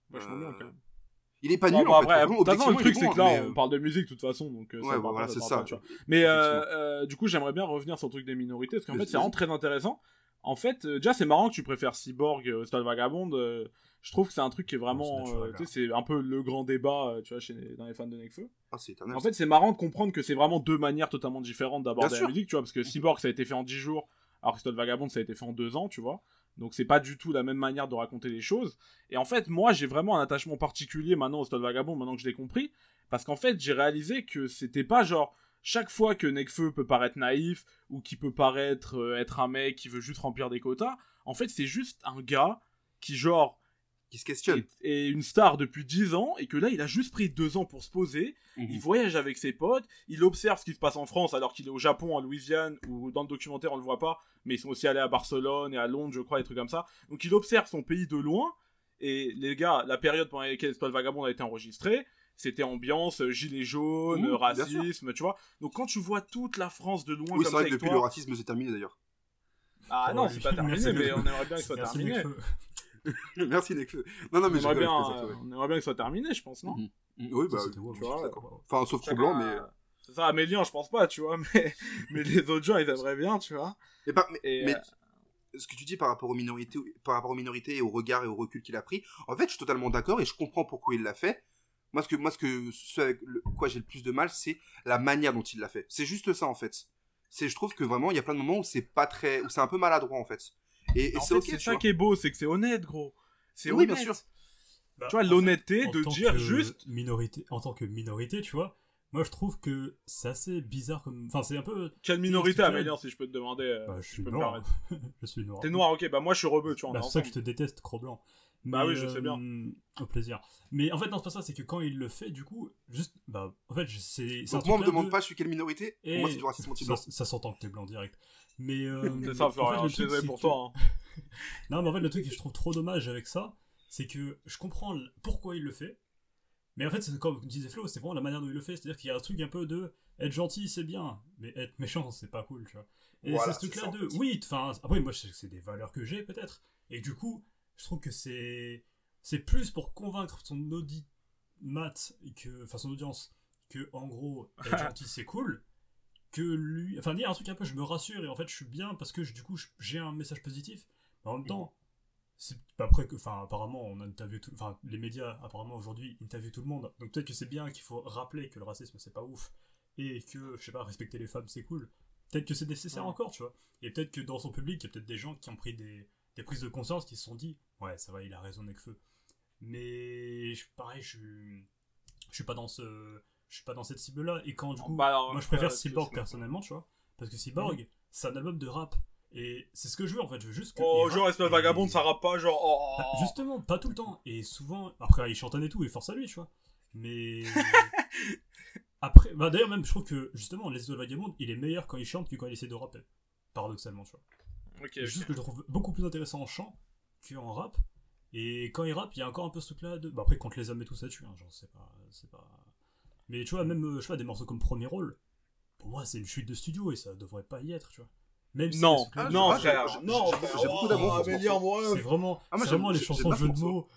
Vachement Euh, bien quand même. Il est pas Bon, nul, bon, en fait. après, de toute façon, le truc, c'est bon, que là, mais, on euh, parle de musique, de toute façon, donc euh, ça Ouais, parle voilà, c'est ça. parle pas, tu vois. Mais euh, euh, du coup, j'aimerais bien revenir sur le truc des minorités, parce qu'en fait, c'est vraiment très intéressant. En fait, euh, déjà, c'est marrant que tu préfères Cyborg au Stade Vagabond. euh, je trouve que c'est un truc qui est vraiment. c'est naturel, euh, tu sais, c'est un peu le grand débat, euh, tu vois, chez les- dans les fans de Nekfeu. Ah. En fait, c'est marrant de comprendre que c'est vraiment deux manières totalement différentes d'aborder la musique, tu vois, parce que Cyborg, ça a été fait en 10 jours, alors que Stade Vagabond, ça a été fait en 2 ans, tu vois. Donc c'est pas du tout la même manière de raconter les choses. Et en fait, moi, j'ai vraiment un attachement particulier maintenant au Stade Vagabond, maintenant que je l'ai compris, parce qu'en fait, j'ai réalisé que c'était pas genre chaque fois que Nekfeu peut paraître naïf ou qui peut paraître euh, être un mec qui veut juste remplir des quotas, en fait, c'est juste un gars qui genre Qui se questionne. est, est une star depuis 10 ans et que là, il a juste pris 2 ans pour se poser Mhm. il voyage avec ses potes, il observe ce qui se passe en France alors qu'il est au Japon, en Louisiane, ou dans le documentaire on le voit pas, mais ils sont aussi allés à Barcelone et à Londres, je crois, des trucs comme ça. Donc il observe son pays de loin, et les gars, la période pendant laquelle Spot Vagabond a été enregistré, c'était ambiance euh, gilet jaune, Mmh, sûr. racisme, tu vois. Donc quand tu vois toute la France de loin Oui, comme c'est ça vrai que avec depuis toi... le racisme c'est terminé d'ailleurs. Ah non, c'est pas terminé, mais on aimerait bien que ce soit terminé. Merci Nekfeu. Non, non, On mais rigole, bien, euh, on aimerait bien que ce soit terminé, je pense, non ouais. Mhm. Oui, bah, Ça, tu je vois, suis d'accord. enfin, sauf Chacun, Trop Blanc, mais. euh, C'est ça, Amélian, je pense pas, tu vois, mais, mais les autres gens, ils aimeraient bien, tu vois. Mais, par- mais, Et, mais euh, ce que tu dis par rapport aux minorités, par rapport aux minorités et au regard et au recul qu'il a pris, en fait, je suis totalement d'accord et je comprends pourquoi il l'a fait. Moi, ce que, moi, ce que, ce avec le- quoi j'ai le plus de mal, c'est la manière dont il l'a fait. C'est juste ça, en fait. C'est, je trouve que vraiment, il y a plein de moments où c'est pas très, où c'est un peu maladroit, en fait. Et, et en c'est ça vois. qui est beau, c'est que c'est honnête, gros. C'est Oui, honnête. bien sûr. Bah, Tu vois, l'honnêteté de dire que juste. minorité en tant que minorité tu vois moi je trouve que c'est assez bizarre comme enfin c'est un peu Quelle minorité. Amélian, si je peux te demander euh, bah, je suis noir je suis noir T'es noir, ok, bah moi je suis rebeu, tu vois, bah, est c'est ça que je te déteste cro blanc Bah oui, je sais bien. au plaisir mais en fait non c'est pas ça c'est que quand il le fait du coup juste bah en fait c'est Donc, moi, on me demande de- pas, je suis quelle minorité. Pour Et moi, c'est du racisme ça, anti-blanc. ça s'entend que t'es blanc direct mais euh, C'est ça, en fait, Florian, le je suis truc, désolé c'est pour que- toi. hein. Non, mais en fait, le truc que je trouve trop dommage avec ça, c'est que je comprends pourquoi il le fait. Mais en fait, c'est comme disait Flo, c'est vraiment la manière dont il le fait. C'est-à-dire qu'il y a un truc un peu de être gentil, c'est bien, mais être méchant, c'est pas cool, tu vois. Et Voilà, c'est ce truc-là de. Oui, enfin, après, moi, je sais que c'est des valeurs que j'ai, peut-être. Et du coup, je trouve que c'est. C'est plus pour convaincre son audimat, que, enfin, son audience, que, en gros, être gentil, c'est cool. Que lui. Enfin, dire un truc un peu, je me rassure, et en fait, je suis bien parce que, je- du coup, j'ai un message positif. Mais en même temps, c'est bah, après que enfin apparemment on interviewe tout enfin les médias apparemment aujourd'hui interviewent tout le monde donc peut-être que c'est bien qu'il faut rappeler que le racisme c'est pas ouf et que je sais pas respecter les femmes c'est cool peut-être que c'est nécessaire Ouais. encore tu vois et peut-être que dans son public il y a peut-être des gens qui ont pris des, des prises de conscience qui se sont dit ouais ça va il a raison feu mais pareil je suis je suis pas dans ce je suis pas dans cette cible là et quand du coup Bah, alors, moi je préfère ouais, Cyborg personnellement tu vois parce que Cyborg c'est un album de rap et c'est ce que je veux en fait je veux juste que Oh, genre, espèce vagabonde, ça rappe pas, genre. Oh. bah, justement, pas tout le temps. Et souvent, après, il chantonne et tout, et force à lui, tu vois. Mais. après, bah d'ailleurs, même, je trouve que justement, Les Idoles Vagabondes, il est meilleur quand il chante que quand il essaie de rapper. Paradoxalement, tu vois. Ok, C'est juste que je le trouve beaucoup plus intéressant en chant qu'en rap. Et quand il rappe, il y a encore un peu ce truc-là de. Bah après, contre les hommes et tout ça tue, hein, genre, c'est pas. C'est pas. Mais tu vois, même, euh, je sais pas, des morceaux comme Premier Rôle, pour moi, c'est une chute de studio et ça devrait pas y être, tu vois. Même si Non, Ah, non, j'ai- frère, non, j'ai- beaucoup d'amour pour C'est vraiment, Ah, moi, vraiment les chansons jeux de mots.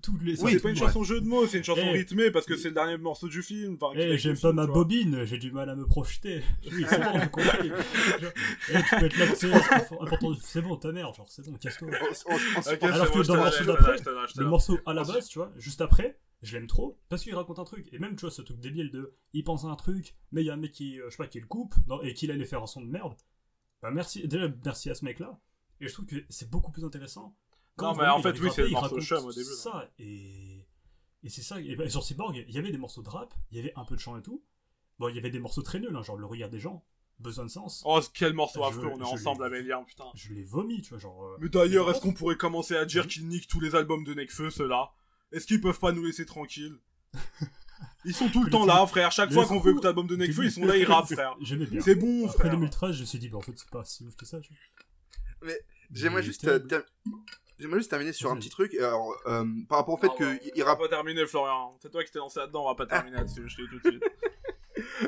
Toutes les. Oui, c'est pas une ouais. chanson jeu de mots, c'est une chanson Eh. rythmée parce que c'est le dernier morceau du film. Eh, j'aime pas ma bobine, j'ai du mal à me projeter. Oui, c'est bon, j'ai compris. Eh, tu peux être là, c'est important. C'est bon, ta mère, genre, c'est bon, casse-toi. Alors bon, que dans le morceau d'après, Le morceau à la base, tu vois, juste après, je l'aime trop parce qu'il raconte un truc. Et même, tu vois, ce truc débile de il pense à un truc, mais il y a un mec qui, euh, je sais pas, qui le coupe non, et qu'il allait faire un son de merde. Bah, merci, déjà, merci à ce mec-là. Et je trouve que c'est beaucoup plus intéressant. Non, mais en il fait, oui, c'est le morceau chum au début. Ça, et, et c'est ça. Et, bah, sur Cyborg, il y avait des morceaux de rap, il y avait un peu de chant et tout. Bon, il y avait des morceaux très nuls, hein, genre Le regard des gens, Besoin de sens. Oh, quel morceau affreux, on est ensemble, Amélien, putain. Je l'ai vomi, tu vois, genre. euh, Mais d'ailleurs, est-ce qu'on pourrait commencer à dire qu'ils niquent tous les albums de Nekfeu, ceux-là? Est-ce qu'ils peuvent pas nous laisser tranquilles Ils sont tout le temps là, frère. Chaque Mais fois qu'on veut écouter l'album de Nekfeu, ils sont là, ils rappent, frère. J'aimais bien. C'est bon, Après frère. 2013, je me suis dit, bah, en fait, c'est pas si ouf que ça, tu vois. J'aimerais Mais juste, euh, j'aimerais juste terminer sur un petit truc. Alors, euh, par rapport au fait Ah, que ouais, il on va rappe, pas terminer, Florian. C'est toi qui t'es lancé là-dedans, on va pas terminer là-dessus, je te dis tout de suite.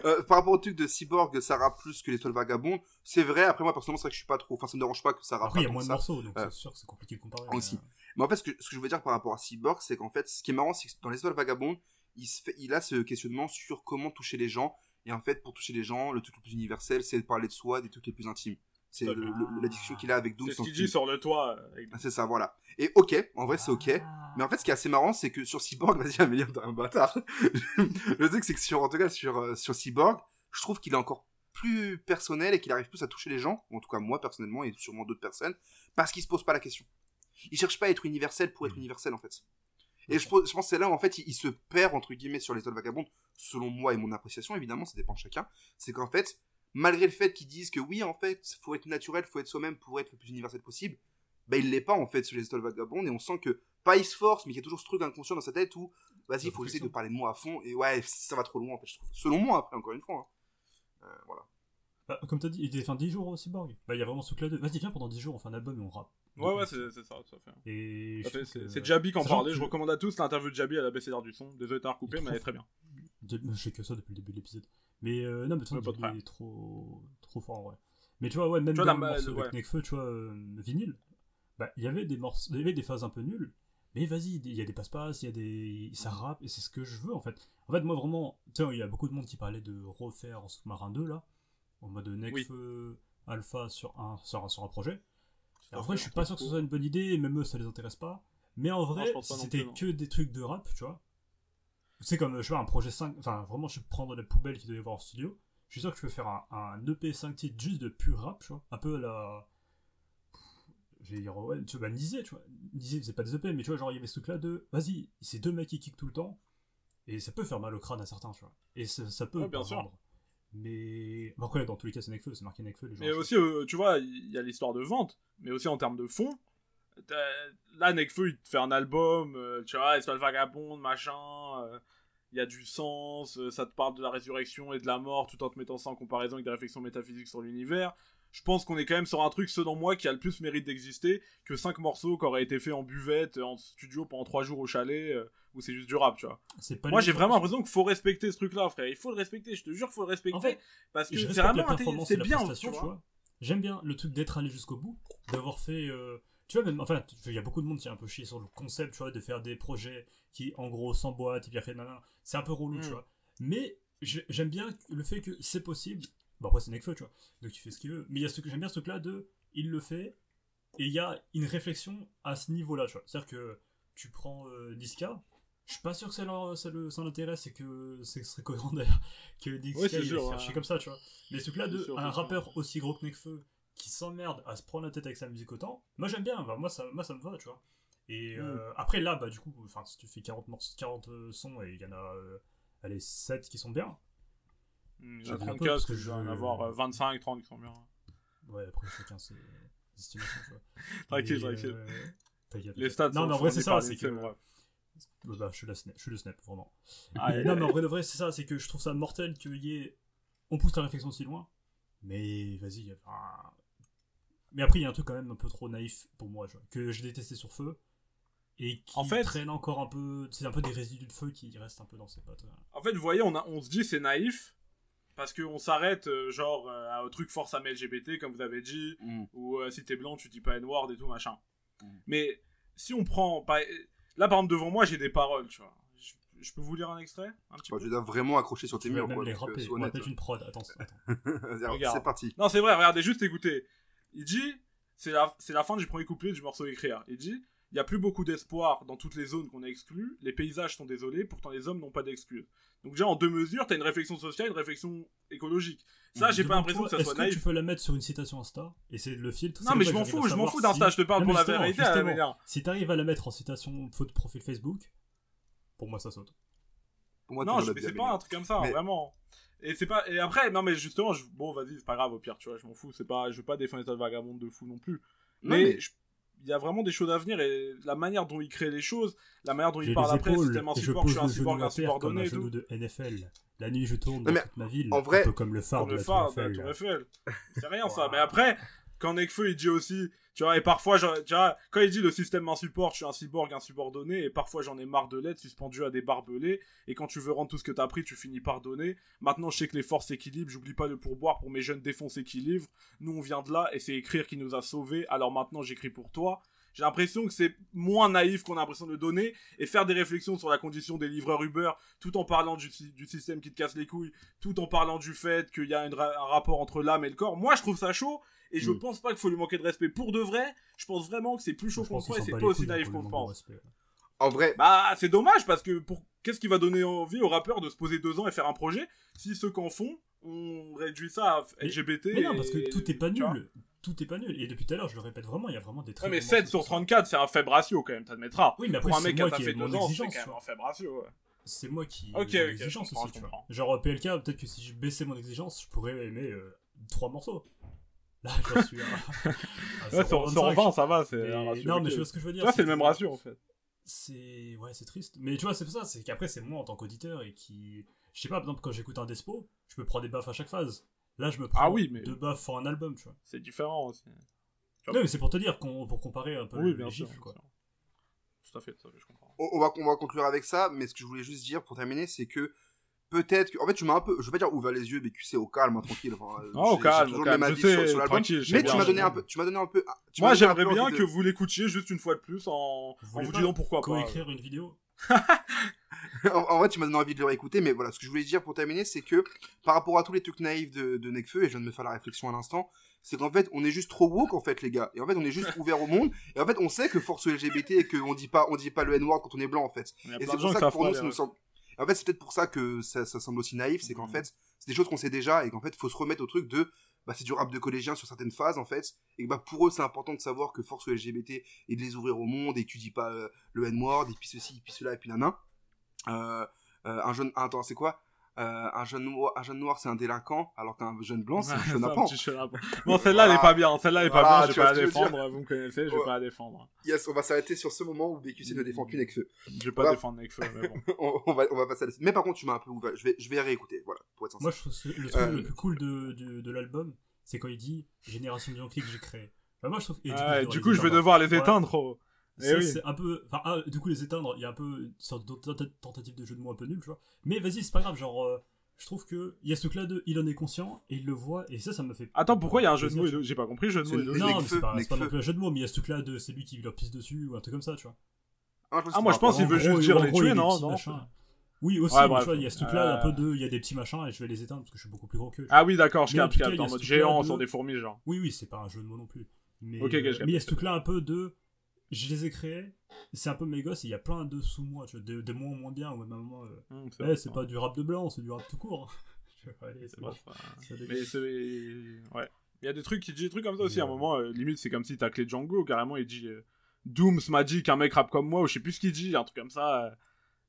euh, par rapport au truc de Cyborg, ça rappe plus que les Toiles Vagabondes. C'est vrai. Après moi, personnellement, c'est vrai que je suis pas trop. Enfin, ça me dérange pas que ça rappe Après, il y a moins de morceaux, donc Euh, c'est sûr que c'est compliqué de comparer. aussi. mais, euh, Mais en fait, ce que, ce que je veux dire par rapport à Cyborg, c'est qu'en fait, ce qui est marrant, c'est que dans les Étoiles Vagabondes, il, se fait, il a ce questionnement sur comment toucher les gens. Et en fait, pour toucher les gens, le truc le plus universel, c'est de parler de soi, des trucs les plus intimes. C'est le- la discussion qu'il a avec Doom. C'est ce qu'il dit sur le toit. avec- C'est ça, voilà. Et ok, en vrai, c'est ok. Ah. Mais en fait, ce qui est assez marrant, c'est que sur Cyborg, vas-y, Amélie, t'es un bâtard. le truc, c'est que sur, en tout cas, sur, euh, sur Cyborg, je trouve qu'il est encore plus personnel et qu'il arrive plus à toucher les gens, en tout cas moi personnellement et sûrement d'autres personnes, parce qu'il se pose pas la question. Il cherche pas à être universel pour être Mhm. universel en fait. Et je, pense- je pense que c'est là où en fait il, il se perd entre guillemets sur les autres vagabondes, selon moi et mon appréciation évidemment, ça dépend de chacun. C'est qu'en fait, malgré le fait qu'ils disent que oui en fait, faut être naturel, faut être soi-même pour être le plus universel possible, bah il l'est pas en fait sur les étoiles vagabondes et on sent que pas il se force mais qu'il y a toujours ce truc inconscient dans sa tête où vas-y il faut essayer de parler de moi à fond et ouais ça va trop loin en fait je trouve. Selon moi après encore une fois. hein. Euh, voilà. Bah, comme t'as dit, il était fait 10 jours au Cyborg. Bah, il y a vraiment ce truc là de. Vas-y, viens pendant 10 jours, on fait un album et on rappe. Ouais, ouais, c'est ça, ça fait. Et. Ça je fait- trouve C'est que- c'est Jabi qui en parlait, je recommande à tous l'interview de Jabi à la BCR du son. Désolé de t'avoir coupé, Il est mais elle est très bien. Je sais que ça depuis le début de l'épisode. Mais euh, non, mais de toute il est trop, trop fort en vrai. Mais tu vois, ouais, même Tu vois, dans la le ma- morceau ouais. avec Nekfeu, tu vois, euh, vinyle, bah, il y avait des morceaux, il y avait des phases un peu nulles. Mais vas-y, il y a des passe-passe, il y a des. Ça rappe, et c'est ce que je veux en fait. En fait, moi vraiment, tu sais, il y a beaucoup de monde qui parlait de refaire en sous-marin 2 là, en mode Nekfeu Alpha sur un, sur un, sur un projet. Et en vrai, je suis pas sûr que ce soit une bonne idée, même eux, ça les intéresse pas. Mais en vrai, si c'était que des trucs de rap, tu vois. C'est comme, je sais pas, un projet 5, enfin vraiment, je vais prendre les poubelles qu'il doit y avoir en studio. Je suis sûr que je peux faire un, un EP 5 titres juste de pur rap, tu vois. Un peu à la. Je vais dire, ouais, tu vois, bah, Nizé, tu vois. Nizé, c'est pas des EP, mais tu vois, genre, il y avait ce truc-là de. Vas-y, c'est deux mecs qui kickent tout le temps. Et ça peut faire mal au crâne à certains, tu vois. Et ça, ça peut Ouais, bien sûr. vendre. Mais. Bon, après, dans tous les cas, c'est Nekfeu, c'est marqué Nekfeu, les gens. Mais aussi, euh, tu vois, il y a l'histoire de vente, mais aussi en termes de fond. Là, Nekfeu, il te fait un album, euh, tu vois, Étoile Vagabonde, machin, euh, il y a du sens, euh, ça te parle de la résurrection et de la mort, tout en te mettant ça en comparaison avec des réflexions métaphysiques sur l'univers. Je pense qu'on est quand même sur un truc, selon moi, qui a le plus mérite d'exister que cinq morceaux qui auraient été faits en buvette, en studio pendant trois jours au chalet, où c'est juste du rap, tu vois. Pas Moi, j'ai vraiment l'impression qu'il faut respecter ce truc-là, frère. Il faut le respecter, je te jure, faut le respecter. En fait, parce que c'est vraiment la inté- performance c'est bien, tu tu vois. vois. J'aime bien le truc d'être allé jusqu'au bout, d'avoir fait. euh, tu vois, même. Enfin, il y a beaucoup de monde qui a un peu chié sur le concept, tu vois, de faire des projets qui, en gros, s'emboîtent, et puis après, nanana. C'est un peu relou, Mm. tu vois. Mais j'ai- j'aime bien le fait que c'est possible. Bon, après, c'est Nekfeu, tu vois. Donc, il fait ce qu'il veut. Mais il y a ce que j'aime bien ce truc-là de. Il le fait. Et il y a une réflexion à ce niveau-là, tu vois. C'est-à-dire que tu prends euh, Niska, je suis pas sûr que ça, leur- ça, le- ça l'intéresse et que ce serait cohérent d'ailleurs que Niska Ouais, c'est il sûr, fait ouais. chier comme ça, tu vois. Mais ce truc-là de sûr, un rappeur aussi gros que Nekfeu qui s'emmerde à se prendre la tête avec sa musique autant, moi j'aime bien, bah, moi, ça, moi ça me va, tu vois. Et Mm. euh, après là, bah du coup, enfin si tu fais 40, morceaux, 40 euh, sons et il y en a euh, allez, 7 qui sont bien, Il y Je a dis un peu 34, parce que je vais en avoir euh, 25, 30 qui sont bien. ouais après chacun ses estimations, tu vois. Tranquille, tranquille. euh, Les stats Non, mais en vrai, c'est ça, c'est que. Ouais, bah, je suis le snap, je suis le snap, vraiment. Ah, non, mais en vrai, de vrai, c'est ça, c'est que je trouve ça mortel qu'il y ait. On pousse la réflexion si loin, mais vas-y. enfin, Mais après, il y a un truc quand même un peu trop naïf pour moi, que j'ai détesté sur feu. Et qui En fait- traîne encore un peu. C'est un peu des résidus de feu qui restent un peu dans ses pattes. En fait, vous voyez, on, a, on se dit c'est naïf parce qu'on s'arrête euh, genre euh, à un truc force à LGBT comme vous avez dit Mm. ou euh, si t'es blanc tu dis pas N-word et tout machin. Mm. Mais si on prend par- là par exemple devant moi j'ai des paroles tu vois. Je, je peux vous lire un extrait un petit Bah, peu tu dois vraiment accrocher sur tes murs, quoi. les rapper. sois On va honnête. mettre une prod. Attends. C'est parti. Non, c'est vrai, regardez, juste écoutez. Il dit, c'est la, c'est la fin du premier couplet du morceau écrire. Il dit, il n'y a plus beaucoup d'espoir dans toutes les zones qu'on a exclues, les paysages sont désolés, pourtant les hommes n'ont pas d'excuses. Donc déjà, en deux mesures, t'as une réflexion sociale, une réflexion écologique. Ça, j'ai pas l'impression que ça Est-ce soit que tu naïf. peux la mettre sur une citation Insta et c'est le filtre Non, mais je m'en fous, je m'en fous d'Insta, si- je te parle pour la vérité. Si t'arrives à la mettre en citation faute profil Facebook, pour moi ça saute. Pour moi, Non, mais c'est pas un truc comme ça, Mais- vraiment. Et c'est pas et après non mais justement je- bon vas-y c'est pas grave au pire tu vois je m'en fous c'est pas je veux pas défendre l'état de vagabonde de fou non plus Non, mais mais- je- il y a vraiment des choses à venir et la manière dont il crée les choses la manière dont il parle après c'est tellement je support je pose suis un à un terre comme subordonné un genou de NFL. La nuit je tourne dans mais toute ma ville, en vrai- un peu comme le phare comme de le la phare Tour de la Eiffel. Tour Eiffel c'est rien ça mais après quand Nekfeu il dit aussi tu vois et parfois tu vois quand il dit le système m'insupporte je suis un cyborg un subordonné et parfois j'en ai marre de l'être suspendu à des barbelés et quand tu veux rendre tout ce que t'as pris tu finis par donner. Maintenant je sais que les forces s'équilibrent j'oublie pas le pourboire pour mes jeunes défoncés qui livrent. Nous on vient de là et c'est écrire qui nous a sauvés. Alors maintenant j'écris pour toi j'ai l'impression que c'est moins naïf qu'on a l'impression de donner et faire des réflexions sur la condition des livreurs Uber tout en parlant du, du système qui te casse les couilles tout en parlant du fait qu'il y a ra- un rapport entre l'âme et le corps moi je trouve ça chaud et je Mm. pense pas qu'il faut lui manquer de respect pour de vrai je pense vraiment que c'est plus chaud qu'on croit et c'est pas aussi naïf qu'on pense respect. En vrai, bah, c'est dommage parce que pour qu'est-ce qui va donner envie aux rappeurs de se poser deux ans et faire un projet si ceux qu'en font on réduit ça à LGBT Mais non, parce que et- tout est pas nul. Tout est pas nul. Et depuis tout à l'heure, je le répète vraiment, il y a vraiment des très Ouais, mais bons 7 morceaux sur ça. 34, c'est un faible ratio quand même, t'admettras. Oui, mais après, Pour un c'est mec qui a fait ai mon deux ans, c'est quand même vois. un faible ratio. ouais. C'est moi qui Ok, ai ok, mon exigence je aussi, tu vois. Genre PLK, peut-être que si je baissais mon exigence, je pourrais aimer euh, trois morceaux. Là, j'en suis à. Ouais, sur, 0,25. sur 20, ça va, c'est un ratio. Non, mais je vois ce que je veux dire. C'est le même ratio en fait. C'est. Ouais, c'est triste. Mais tu vois, c'est ça, c'est qu'après, c'est moi en tant qu'auditeur et qui. Je sais pas, par exemple, quand j'écoute un Despo, je me prends des baffes à chaque phase. Là, je me prends Ah oui, mais- deux baffes en un album, tu vois. C'est différent aussi. Non, mais c'est pour te dire, pour comparer un peu Oui, les bien sûr. chiffres, quoi. sûr. Tout à fait, tout à fait, je comprends. on, on va, on va conclure avec ça, mais ce que je voulais juste dire pour terminer, c'est que peut-être que. En fait, tu m'as un peu. Je veux pas dire ouvert les yeux, BQC au calme, hein, tranquille. Enfin, Non, au calme, au toujours calme, le même je avis sur- sais, sur l'album. tranquille, Mais tu m'as donné un peu. Tu m'as donné un peu. ah, tu Moi, j'aimerais bien que de- vous l'écoutiez juste une fois de plus en, Vous en disant pourquoi pas. Co-écrire une vidéo? en, en vrai, tu m'as donné envie de le réécouter, mais voilà, ce que je voulais dire pour terminer, c'est que par rapport à tous les trucs naïfs de, de et je viens de me faire la réflexion à l'instant, c'est qu'en fait, on est juste trop woke, en fait, les gars. Et en fait, on est juste ouvert au monde. Et en fait, on sait que force LGBT et qu'on dit pas, on dit pas le N-word quand on est blanc, en fait. Et c'est pour ça que pour nous, ça nous semble. En fait, c'est peut-être pour ça que ça, ça semble aussi naïf, c'est qu'en Mhm. fait, c'est des choses qu'on sait déjà et qu'en fait, faut se remettre au truc de, bah, c'est du rap de collégien sur certaines phases, en fait, et bah, pour eux, c'est important de savoir que force LGBT et de les ouvrir au monde et tu dis pas euh, le N-word et puis ceci, et puis cela, et puis nana. Euh, euh, un jeune, ah, attends, c'est quoi? Euh, un jeune noir, un jeune noir, c'est un délinquant, alors qu'un jeune blanc, c'est un chenapan. Bon, celle-là, elle est pas bien. Celle-là, elle est pas Voilà, bien. Je tu vais pas la défendre. Vous me connaissez, je vais Ouais. pas la défendre. Yes, on va s'arrêter sur ce moment où BQC ne défend qu'une avec feu. Je vais pas Voilà. défendre Nekfeu, mais bon. on, on va, on va passer à la suite. Mais par contre, tu m'as un peu ouvert. Je vais, je vais réécouter, voilà, pour être sincère. Moi, je trouve que le truc Euh, le plus cool de, de, de l'album, c'est quand il dit Génération Bianchi que j'ai créé. Bah, moi, je trouve. et du coup, je vais devoir les Voilà. éteindre. oh. Eh Ça, oui. c'est un peu. Enfin, ah, du coup, les éteindre, il y a un peu une sorte de tenta- tentative de jeu de mots un peu nul, tu vois. Mais vas-y, c'est pas grave, genre. euh, je trouve que il y a ce truc-là de il en est conscient et il le voit et ça, ça me fait. Attends, pourquoi il y a un jeu de mots? J'ai pas compris, jeu de mots Non, mais c'est pas, c'est pas non plus un jeu de mots, mais il y a ce truc-là de c'est lui qui leur pisse dessus ou un truc comme ça, tu vois. Ah, Ah, moi, je pense qu'il veut juste dire les gros, tuer, non, non? Oui, aussi, Ouais, mais bref. tu vois, il y a ce truc-là, un peu Euh. de. Il y a des petits machins et je vais les éteindre parce que je suis beaucoup plus gros qu'eux. Ah oui, d'accord, je capte, En mode géant de- sur des fourmis, genre. Oui, oui, c'est pas un jeu de mots non plus. Euh, mais il y a ce truc-là un peu de. Je les ai créés, c'est un peu mes gosses, il y a plein de sous-moi, tu vois, de, de moins moins bien, ou même moment. euh, Hum, Eh, c'est pas du rap de blanc, c'est du rap tout court. Allez, c'est bon. Mais c'est. Ouais. Il y a des trucs, qui dit des trucs comme ça aussi. À un moment, euh, limite, c'est comme si taclé Django, carrément, il dit euh, Dooms, Magic, un mec rap comme moi, ou je sais plus ce qu'il dit, un truc comme ça. euh,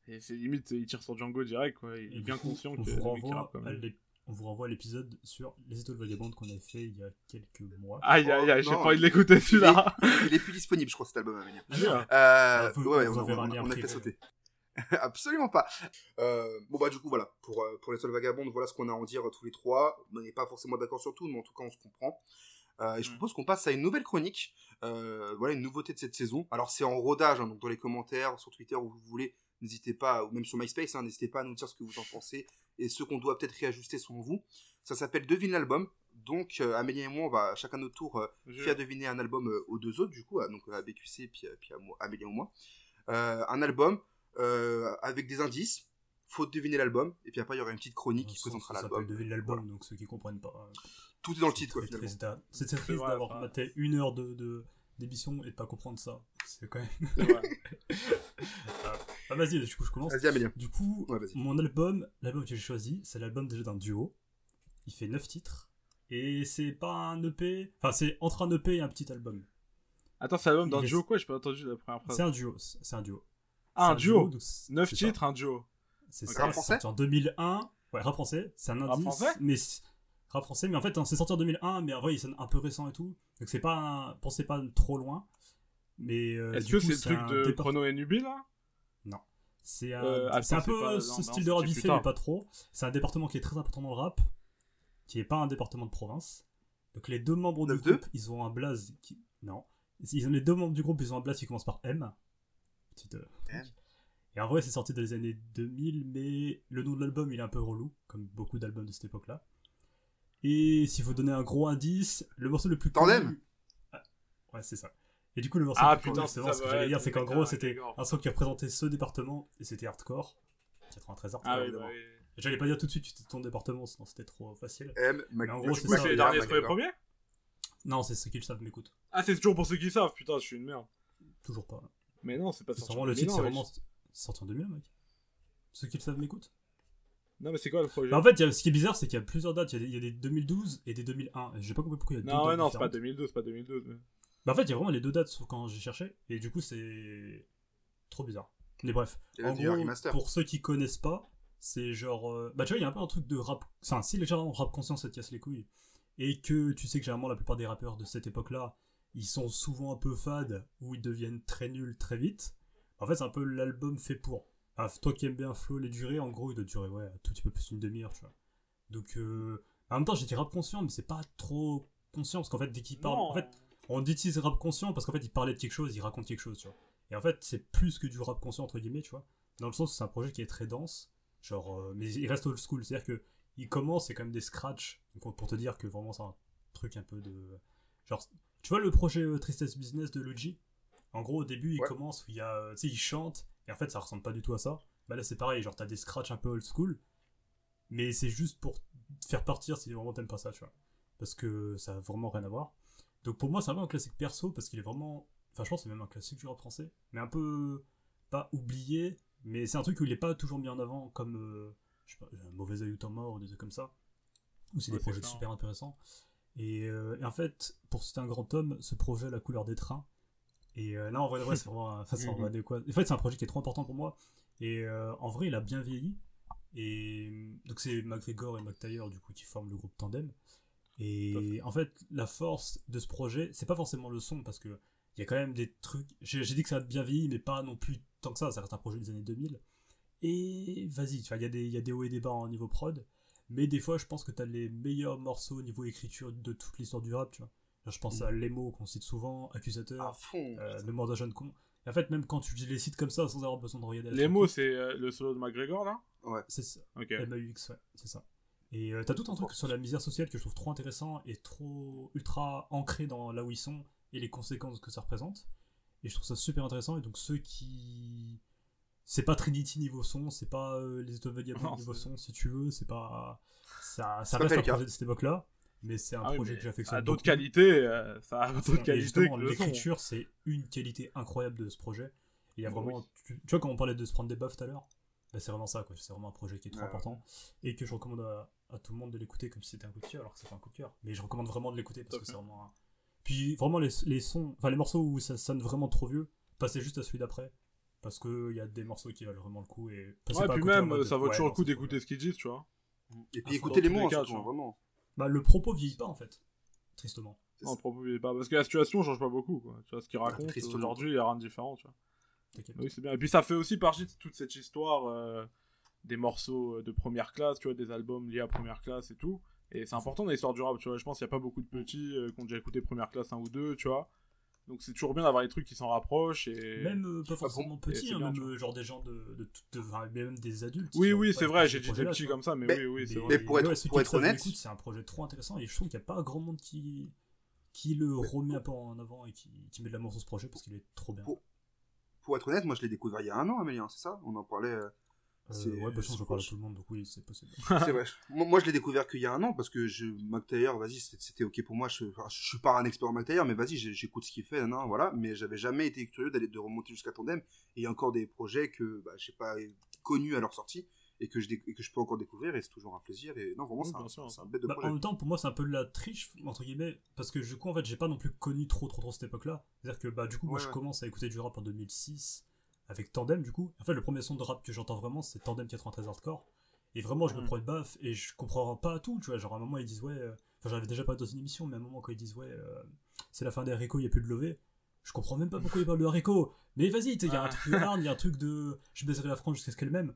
et c'est limite, il tire sur Django direct, quoi. Il est bien conscient on que vous il renvoie à on vous renvoie à l'épisode sur les étoiles vagabondes qu'on avait fait il y a quelques mois. Aïe, aïe, aïe, j'ai Oh, pas envie de l'écouter celui-là. Il est plus disponible, je crois, cet album à venir. Ah, bien. Euh, Ah, vous- ouais, vous on, on- a fait sauter. Absolument pas. Euh, bon bah du coup voilà pour euh, pour les seuls vagabondes voilà ce qu'on a à en dire tous les trois. On n'est pas forcément d'accord sur tout mais en tout cas on se comprend. Euh, et je Mm. propose qu'on passe à une nouvelle chronique. Euh, voilà une nouveauté de cette saison. Alors c'est en rodage hein, donc dans les commentaires sur Twitter où vous voulez n'hésitez pas ou même sur MySpace hein, n'hésitez pas à nous dire ce que vous en pensez et ce qu'on doit peut-être réajuster selon vous. Ça s'appelle devine l'album. Donc euh, Amélie et moi on va chacun notre tour euh, Je- faire deviner un album euh, aux deux autres, du coup, à- donc à BQC puis, euh, puis à moi, Amélie ou moi. Euh, un album euh, avec des indices, faut deviner l'album, et puis après il y aura une petite chronique qui Ça présentera s'appelle l'album. Devine l'album, Voilà. donc ceux qui comprennent pas. euh, Tout est dans le titre, quoi, très finalement. triste d'a- C'est très triste d'avoir ça. maté une heure de de- d'émission et de pas comprendre ça. C'est quand même. Ah, vas-y, du coup, je commence. Vas-y, Amélie. Du coup, Ouais, mon album, l'album que j'ai choisi, c'est l'album déjà d'un duo. Il fait 9 titres. Et c'est pas un EP. Enfin, c'est entre un EP et un petit album. Attends, c'est l'album d'un Il duo, quoi? J'ai pas entendu la première phrase. C'est un duo. C'est un duo. Ah, un duo c'est- 9 c'est ça. titres, un duo. C'est ça. Rap c'est français? en 2001. Ouais, rap français. C'est un Rap indice. français? mais rap français. Mais en fait, hein, c'est sorti en 2001. Mais en vrai, c'est un peu récent et tout. Donc c'est pas. un- Pensez pas trop loin. Mais. euh, Est-ce que c'est le truc de départ- Chrono et Nubi, là? C'est un, Euh, un peu ce style de rap vite fait, mais pas trop. C'est un département qui est très important dans le rap, qui est pas un département de province. Donc les deux membres du 9-2? groupe, ils ont un blaze qui... Non. Ils ont les deux membres du groupe, ils ont un blaze qui commence par M. Petite, euh. M. Et en vrai, c'est sorti dans les années 2000, mais le nom de l'album, il est un peu relou, comme beaucoup d'albums de cette époque-là. Et s'il faut donner un gros indice, le morceau le plus Tandem connu- Ah, Ouais, c'est ça. Et du coup, le morceau Ah, le putain, c'est justement, ça, ce que j'allais dire, c'est qu'en gros, c'était un son qui représentait ce département, et c'était hardcore. 93 hardcore, Ah oui, évidemment. bah oui. J'allais pas dire tout de suite c'était ton département, sinon c'était trop facile. M, Mais en gros, c'est ça, c'est les derniers premiers Non, c'est ceux qui le savent, m'écoute. Ah, c'est toujours pour ceux qui savent, putain, je suis une merde. Toujours pas. Mais non, c'est pas C'est sorti. vraiment en le titre, 2001, c'est vraiment sorti en 2000, mec. Ceux qui le savent, m'écoute. Non, mais c'est quoi le projet Bah, en fait, il y a- ce qui est bizarre, c'est qu'il y a plusieurs dates. Il y a des, il y a des 2012 et des 2001. Et J'ai pas compris pourquoi il y a deux Non, ouais, dates non, c'est pas différentes. 2012, c'est pas 2012. mais- Bah, en fait, il y a vraiment les deux dates sur- quand j'ai cherché. Et du coup, c'est trop bizarre. Mais bref. En gros, pour ceux qui connaissent pas, c'est genre. euh, Bah, tu vois, il y a un peu un truc de rap. Enfin, si légèrement rap conscient, ça te casse les couilles. Et que tu sais que généralement, la plupart des rappeurs de cette époque-là, ils sont souvent un peu fades ou ils deviennent très nuls très vite. En fait, c'est un peu l'album fait pour. Ah, toi qui aimes bien Flow, les durées, en gros, il doit durer, ouais, un tout petit peu plus d'une demi-heure, tu vois. Donc, euh, en même temps, j'ai dit rap conscient, mais c'est pas trop conscient, parce qu'en fait, dès qu'il parle. En fait, on utilise rap conscient parce qu'en fait, il parlait de quelque chose, il raconte quelque chose, tu vois. Et en fait, c'est plus que du rap conscient, entre guillemets, tu vois. Dans le sens c'est un projet qui est très dense, genre, euh, mais il reste old school, c'est-à-dire que il commence, c'est quand même des scratchs, donc, pour te dire que vraiment, c'est un truc un peu de. Genre, tu vois le projet euh, Tristesse Business de Luigi? En gros, au début, il Ouais. commence où il y a. euh, Tu sais, il chante, et en fait, ça ressemble pas du tout à ça. Bah là, c'est pareil, genre, t'as des scratchs un peu old school, mais c'est juste pour te faire partir si vraiment t'aimes pas ça, tu vois. Parce que ça a vraiment rien à voir. Donc pour moi, c'est un peu un classique perso, parce qu'il est vraiment. Enfin, je pense que c'est même un classique du rap français, mais un peu. pas oublié, mais c'est un truc où il est pas toujours mis en avant, comme. euh, je sais pas, un mauvais œil ou temps mort, ou des trucs comme ça. Ou c'est Ouais, des projets super intéressants. Et, euh, et en fait, pour citer un grand homme, ce projet, La couleur des trains, et euh, là, en vrai, c'est vraiment, un- ça, c'est vraiment adéquat. En fait, c'est un projet qui est trop important pour moi. Et en vrai, il a bien vieilli. Et donc, c'est McGregor et McTayer, du coup, qui forment le groupe Tandem. Et en fait, la force de ce projet, c'est pas forcément le son, parce que il y a quand même des trucs. J'ai dit que ça a bien vieilli, mais pas non plus tant que ça. Ça reste un projet des années 2000. Et vas-y, il y, a des- il y a des hauts et des bas en niveau prod. Mais des fois, je pense que t'as les meilleurs morceaux au niveau écriture de toute l'histoire du rap, tu vois. Genre, je pense à Les mots qu'on cite souvent, Accusateur, fond. euh, Mémoire d'un jeune con. Et en fait, même quand tu les cites comme ça, sans avoir besoin de regarder Les mots, c'est euh, le solo de McGregor, là? C'est ça. Ok. MAUX, ouais, c'est ça. Et euh, t'as tout un truc sur la misère sociale que je trouve trop intéressant et trop ultra ancré dans là où ils sont et les conséquences que ça représente. Et je trouve ça super intéressant. Et donc ceux qui. C'est pas Trinity niveau son, c'est pas euh, les étoiles vagabondes niveau son, si tu veux, c'est pas. Ça, ça reste un projet de cette époque-là. mais c'est un Ah oui, projet que j'affectionne. à d'autres qualités, euh, ça a d'autres qualités l'écriture, c'est une qualité incroyable de ce projet. Et il y a Bah vraiment, oui. tu, tu vois, quand on parlait de se prendre des buffs tout à l'heure, bah, c'est vraiment ça, quoi. C'est vraiment un projet qui est trop important et que je recommande à, à tout le monde de l'écouter comme si c'était un coup de cœur, alors que c'est pas un coup de cœur. Mais je recommande vraiment de l'écouter parce que c'est vraiment. un- Puis vraiment, les, les sons, enfin les morceaux où ça sonne vraiment trop vieux, passez juste à celui d'après. Parce qu'il y a des morceaux qui valent vraiment le coup. Et passez Ouais, pas puis même, ça vaut ouais, toujours le coup d'écouter ce qu'ils disent, tu vois. Et Ah, puis faut écoutez les mots, hein, cas, surtout, tu vois. vraiment. Bah, le propos vieillit pas en fait. Tristement. Non, ça. propos, il est pas. Parce que la situation change pas beaucoup, quoi. Tu vois, ce qu'il raconte tristement. aujourd'hui, il y a rien de différent, tu vois. Oui, c'est bien. Et puis ça fait aussi partie de toute cette histoire euh, des morceaux euh, de première classe, tu vois, des albums liés à première classe et tout. Et c'est important dans l'histoire du rap, tu vois. Je pense qu'il n'y a pas beaucoup de petits euh, qui ont déjà écouté première classe un ou deux, tu vois. Donc c'est toujours bien d'avoir les trucs qui s'en rapprochent et. Même euh, pas forcément Et petits, hein, même euh, genre des gens de, de, de- enfin, même des adultes. Oui, oui, c'est vrai, j'ai dit des petits vois. comme ça, mais, Mais- oui, oui, c'est Mais- vrai. Mais pour être- ouais, pour être honnête- c'est un projet trop intéressant et je trouve qu'il n'y a pas grand monde qui, qui le remet un peu en avant et qui, qui met de l'amour sur ce projet parce qu'il est trop bien. Pour- Pour être honnête, moi je l'ai découvert il y a un an, Amélien, c'est ça? On en parlait. euh, ouais, bah, c'est je parle à tout le monde donc oui, c'est possible. c'est vrai. Moi, moi, je l'ai découvert qu'il y a un an parce que je, Mac Taylor, vas-y, c'était ok pour moi. Je, enfin, je suis pas un expert en Mac Taylor, mais vas-y, j'ai- j'écoute ce qu'il fait, nan, voilà. Mais j'avais jamais été curieux d'aller de remonter jusqu'à Tandem. Et il y a encore des projets que, bah, je sais pas, connus à leur sortie et que je, dé- et que je peux encore découvrir et c'est toujours un plaisir. Et non, vraiment, Oui, c'est un, un bête de Bah, en même temps, pour moi, c'est un peu de la triche, entre guillemets, parce que du coup, en fait, j'ai pas non plus connu trop, trop, trop cette époque-là. C'est-à-dire que, bah, du coup, moi, Ouais, je commence à écouter du rap en 2006 avec Tandem, du coup. En fait, le premier son de rap que j'entends vraiment, c'est Tandem 93 Hardcore. Et vraiment, je me prends une baffe et je comprends pas tout, tu vois. Genre, à un moment, ils disent, ouais. euh, Enfin, j'avais déjà parlé dans une émission, mais à un moment, quand ils disent, ouais, euh, c'est la fin des haricots, il y a plus de levée. Je comprends même pas pourquoi ils parlent de haricots. Mais vas-y, il y a un truc de il y a un truc de. Je baiserai la France jusqu'à ce qu'elle m'aime.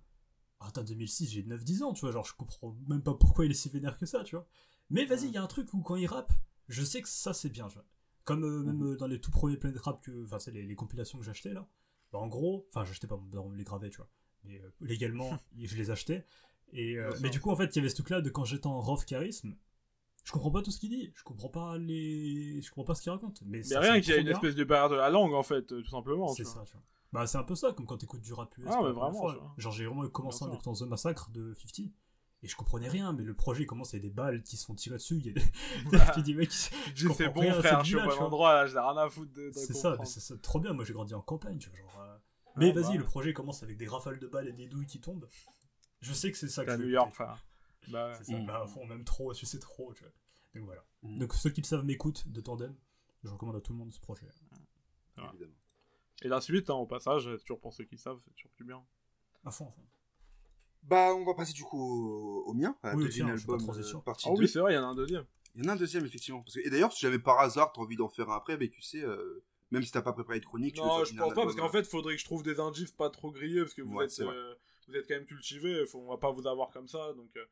Ah, Attends, 2006, j'ai 9-10 ans, tu vois. Genre, je comprends même pas pourquoi il est si vénère que ça, tu vois. Mais vas-y, il y a un truc où quand il rappe, je sais que ça c'est bien, tu vois. Comme euh, même Mhm. dans les tout premiers Planet Rap, que, enfin, c'est les, les compilations que j'achetais là. Bah, en gros, enfin, j'achetais pas, me les gravait, tu vois. Mais euh, légalement, je les achetais. Et, euh, mais du coup, en fait, il y avait ce truc là de quand j'étais en rough charisme. Je comprends pas tout ce qu'il dit, je comprends pas les. Je comprends pas ce qu'il raconte. Mais, Mais ça rien qu'il y a une bien. espèce de barrière de la langue, en fait, euh, tout simplement. C'est ça, tu vois. Bah, c'est un peu ça, comme quand t'écoutes du rap US. Ah, mais vraiment, fois. Genre, j'ai vraiment commencé en écoutant The Massacre de 50. Et je comprenais rien, mais le projet commence, il y a des balles qui se font tirer dessus. Il y a des. tu dis, mec, Je c'est bon, rien frère, je suis au bon endroit, là, j'ai rien à foutre de, de c'est ça, mais c'est trop bien. Moi j'ai grandi en campagne, tu vois. Genre, euh, Ah, Mais bah, vas-y, le projet commence avec des rafales de balles et des douilles qui tombent. Je sais que c'est ça que à je New veux York, frère. Bah, C'est ça, Mm. bah, à fond, même trop, tu sais trop, tu vois. Donc voilà. Mm. Donc ceux qui le savent m'écoutent de Tandem. Je recommande à tout le monde ce projet. voilà. Évidemment. Et la suite, hein, au passage, toujours pour ceux qui savent, c'est toujours plus bien. À fond, à fond. Bah, on va passer du coup au, au mien, à Oui, deuxième tiens, album, de transition. euh, partie Ah 2. oui, c'est vrai, il y en a un deuxième. Il y en a un deuxième, effectivement. Parce que, et d'ailleurs, si jamais par hasard t'as envie d'en faire un après, bah, tu sais, euh, même si t'as pas préparé de chronique, Non, je pense pas, parce qu'en fait, faudrait que je trouve des indices pas trop grillés, parce que vous, Ouais, êtes, euh, vous êtes quand même cultivés, faut- on va pas vous avoir comme ça, donc... euh,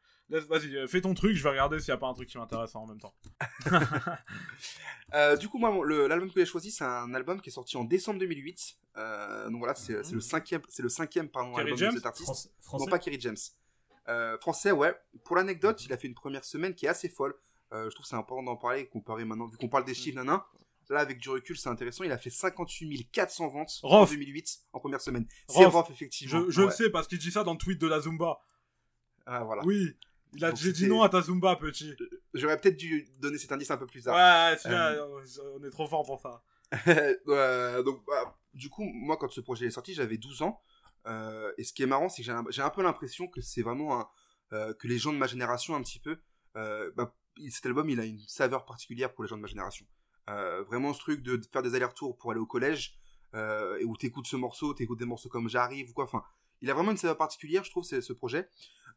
Vas-y, euh, fais ton truc, je vais regarder s'il y a pas un truc qui m'intéresse en même temps. Euh, du coup, moi, l'album que j'ai choisi, c'est un album qui est sorti en décembre 2008. Euh, donc voilà, c'est c'est le cinquième, c'est le cinquième pardon, Kerry album James de cet artiste. Non, pas Kerry James. Euh, français, ouais. Pour l'anecdote, il a fait une première semaine qui est assez folle. Euh, je trouve que c'est important d'en parler, comparer maintenant, vu qu'on parle des chiffres, nanan. Là, avec du recul, c'est intéressant. Il a fait 58 400 ventes en Rof. 2008 en première semaine. C'est Rof. Rof, effectivement. Je, je Ouais. le sais, parce qu'il dit ça dans le tweet de la Zumba. Ah, voilà. Oui, il a j'ai dit non à ta Zumba, petit. J'aurais peut-être dû donner cet indice un peu plus tard. Ouais, celui-là, on est trop fort pour ça. Euh, donc, bah, du coup, moi, quand ce projet est sorti, j'avais 12 ans. Euh, et ce qui est marrant, c'est que j'ai un, j'ai un peu l'impression que c'est vraiment un, euh, que les gens de ma génération, un petit peu, euh, bah, cet album, il a une saveur particulière pour les gens de ma génération. Euh, vraiment, ce truc de, de faire des allers-retours pour aller au collège, euh, et où t'écoutes ce morceau, t'écoutes des morceaux comme J'arrive ou quoi. Enfin, il a vraiment une saveur particulière, je trouve, c'est ce projet.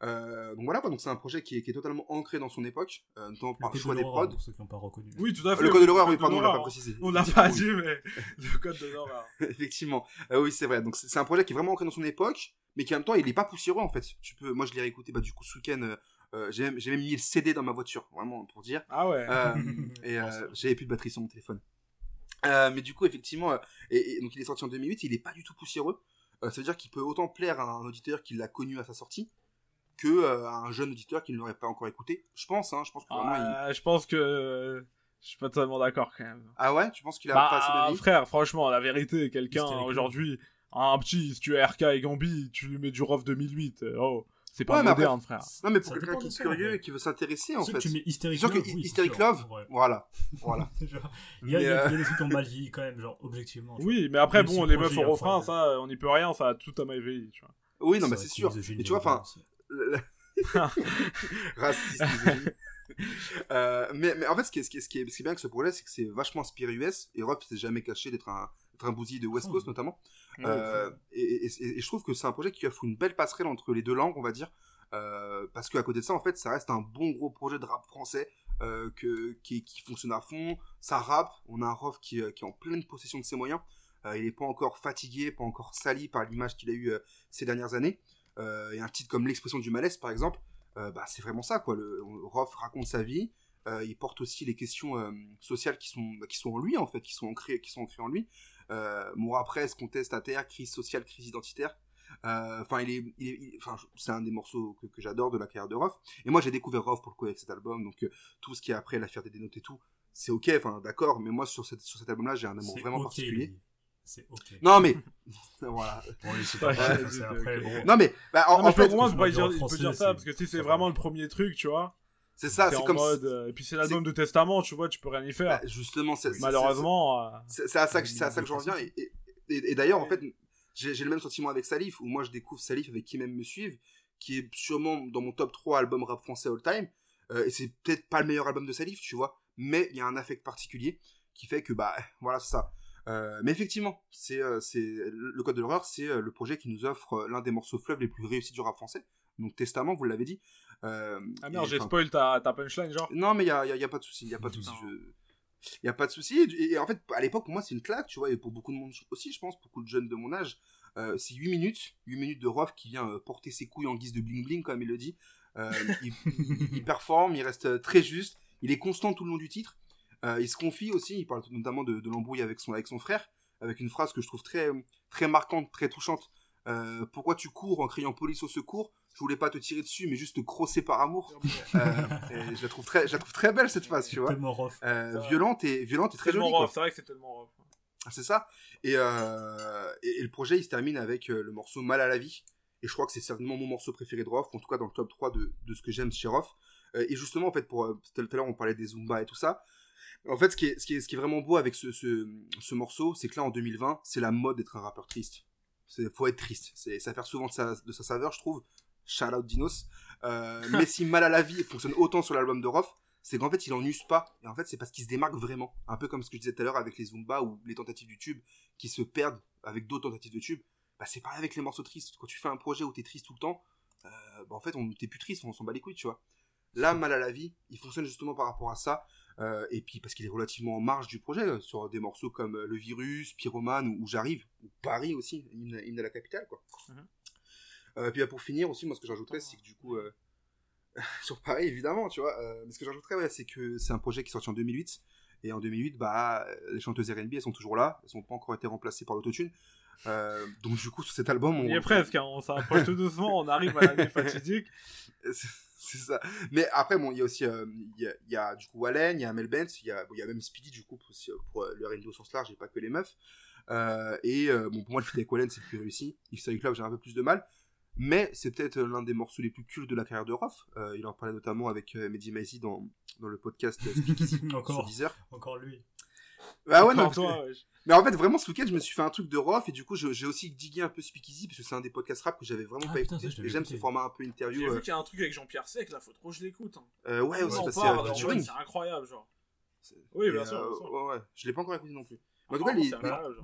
Euh, donc voilà, quoi, donc c'est un projet qui est, qui est totalement ancré dans son époque, euh, notamment Le par code choix de des prods. pour ceux qui n'ont pas reconnu. Oui, tout à fait. Le code de l'horreur, Le oui, pardon, on l'a pas précisé. On l'a pas dit, mais le code de l'horreur. Effectivement. Euh, oui, c'est vrai. Donc c'est c'est un projet qui est vraiment ancré dans son époque, mais qui en même temps, il est pas poussiéreux en fait. Tu peux, moi je l'ai réécouté bah, du coup ce week-end. Euh, j'ai même, mis le CD dans ma voiture, vraiment pour dire. Ah ouais. Euh, et euh, j'avais plus de batterie sur mon téléphone. Euh, mais du coup, effectivement, euh, et, et donc il est sorti en 2008, il est pas du tout poussiéreux. Euh, ça veut dire qu'il peut autant plaire à un auditeur qui l'a connu à sa sortie que euh, à un jeune auditeur qui ne l'aurait pas encore écouté. Je pense, hein, je pense que vraiment. il- Ah, Je pense que je suis pas totalement d'accord quand même. Ah ouais, tu penses qu'il a pas assez Bah, d'avis frère, franchement, la vérité, quelqu'un aujourd'hui, un petit, si tu es RK et Gambi, tu lui mets du Rof 2008. euh, Oh, C'est pas Ouais, après- moderne, frère. Non, mais pour quelqu'un qui des est curieux et qui veut s'intéresser, en fait. tu mets Hysteric que Love, oui, c'est Hysteric sûr. Love, Ouais. voilà. Voilà. Genre, Il y, a, il y a- euh, il y a des trucs qui ont mal vieilli quand même, genre objectivement. Oui, mais après, bon, le les meufs est au refrain, incroyable. ça, on n'y peut rien, ça a tout à ma vie, tu vois. Oui, non, mais c'est sûr. Et tu vois, enfin, raciste. Euh, mais, mais en fait, ce qui est, ce qui est, ce qui est, ce qui est bien avec ce projet, c'est que c'est vachement US. Et Roth s'est jamais caché d'être un, bousille de West Oh. Coast, notamment. Euh, et, et- et- et je trouve que c'est un projet qui offre une belle passerelle entre les deux langues, on va dire. Euh, parce qu'à côté de ça, en fait, ça reste un bon gros projet de rap français euh, que, qui, qui fonctionne à fond. Ça rappe. On a un Roth qui, qui est en pleine possession de ses moyens. Il n'est pas encore fatigué, pas encore sali par l'image qu'il a eue ces dernières années. Et un titre comme L'expression du malaise, par exemple, bah, c'est vraiment ça. quoi. Le, Roth raconte sa vie. Euh, il porte aussi les questions euh, sociales qui sont, qui sont en lui, en fait, qui sont ancrées, qui sont ancrées en lui. Euh, mon rap presse, conteste à terre, crise sociale, crise identitaire? Euh, Enfin, il est, il est- il- enfin, je- c'est un des morceaux que, que j'adore de la carrière de Roth. Et moi, j'ai découvert Roth pour le coup avec cet album, donc euh, tout ce qui est après l'affaire des dénotes et tout, c'est ok, enfin, d'accord. Mais moi, sur, cette, sur cet album-là, j'ai un amour vraiment particulier. lui. C'est ok. Non, mais voilà. Bon, c'est pas après, bon. Non, mais bah, en, Non, mais en je peux fait, il peut dire ça, parce que si c'est vraiment le premier truc, tu vois, c'est ça, c'est comme mode. euh, et puis c'est l'album de testament, tu vois, tu peux rien y faire. bah, justement, c'est Malheureusement. euh, C'est c'est à ça que, c'est à ça que j'en viens. Et, et, et- et d'ailleurs, en fait, j'ai le même sentiment avec Salif, où moi je découvre Salif avec qui même me suivent, qui est sûrement dans mon top 3 album rap français all time. Euh, et c'est peut-être pas le meilleur album de Salif, tu vois, mais il y a un affect particulier qui fait que, bah, voilà, c'est ça. Euh, mais effectivement, c'est euh, le Code de l'horreur, c'est euh, le projet qui nous offre euh, l'un des morceaux fleuves les plus réussis du rap français. Donc Testament, vous l'avez dit. Euh, Ah merde, j'ai spoil ta, ta punchline, genre. non, mais il y a, y a- y a pas de souci, il y a pas de souci. Je... Y a pas de souci. Et, et en fait, à l'époque, pour moi, c'est une claque, tu vois, et pour beaucoup de monde aussi, je pense, beaucoup de jeunes de mon âge. Euh, c'est 8 minutes, 8 minutes de Rof qui vient euh, porter ses couilles en guise de bling bling, comme il le dit. Euh, il, il- il performe, il reste très juste, il est constant tout le long du titre. Euh, il se confie aussi, il parle notamment de, de l'embrouille avec son, avec son frère, avec une phrase que je trouve très, très marquante, très touchante. Euh, pourquoi tu cours en criant police au secours? Je voulais pas te tirer dessus, mais juste te crosser par amour. Euh, et je la trouve très, je la trouve très belle cette phrase, tu vois. Tellement rough. Euh, violente et violente et très jolie. c'est vrai que c'est tellement rough. Ah, C'est ça. Et, euh, et, et le projet, il se termine avec euh, le morceau Mal à la vie. Et je crois que c'est certainement mon morceau préféré de Rof, en tout cas dans le top 3 de, de ce que j'aime chez Rof. Euh, et justement, en fait, pour tout à l'heure, on parlait des Zumba et tout ça. En fait, ce qui est, ce qui est, ce qui est vraiment beau avec ce, ce, ce morceau, c'est que là, en 2020, c'est la mode d'être un rappeur triste. C'est faut être triste. Ça perd souvent de sa, de sa saveur, je trouve. Shout out Dinos. Euh, mais si Mal à la vie fonctionne autant sur l'album de Rof, c'est qu'en fait, il en use pas. Et en fait, c'est parce qu'il se démarque vraiment. Un peu comme ce que je disais tout à l'heure avec les Zumba ou les tentatives du tube qui se perdent avec d'autres tentatives de tube. Bah, c'est pareil avec les morceaux tristes. Quand tu fais un projet où t'es triste tout le temps, euh, bah, en fait, on t'es plus triste, on s'en bat les couilles, tu vois. Là, Mal à la vie, il fonctionne justement par rapport à ça. Euh, et puis parce qu'il est relativement en marge du projet, euh, sur des morceaux comme euh, Le Virus, Pyromane ou, ou J'arrive, ou Paris aussi, hymne, hymne à la capitale, quoi. Mhm. Euh, puis bah, pour finir aussi, moi ce que j'ajouterais, c'est que du coup, euh, sur Paris évidemment, tu vois, euh, mais ce que j'ajouterais, ouais, c'est que c'est un projet qui est sorti en 2008. Et en 2008, bah, les chanteuses R&B, elles sont toujours là, elles n'ont pas encore été remplacées par l'autotune. Euh, donc du coup, sur cet album, on Il est presque, hein, on s'approche tout doucement, on arrive à l'année fatidique. c'est ça. Mais après, bon, il y a aussi, euh, il y, a, il y a du coup Allen, il y a Mel Benz, il y a, bon, il y a même Speedy du coup pour, pour le R&B au sens large et pas que les meufs. Euh, et bon, pour moi, le feat avec Wallen, c'est le plus réussi. X Club, j'ai un peu plus de mal. Mais c'est peut-être l'un des morceaux les plus cultes de la carrière de Rof. Euh, il en parlait notamment avec euh, Mehdi Maizi dans, dans le podcast euh, Speakeasy sur Encore, Deezer. encore lui. Ah ouais, non, que- toi, ouais. mais en fait, vraiment, ce week-end, je me suis fait un truc de Rof et du coup, j'ai aussi digué un peu Speakeasy parce que c'est un des podcasts rap que j'avais vraiment Ah, pas putain, écouté. j'aime ce format un peu interview. J'ai euh, vu qu'il y a un truc avec Jean-Pierre Sec, là, faut trop que je l'écoute. Hein. euh, ouais, aussi, parce que c'est incroyable, genre. Oui, bien sûr, euh, bien sûr. ouais, ouais. Je l'ai pas encore écouté non plus. En tout cas, les-.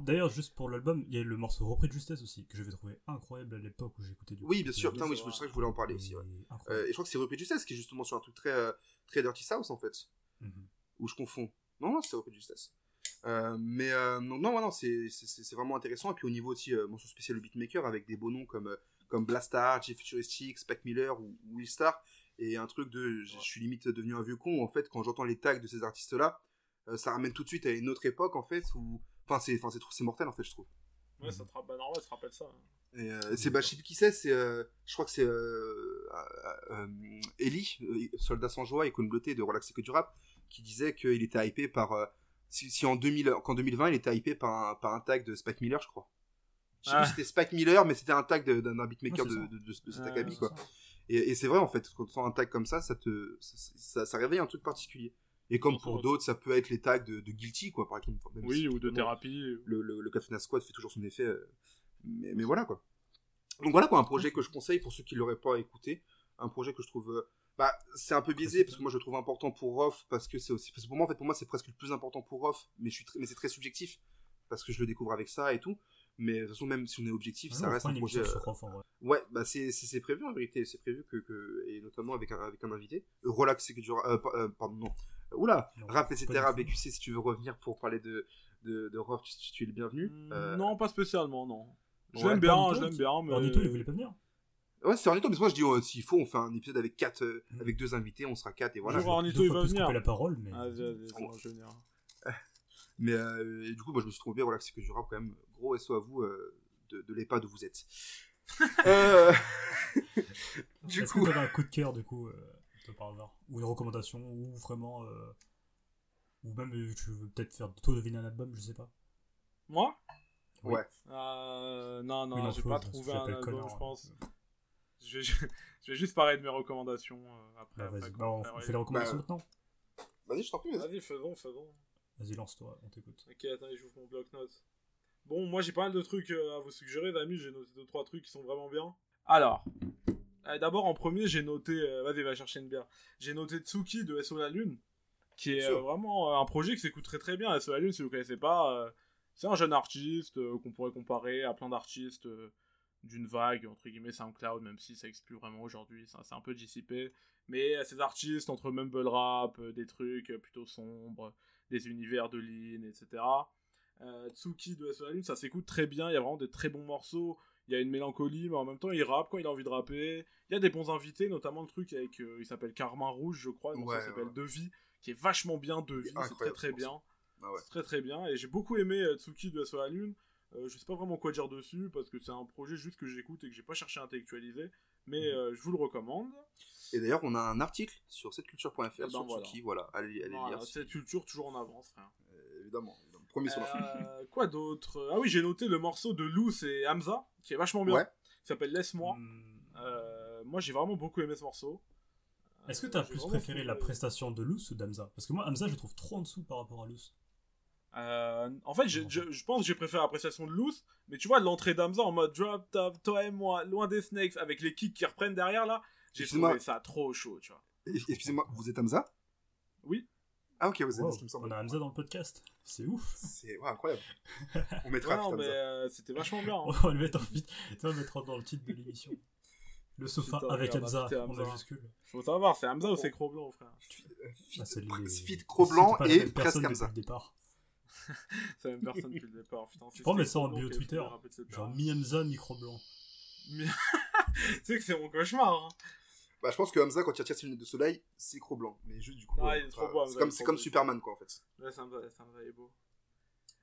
D'ailleurs, juste pour l'album, il y a le morceau Repris de justesse aussi, que j'avais trouvé incroyable à l'époque où j'écoutais du Oui, bien sûr. Et- Putain, oui, c'est je, vrai. que je voulais en parler aussi. Ouais. et. Euh, et je crois que c'est Repris du 16 qui est justement sur un truc très, euh, très Dirty South en fait. Mhm. Ou je confonds. Non, non, c'est Repris 16. Euh, mais euh, non, non, non, c'est vraiment intéressant. Et puis au niveau aussi, euh, mention spéciale le beatmaker avec des beaux noms comme, euh, comme Blastar, J Futuristic, Spec Miller ou, ou Will Star. Et un truc de. Je je suis limite devenu un vieux con en fait quand j'entends les tags de ces artistes-là. euh, ça ramène tout de suite à une autre époque en fait où. Enfin, c'est enfin, c'est trop- c'est mortel en fait, je trouve. Ouais, ça te rappelle, bah, normal, ça te rappelle ça. hein. Et euh, c'est bah, je sais plus qui c'est, c'est euh, je crois que c'est euh, euh, euh, Ellie, euh, soldat sans joie et Bleuté de Relaxer que du rap, qui disait qu'il était hypé par euh, si, si en 2000 qu'en 2020 il était hypé par un, par un tag de Spike Miller, je crois. Je sais Ah. plus si c'était Spike Miller, mais c'était un tag d'un beatmaker Ouais, de, de, de, de cet acabit, c'est quoi. Et, et c'est vrai, en fait, quand tu sens un tag comme ça, ça te, ça, ça, ça réveille un truc particulier. Et comme pour d'autres, ça peut être les tags de, de Guilty, quoi, par exemple. Même Oui, si, ou de thérapie. Le, le, le Katana Squad fait toujours son effet. euh, mais, mais voilà, quoi. Donc voilà, quoi, un projet que je conseille pour ceux qui l'auraient pas écouté. Un projet que je trouve. euh, bah, c'est un peu biaisé parce que moi je le trouve important pour Roth parce que c'est aussi. Parce que pour moi, en fait, pour moi, c'est presque le plus important pour Roth, mais, je suis très- mais c'est très subjectif parce que je le découvre avec ça et tout. Mais de toute façon, même si on est objectif, Ah ça reste un projet. euh. Ouais, bah c'est c'est prévu en vérité, c'est prévu que, que et notamment avec un avec un invité. Euh, Relax c'est que euh, euh, pardon non. Oula, rap etc. BQC si tu veux revenir pour parler de de de Rof, tu, tu es le bienvenu. Euh, Non, pas spécialement, non. Je Ouais, l'aime bien, je l'aime bien, mais. Ornito, il voulait pas venir. Ouais, c'est Ornito, mais moi je dis euh, s'il faut on fait un épisode avec quatre euh, Mm. avec deux invités, on sera quatre et voilà. Bonjour. Ornito, il va venir. la parole, mais. Ah, vas-y, vas-y, c'est bon, je vais venir. Mais euh, et du coup, moi je me suis trouvé Relax c'est que du rap quand même gros SO à vous euh, de de l'EHPAD où vous êtes. euh... du coup, que un coup de cœur, du coup, euh, par hasard Ou une recommandation, ou vraiment. euh, Ou même euh, tu veux peut-être faire toi deviner un album, je sais pas. Moi? Ouais. Euh, Non, Une non, j'ai pas je- trouvé je un album, connard, je hein. pense. Je vais, je vais juste parler de mes recommandations euh, après. Bah, après, bah, on on fera- fait les recommandations Bah, maintenant. Vas-y, je t'en prie, vas-y. Vas-y, faisons, faisons. Vas-y, lance-toi, on t'écoute. Ok, attendez, j'ouvre mon bloc-notes. Bon, moi j'ai pas mal de trucs à vous suggérer, les amis. J'ai noté 2-3 trucs qui sont vraiment bien. Alors, d'abord en premier, j'ai noté. euh, Vas-y, va chercher une bière. J'ai noté Tsuki de SO La Lune, qui est euh, vraiment euh, un projet qui s'écoute très très bien. SO La Lune, si vous connaissez pas, c'est un jeune artiste qu'on pourrait comparer à plein d'artistes d'une vague, entre guillemets, SoundCloud, même si ça existe plus vraiment aujourd'hui, ça c'est un peu dissipé. Mais ces artistes entre mumble rap, des trucs plutôt sombres, des univers de Lean, etc. Euh, Tsuki de SO La Lune, ça s'écoute très bien, il y a vraiment des très bons morceaux, il y a une mélancolie, mais en même temps il rappe quand il a envie de rapper. Il y a des bons invités, notamment le truc avec, euh, il s'appelle Carmin Rouge, je crois, donc Ouais, ça s'appelle ouais. Devis, qui est vachement bien, Devis, c'est très très bien. Ah ouais. C'est très très bien, et j'ai beaucoup aimé euh, Tsuki de La Lune. Euh, je sais pas vraiment quoi dire dessus, parce que c'est un projet juste que j'écoute et que j'ai pas cherché à intellectualiser, mais Mhm. euh, je vous le recommande. Et d'ailleurs, on a un article sur setculture.fr Eh ben, sur voilà. Tsuki, voilà, allez, allez Voilà, lire. cette culture toujours en avance, frère. Évidemment. Premier sur la Euh, quoi d'autre? Ah oui, j'ai noté le morceau de Loose et Hamza, qui est vachement bien. Ouais. Qui s'appelle Laisse-moi. Hmm. Euh, moi, j'ai vraiment beaucoup aimé ce morceau. Est-ce que Euh, t'as j'ai plus préféré trouvé- la prestation de Luce ou d'Amza Parce que moi, Hamza, je le trouve trop en dessous par rapport à Luce. Euh, en fait, je, je pense que j'ai préféré l'appréciation de Loose, mais tu vois, l'entrée d'Hamza en mode drop top, toi et moi, loin des snakes, avec les kicks qui reprennent derrière là, j'ai trouvé ça trop chaud, tu vois. Excusez-moi, vous êtes Hamza? Oui. Ah ok, vous êtes Wow, ce qui me semble. on a Hamza dans le podcast. C'est ouf. C'est ouais, incroyable. On mettra Ouais, non, Hamza. mais euh, c'était vachement bien. hein. On va le mettre en vite. On va le mettre dans le titre de l'émission. Le sofa Putain, avec regarde, Hamza putain, en Hamza. majuscule. Faut savoir, c'est Hamza ou c'est Cro-Blanc, frère Fit, Ah, c'est les- Fit Cro-Blanc et même presque personne Hamza. depuis le départ. C'est la même personne depuis le départ, putain. Tu peux mettre ça en bio Twitter Genre... Genre mi-Hamza, mi-Cro-Blanc. tu sais que c'est mon cauchemar, hein. Bah, je pense que Hamza, quand il retire ses lunettes de soleil, c'est Cro-Blanc. Mais juste du coup. Ah, euh, trop C'est comme, c'est trop. Superman, quoi, en fait. Ouais, Hamza, Hamza est beau.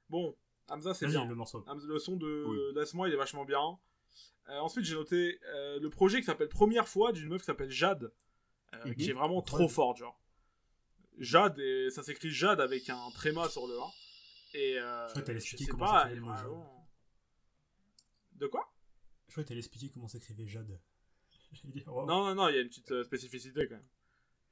Bon, Hamza, c'est bien. le morceau. Hamza, le son de Oui. Laisse-moi, il est vachement bien. Euh, ensuite, j'ai noté euh, le projet qui s'appelle Première fois d'une meuf qui s'appelle Jade, euh, Mhm. qui est vraiment trop Ouais. forte, genre. Jade, et ça s'écrit Jade avec un tréma sur le 1. Et euh, Je crois que t'allais je sais comment pas, elle vraiment- De quoi? Je crois que t'allais expliquer comment s'écrivait Jade. J'allais dire, wow. Non, non, non, il y a une petite euh, spécificité quand même.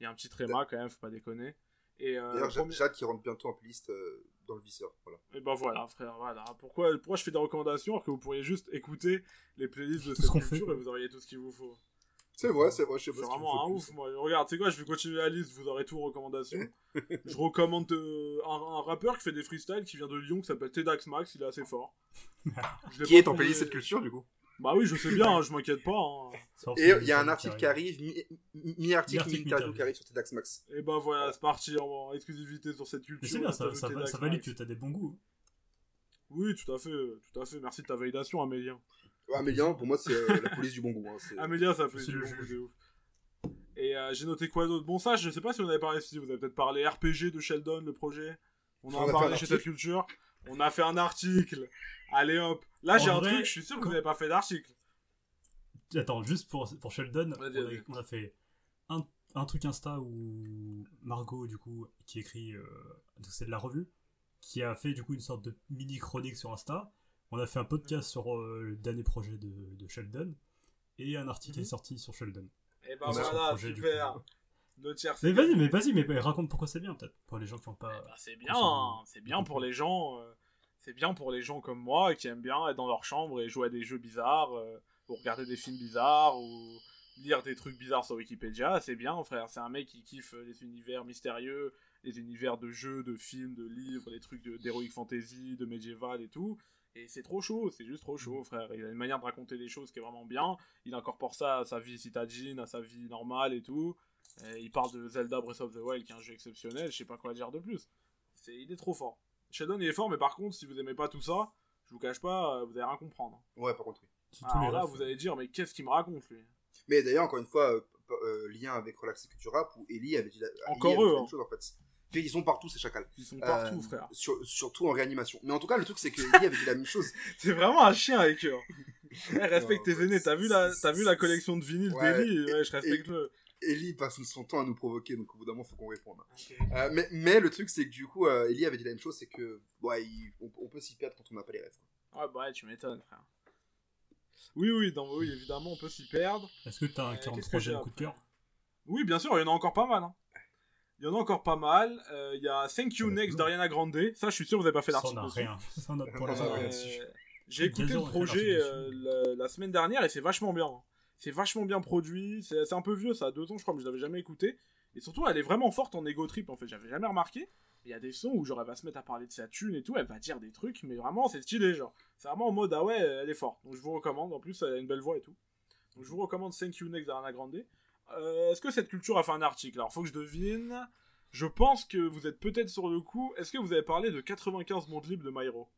Il y a un petit tréma quand même, faut pas déconner. Et, euh, D'ailleurs, Jade, premier- Jade qui rentre bientôt en playlist euh, dans le viseur. Voilà. Et ben voilà, frère, voilà. Pourquoi, pourquoi je fais des recommandations alors que vous pourriez juste écouter les playlists de Tout cette ce culture et vous auriez tout ce qu'il vous faut. C'est vrai, c'est vrai, je sais pas suis ce qu'il vraiment un ouf, plus. moi. Regarde, tu sais quoi, je vais continuer la liste, vous aurez tout en recommandation. je recommande euh, un, un rappeur qui fait des freestyles qui vient de Lyon qui s'appelle Tedax Max, il est assez fort. Qui est en playlist cette culture, du coup? Bah oui, je sais bien, hein, je m'inquiète pas. hein. Et si il y a un article qui arrive, mi- mi-article, Mi-article, mi-interview qui arrive sur TEDx Max. Et ben voilà, c'est parti en, en exclusivité sur cette culture. Mais c'est bien, ça, va- valide que t'as des bons goûts. Oui, tout à fait, tout à fait. Merci de ta validation, Amélien. Ouais, Amélien, pour moi, c'est euh, la police du bon goût. Hein. c'est- Amélien, ça fait C'est du bon goût de ouf. Et euh, j'ai noté quoi d'autre? Bon, ça, je sais pas si on avait parlé ici. Vous avez peut-être parlé RPG de Sheldon, le projet. On en On a a parlé chez cette culture. On a fait un article. Allez hop. Là, j'ai un truc, je suis sûr que vous n'avez pas fait d'article. Attends, juste pour, pour Sheldon, on, a, vas-y. on a fait un, un truc Insta où Margot, du coup, qui écrit, euh, donc c'est de la revue, qui a fait du coup une sorte de mini chronique sur Insta. On a fait un podcast sur euh, le dernier projet de, de Sheldon et un article Mhm. est sorti sur Sheldon. Et ben Ouais, son voilà, projet, super. Tiers, Mais c'est vas-y, bien. mais vas-y, mais raconte pourquoi c'est bien, peut-être. Pour les gens qui n'ont Eh pas. ben, c'est bien, consommer. c'est bien pour les gens. euh, c'est bien pour les gens comme moi qui aiment bien être dans leur chambre et jouer à des jeux bizarres, euh, ou regarder des films bizarres, ou lire des trucs bizarres sur Wikipédia. C'est bien, frère. C'est un mec qui kiffe les univers mystérieux, les univers de jeux, de films, de livres, les trucs de- d'heroic fantasy, de médiéval et tout. Et c'est trop chaud, c'est juste trop chaud, frère. Il a une manière de raconter les choses qui est vraiment bien. Il incorpore ça à sa vie citadine, à sa vie normale et tout. Et il parle de Zelda Breath of the Wild, qui est un jeu exceptionnel. Je sais pas quoi dire de plus. C'est, il est trop fort. Shadow il est fort, mais par contre, si vous aimez pas tout ça, je vous cache pas, euh, vous allez rien comprendre. Ouais, par contre, oui. Alors là, refs. vous allez dire, mais qu'est-ce qu'il me raconte lui? Mais d'ailleurs, encore une fois, euh, euh, lien avec Relax Culture Rap, où Ellie avait dit la, Encore eux, hein. même chose, en fait. Ils sont partout, ces chacals. Ils sont partout, Euh, frère. sur- surtout en réanimation. Mais en tout cas, le truc, c'est que Ellie avait dit la même chose. C'est vraiment un chien avec eux. Eh, respecte Non, tes aînés. T'as vu la, c'est- t'as vu la collection de vinyles Ouais. d'Eli Ouais, je respecte le. Ellie passe son temps à nous provoquer, donc au bout d'un moment, faut qu'on réponde. Euh, mais, mais le truc, c'est que du coup, euh, Ellie avait dit la même chose, c'est que ouais, il- on, on peut s'y perdre quand on n'a pas les rêves. quoi. Ouais, bah ouais, tu m'étonnes, frère. Oui, oui, non, oui, évidemment, on peut s'y perdre. Est-ce que t'as un Euh, qu'est-ce 43 que j'ai ème coup de cœur? Oui, bien sûr, il y en a encore pas mal. hein. Il y en a encore pas mal. Euh, Il y a Thank You Ouais, Next d'Ariana Grande. Ça, je suis sûr, vous avez pas fait Ça, l'article. on a dessus. rien. Ça, on a pour Non, l'instant non, rien. Euh, J'ai écouté le projet euh, la semaine dernière et c'est vachement bien. hein. C'est vachement bien produit. C'est c'est un peu vieux, ça a deux ans, je crois, mais je l'avais jamais écouté. Et surtout, elle est vraiment forte en ego trip, en fait. J'avais jamais remarqué. Il y a des sons où genre elle va se mettre à parler de sa thune et tout, elle va dire des trucs, mais vraiment c'est stylé, genre. C'est vraiment en mode ah ouais, elle est forte. Donc je vous recommande. En plus, elle a une belle voix et tout. Donc je vous recommande Thank You Next d'Ariana Grande. Euh, Est-ce que cette culture a fait un article? Alors faut que je devine. Je pense que vous êtes peut-être sur le coup. Est-ce que vous avez parlé de 95 mondes libres de Myro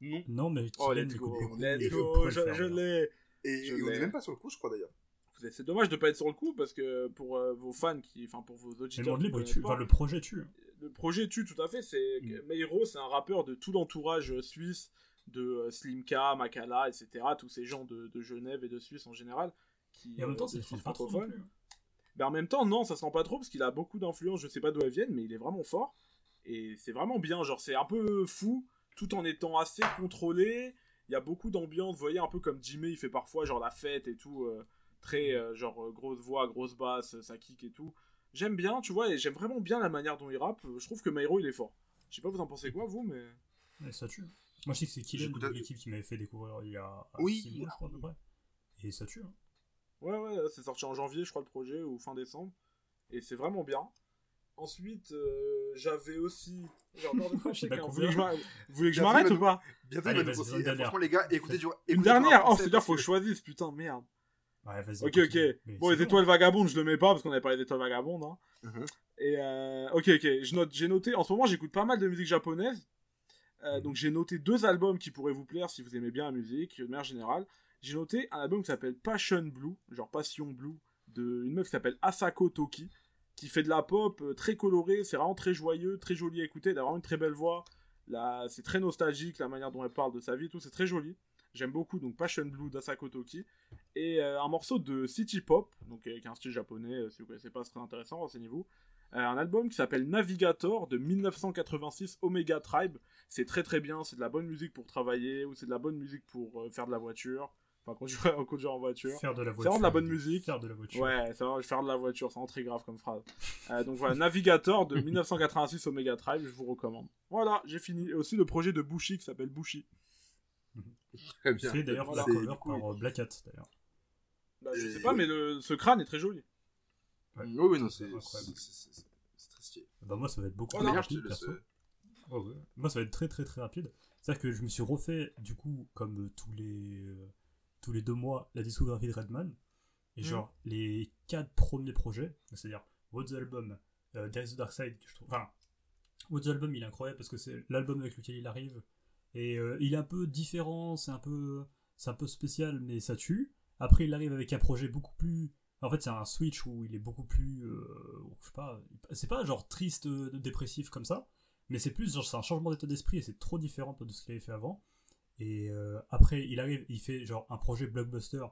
Non. Non, mais Oh, let's go, let's et go, je, je alors. l'ai. Et, Je et on l'ai. est même pas sur le coup, je crois d'ailleurs. C'est dommage de pas être sur le coup parce que pour euh, vos fans qui, enfin pour vos auditeurs, le libre, tue. pas, Enfin, le projet tue. le projet tue tout à fait. C'est Mm. Meiro, c'est un rappeur de tout l'entourage euh, suisse, de euh, Slimka, Makala, etc. Tous ces gens de, de Genève et de Suisse en général. Qui, Et en même temps, euh, c'est non francophone. plus. Ben, en même temps, non, ça se sent pas trop parce qu'il a beaucoup d'influence. Je sais pas d'où elles viennent, mais il est vraiment fort. Et c'est vraiment bien. Genre, c'est un peu fou tout en étant assez contrôlé. Il y a beaucoup d'ambiance. Vous voyez, un peu comme Jimmy, il fait parfois genre la fête et tout. euh, très, euh, genre, euh, grosse voix, grosse basse, ça kick et tout. J'aime bien, tu vois, et j'aime vraiment bien la manière dont il rappe. Je trouve que Myro, il est fort. Je sais pas, vous en pensez quoi, vous, mais. Ouais, ça tue. Moi, je sais que c'est Kylian de l'équipe qui m'avait fait découvrir il y a Oui. 6 mois, je crois, à peu près. Et ça tue. hein. Ouais, ouais, c'est sorti en janvier, je crois, le projet, ou fin décembre. Et c'est vraiment bien. Ensuite, euh, j'avais aussi. J'ai encore des hein. Vous voulez que je m'arrête- que je ou pas Bientôt, Allez, vas-y. Franchement, les gars, écoutez du Une écoutez dernière Oh, c'est-à-dire, faut que je choisisse, putain, merde. Ouais, vas-y. Ok, ok. Mais Bon, les étoiles vagabondes, je le mets pas parce qu'on avait parlé d'étoiles vagabondes. Hein. Mhm. Et euh, ok, ok. Je note, j'ai noté. En ce moment, j'écoute pas mal de musique japonaise. Euh, Mhm. Donc, j'ai noté deux albums qui pourraient vous plaire si vous aimez bien la musique, de manière générale. J'ai noté un album qui s'appelle Passion Blue, genre Passion Blue, de une meuf qui s'appelle Asako Toki, qui fait de la pop euh, très colorée. C'est vraiment très joyeux, très joli à écouter. Elle a vraiment une très belle voix. C'est très nostalgique la manière dont elle parle de sa vie, et tout. C'est très joli. J'aime beaucoup donc Passion Blue d'Asako Toki et euh, un morceau de City Pop, donc avec un style japonais, euh, si vous connaissez pas, c'est très intéressant, renseignez-vous. Un album qui s'appelle Navigator de 1986 Omega Tribe. C'est très très bien, c'est de la bonne musique pour travailler ou c'est de la bonne musique pour faire de la voiture, enfin conduire, conduire en voiture. Faire de la voiture. vraiment de la bonne musique. Faire de la voiture. Ouais, ça va faire de la voiture, c'est vraiment très grave comme phrase. Euh, donc voilà, Navigator de 1986 Omega Tribe, je vous recommande. Voilà, j'ai fini. Et aussi le projet de Bushi qui s'appelle Bushi. Très bien. Fait d'ailleurs Voilà. la C'est- cover du coup, par euh, Black Hat d'ailleurs. Bah, je sais pas, mais le, ce crâne est très joli. Ouais. Oui, oui, non, c'est c'est- c'est- c'est- c'est très stylé. Bah moi ça va être beaucoup Oh, plus rapide perso. Ouais. Moi ça va être très très très rapide. C'est-à-dire que je me suis refait du coup comme tous les euh, tous les deux mois la discographie de Redman et Mhm. genre les quatre premiers projets, c'est-à-dire What's Album, euh, is the Dark Side, que je trouve. Enfin, What's Album il est incroyable parce que c'est l'album avec lequel il arrive et euh, il est un peu différent, c'est un peu c'est un peu spécial mais ça tue. Après il arrive avec un projet beaucoup plus en fait, c'est un switch où il est beaucoup plus. euh, je sais pas. C'est pas genre triste, euh, dépressif comme ça. Mais c'est plus genre, c'est un changement d'état d'esprit et c'est trop différent de ce qu'il avait fait avant. Et euh, après, il arrive, il fait genre un projet blockbuster.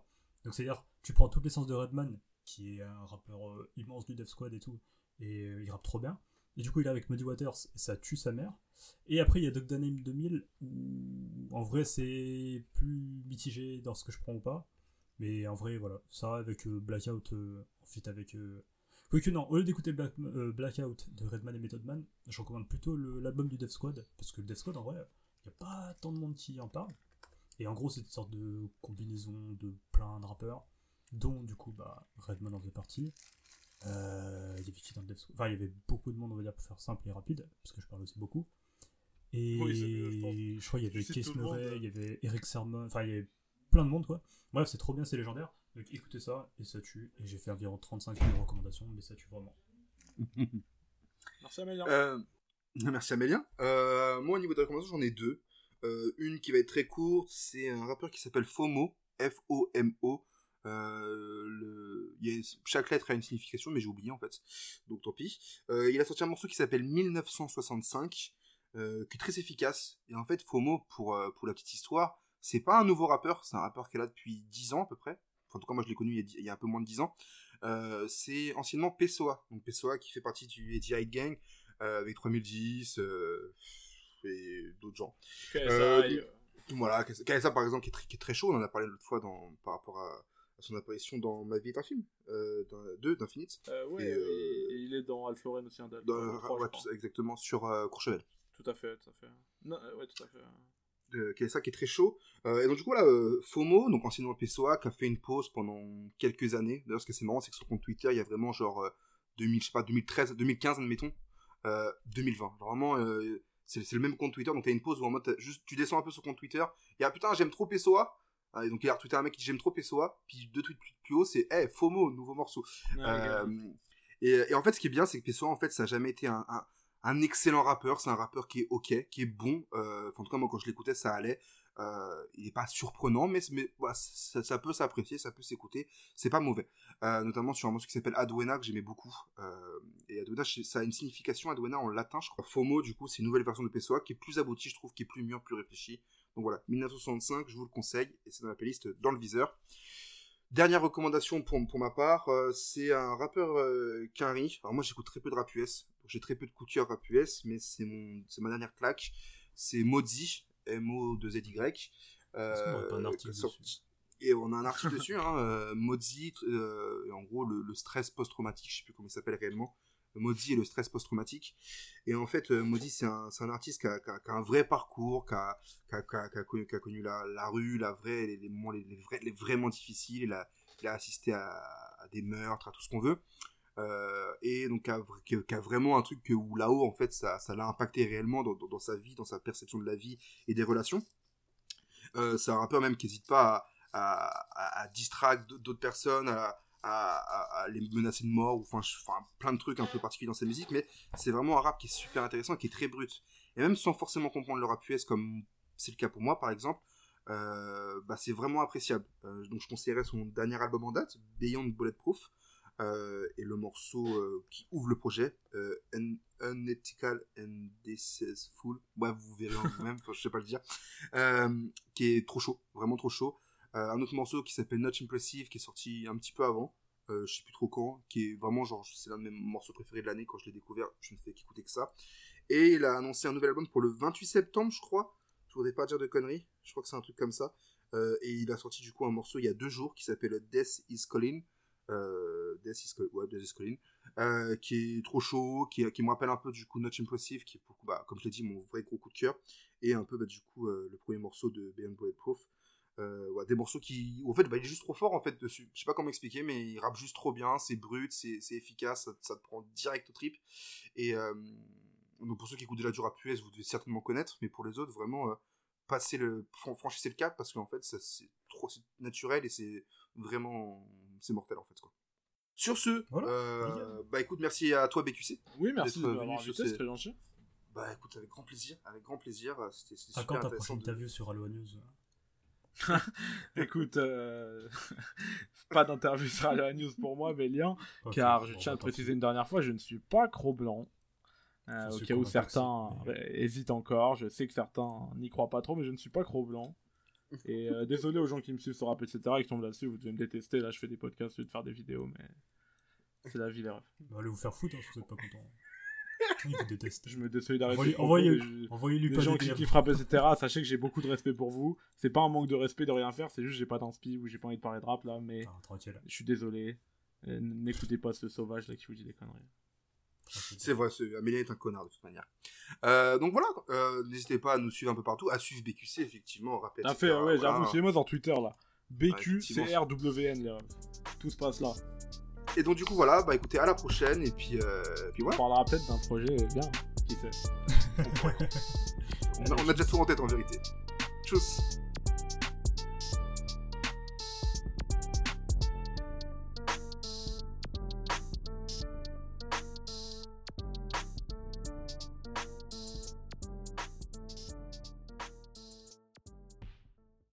Donc, c'est-à-dire, tu prends toute l'essence de Redman, qui est un rappeur euh, immense du Death Squad et tout, et euh, il rappe trop bien. Et du coup, il est avec Muddy Waters, et ça tue sa mère. Et après, il y a Dog Name 2000, où en vrai, c'est plus mitigé dans ce que je prends ou pas. Mais en vrai, voilà, ça avec Blackout, en fait avec. Quoique non, au lieu d'écouter Black, Blackout de Redman et Method Man, je recommande plutôt l'album du Death Squad, parce que le Death Squad, en vrai, il n'y a pas tant de monde qui en parle. Et en gros, c'est une sorte de combinaison de plein de rappeurs, dont du coup, bah, Redman en faisait partie. Euh, Il y avait qui dans le Death Squad Enfin, il y avait beaucoup de monde, on va dire, pour faire simple et rapide, parce que je parle aussi beaucoup. Et Oui, je crois qu'il y avait Case Murray, euh. il y avait Eric Sermon, enfin, il y avait plein de monde, quoi. Bref, c'est trop bien, c'est légendaire. Donc écoutez ça, et ça tue. Et j'ai fait environ 35 000 recommandations, mais ça tue vraiment. Merci Amélien. Euh, merci Amélien. Euh, moi, au niveau des recommandations, j'en ai deux. Euh, une qui va être très courte, c'est un rappeur qui s'appelle FOMO, F-O-M-O. Euh, a- chaque lettre a une signification, mais j'ai oublié en fait, donc tant pis. Il a sorti un morceau qui s'appelle 1965, euh, qui est très efficace. Et en fait, FOMO, pour, pour la petite histoire, c'est pas un nouveau rappeur, c'est un rappeur est là depuis 10 ans à peu près. En tout cas, moi je l'ai connu il y, a, a un peu moins de 10 ans. C'est anciennement Pessoa, donc Pessoa qui fait partie du ATI Gang, avec 3010 euh, et d'autres gens. KSI, euh, euh, Voilà, KSA par exemple qui est, très, qui est très chaud, on en a parlé l'autre fois dans, par rapport à, à son apparition dans Ma vie est un film, euh, 2 d'Infinite. euh, ouais, et, euh, et- et il est dans Alpha aussi, un Dans- d'Alpha, trois, je ouais, crois. tout ça, exactement, sur euh, Courchevel. Tout à fait, tout à fait. Non, euh, ouais, tout à fait. de KSA qui est très chaud. Euh, et donc du coup là, euh, FOMO, donc anciennement PSOA, qui a fait une pause pendant quelques années. D'ailleurs, ce qui est marrant, c'est que sur son compte Twitter, il y a vraiment genre euh, 2000, je sais pas, 2013, 2015, admettons, euh, 2020. Genre, vraiment, euh, c'est le même compte Twitter, donc t'as une pause où en mode, juste, tu descends un peu sur compte Twitter, il y a putain, j'aime trop PSOA. Ah, et donc il y a retweeté un mec qui dit j'aime trop PSOA, puis deux tweets plus, plus haut, c'est hey, FOMO, nouveau morceau. Ah, Euh, et, et en fait, ce qui est bien, c'est que Pessoa, en fait, ça n'a jamais été un, un, un excellent rappeur. C'est un rappeur qui est ok, qui est bon. Euh, enfin, en tout cas, moi, quand je l'écoutais, ça allait. Euh, il n'est pas surprenant, mais, ça, peut s'apprécier, ça peut s'écouter. C'est pas mauvais. Euh, notamment sur un morceau qui s'appelle Adwena, que j'aimais beaucoup. Euh, et Adwena, je- ça a une signification, Adwena, en latin, je crois. FOMO, du coup, c'est une nouvelle version de Pessoa qui est plus aboutie, je trouve, qui est plus mûre, plus réfléchie. Donc voilà, 1965, je vous le conseille, et c'est dans la playlist Dans le viseur. Dernière recommandation pour, pour ma part, c'est un rappeur euh, Quinry. Alors moi j'écoute très peu de rap US, j'ai très peu de couture rap US, mais c'est ma dernière claque. C'est Modi, M-O-2-Z-Y. Est-ce qu'on aurait pas un Euh, article qui sort- dessus et on a un article dessus, hein, euh, euh, en gros le, le stress post-traumatique, je sais plus comment il s'appelle réellement. Modi et le stress post-traumatique. Et en fait, euh, Modi, c'est un, artiste qui a, qui a- qui a un vrai parcours, qui a, qui connu, la, la rue, la vraie, les, les moments les, les vrais, les vraiment difficiles. Il a, il a assisté à, à des meurtres, à tout ce qu'on veut. Euh, et donc, qui a, vraiment un truc que, où là-haut, en fait, ça, l'a impacté réellement dans, sa vie, dans sa perception de la vie et des relations. Euh, c'est un rappeur même qui n'hésite pas à, à, distract d'autres personnes, à, les menacer de mort, ou enfin plein de trucs un peu particuliers dans sa musique, mais c'est vraiment un rap qui est super intéressant, qui est très brut. Et même sans forcément comprendre le rap US, comme c'est le cas pour moi par exemple, euh, bah, c'est vraiment appréciable. Euh, donc je conseillerais son dernier album en date, Beyond Bulletproof, euh, et le morceau euh, qui ouvre le projet, euh, Un- Unethical and Distasteful, ouais, vous verrez en vous-même, je sais pas le dire, qui est trop chaud, vraiment trop chaud. Un autre morceau qui s'appelle Not Impressive, qui est sorti un petit peu avant, je sais plus trop quand, qui est vraiment genre, c'est l'un de mes morceaux préférés de l'année, quand je l'ai découvert, je ne fais qu'écouter que ça. Et il a annoncé un nouvel album pour le 28 septembre, je crois, je voudrais pas dire de conneries, je crois que c'est un truc comme ça. Et il a sorti du coup un morceau il y a deux jours qui s'appelle Death is Calling. Euh, Death is, Calling. Euh, qui est trop chaud, qui, qui me rappelle un peu du coup Not Impressive, qui est pour, bah, comme je l'ai dit, mon vrai gros coup de cœur. Et un peu bah, du coup euh, le premier morceau de Beyond Bulletproof. Euh, des morceaux qui. En fait, bah, il est juste trop fort en fait dessus. Je sais pas comment expliquer, mais il rappe juste trop bien, c'est brut, c'est efficace, ça, te prend direct au trip. Et euh, donc pour ceux qui écoutent déjà du rap US, vous devez certainement connaître, mais pour les autres, vraiment, passez le, fran- franchissez le cap parce qu'en fait, c'est trop naturel et c'est vraiment. C'est mortel en fait. Quoi. Sur ce, Voilà, euh, bah écoute, merci à toi BQC. Oui, merci de d'être m'avoir venu sur invité, ces- c'est très gentil. Bah écoute, avec grand plaisir, avec grand plaisir. euh, C'était super quand ta intéressant. prochaine de- interview sur Aloha News Écoute, euh, pas d'interview sur la news pour moi, mais lien, Ok, car je tiens à préciser une dernière fois, je ne suis pas cro-blanc. Euh, au cas où certains mais- hésitent encore, je sais que certains n'y croient pas trop, mais je ne suis pas cro-blanc. Et euh, désolé aux gens qui me suivent sur rap, etc., et qui tombent là-dessus, vous devez me détester. Là, je fais des podcasts au lieu de faire des vidéos, mais c'est la vie, les refs. Bah, allez vous faire foutre hein, si vous pas content. Il vous déteste. Je me désolidarise. Envoyez- propos, envoyez- Envoyez-lui Les pas gens qui kiffent rap, etc. Sachez que j'ai beaucoup de respect pour vous. C'est pas un manque de respect de rien faire, c'est juste que j'ai pas d'inspi ou j'ai pas envie de parler de rap là, mais tranquille. je suis désolé. Euh, N'écoutez pas ce sauvage là qui vous dit des conneries. C'est vrai, c'est- Amélie est un connard de toute manière. Euh, donc voilà, euh, n'hésitez pas à nous suivre un peu partout, à suivre BQC effectivement, rappel. T'as etc. fait, ouais, Voilà. j'avoue, suivez-moi sur Twitter là. BQCRWN, les. Tout se passe là. Et donc du coup voilà, bah écoutez, à la prochaine et puis, euh, puis On voilà. parlera peut-être d'un projet bien. Qui sait On a, on a déjà tout en tête en vérité. Tchuss